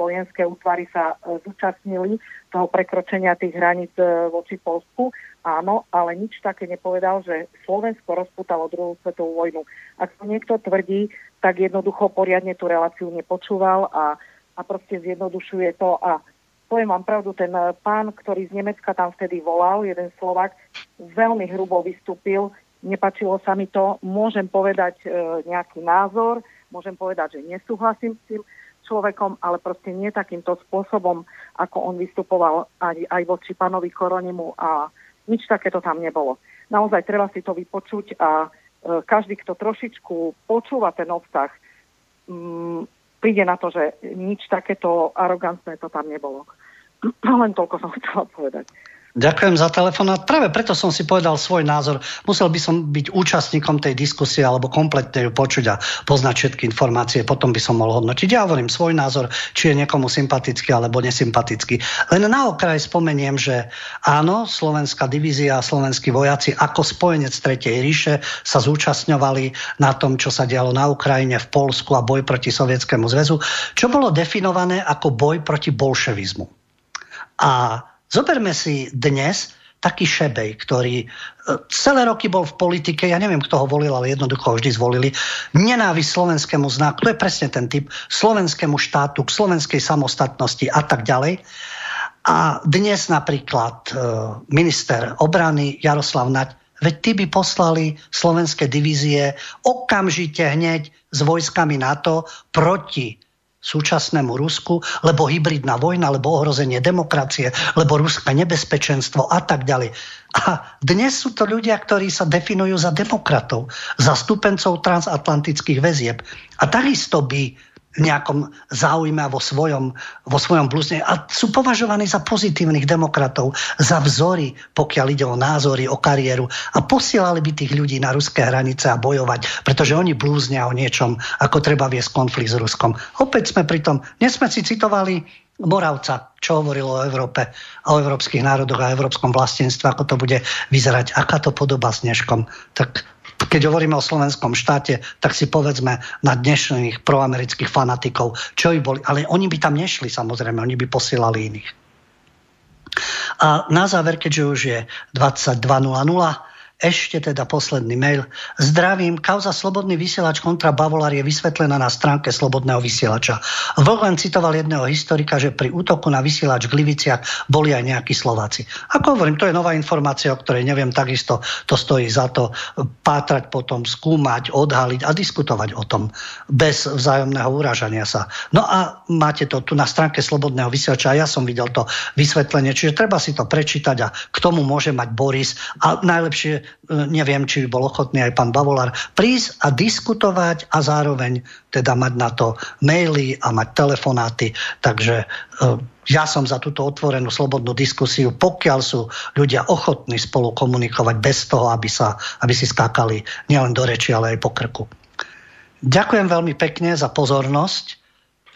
vojenské útvary sa uh, zúčastnili toho prekročenia tých hraníc uh, voči Polsku. Áno, ale nič také nepovedal, že Slovensko rozputalo druhú svetovú vojnu. Ak to niekto tvrdí, tak jednoducho poriadne tú reláciu nepočúval a, a proste zjednodušuje to a poviem vám pravdu, ten pán, ktorý z Nemecka tam vtedy volal, jeden Slovak, veľmi hrubo vystúpil, nepačilo sa mi to, môžem povedať e, nejaký názor, môžem povedať, že nesúhlasím s tým človekom, ale proste nie takýmto spôsobom, ako on vystupoval aj, aj voči pánovi Koronimu a nič takéto tam nebolo. Naozaj treba si to vypočuť a e, každý, kto trošičku počúva ten obsah, mm, príde na to, že nič takéto arogantné to tam nebolo. Len toľko som chcela povedať. Ďakujem za telefonát. Práve preto som si povedal svoj názor. Musel by som byť účastníkom tej diskusie alebo kompletne ju počuť a poznať všetky informácie. Potom by som mohol hodnotiť. Ja hovorím svoj názor, či je niekomu sympatický alebo nesympatický. Len na okraj spomeniem, že áno, slovenská divízia a slovenskí vojaci ako spojenec Tretej ríše sa zúčastňovali na tom, čo sa dialo na Ukrajine, v Polsku a boj proti Sovietskému zväzu, čo bolo definované ako boj proti bolševizmu. A Zoberme si dnes taký Šebej, ktorý e, celé roky bol v politike, ja neviem, kto ho volil, ale jednoducho ho vždy zvolili, nenávisť slovenskému znaku, to je presne ten typ, slovenskému štátu, k slovenskej samostatnosti a tak ďalej. A dnes napríklad e, minister obrany Jaroslav Naď, veď tí by poslali slovenské divízie okamžite hneď s vojskami NATO proti súčasnému Rusku, lebo hybridná vojna, lebo ohrozenie demokracie, lebo ruské nebezpečenstvo a tak ďalej. A dnes sú to ľudia, ktorí sa definujú za demokratov, za stupencov transatlantických väzieb. A takisto by nejakom záujme vo svojom, vo svojom blúzne. A sú považovaní za pozitívnych demokratov, za vzory, pokiaľ ide o názory, o kariéru. A posielali by tých ľudí na ruské hranice a bojovať, pretože oni blúznia o niečom, ako treba viesť konflikt s Ruskom. Opäť sme pri tom, dnes sme si citovali Moravca, čo hovoril o Európe, o európskych národoch a európskom vlastníctve, ako to bude vyzerať, aká to podoba s Dneškom. Tak keď hovoríme o slovenskom štáte, tak si povedzme na dnešných proamerických fanatikov, čo by boli, ale oni by tam nešli samozrejme, oni by posielali iných. A na záver, keďže už je 22.00, ešte teda posledný mail. Zdravím, kauza Slobodný vysielač kontra Bavolár je vysvetlená na stránke Slobodného vysielača. Vlhen citoval jedného historika, že pri útoku na vysielač v Gliviciach boli aj nejakí Slováci. Ako hovorím, to je nová informácia, o ktorej neviem, takisto to stojí za to pátrať potom, skúmať, odhaliť a diskutovať o tom bez vzájomného uražania sa. No a máte to tu na stránke Slobodného vysielača ja som videl to vysvetlenie, čiže treba si to prečítať a k tomu môže mať Boris a najlepšie neviem, či by bol ochotný aj pán Bavolár, prísť a diskutovať a zároveň teda mať na to maily a mať telefonáty. Takže e, ja som za túto otvorenú slobodnú diskusiu, pokiaľ sú ľudia ochotní spolu komunikovať bez toho, aby, sa, aby si skákali nielen do reči, ale aj po krku. Ďakujem veľmi pekne za pozornosť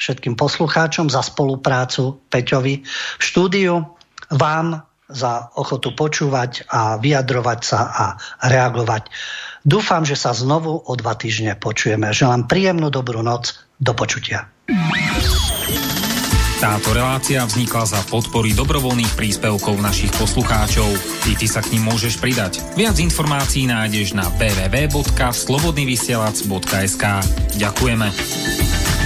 všetkým poslucháčom, za spoluprácu Peťovi v štúdiu, vám za ochotu počúvať a vyjadrovať sa a reagovať. Dúfam, že sa znovu o dva týždne počujeme. Želám príjemnú dobrú noc. Do počutia. Táto relácia vznikla za podpory dobrovoľných príspevkov našich poslucháčov. I ty sa k ním môžeš pridať. Viac informácií nájdeš na www.slobodnyvysielac.sk Ďakujeme.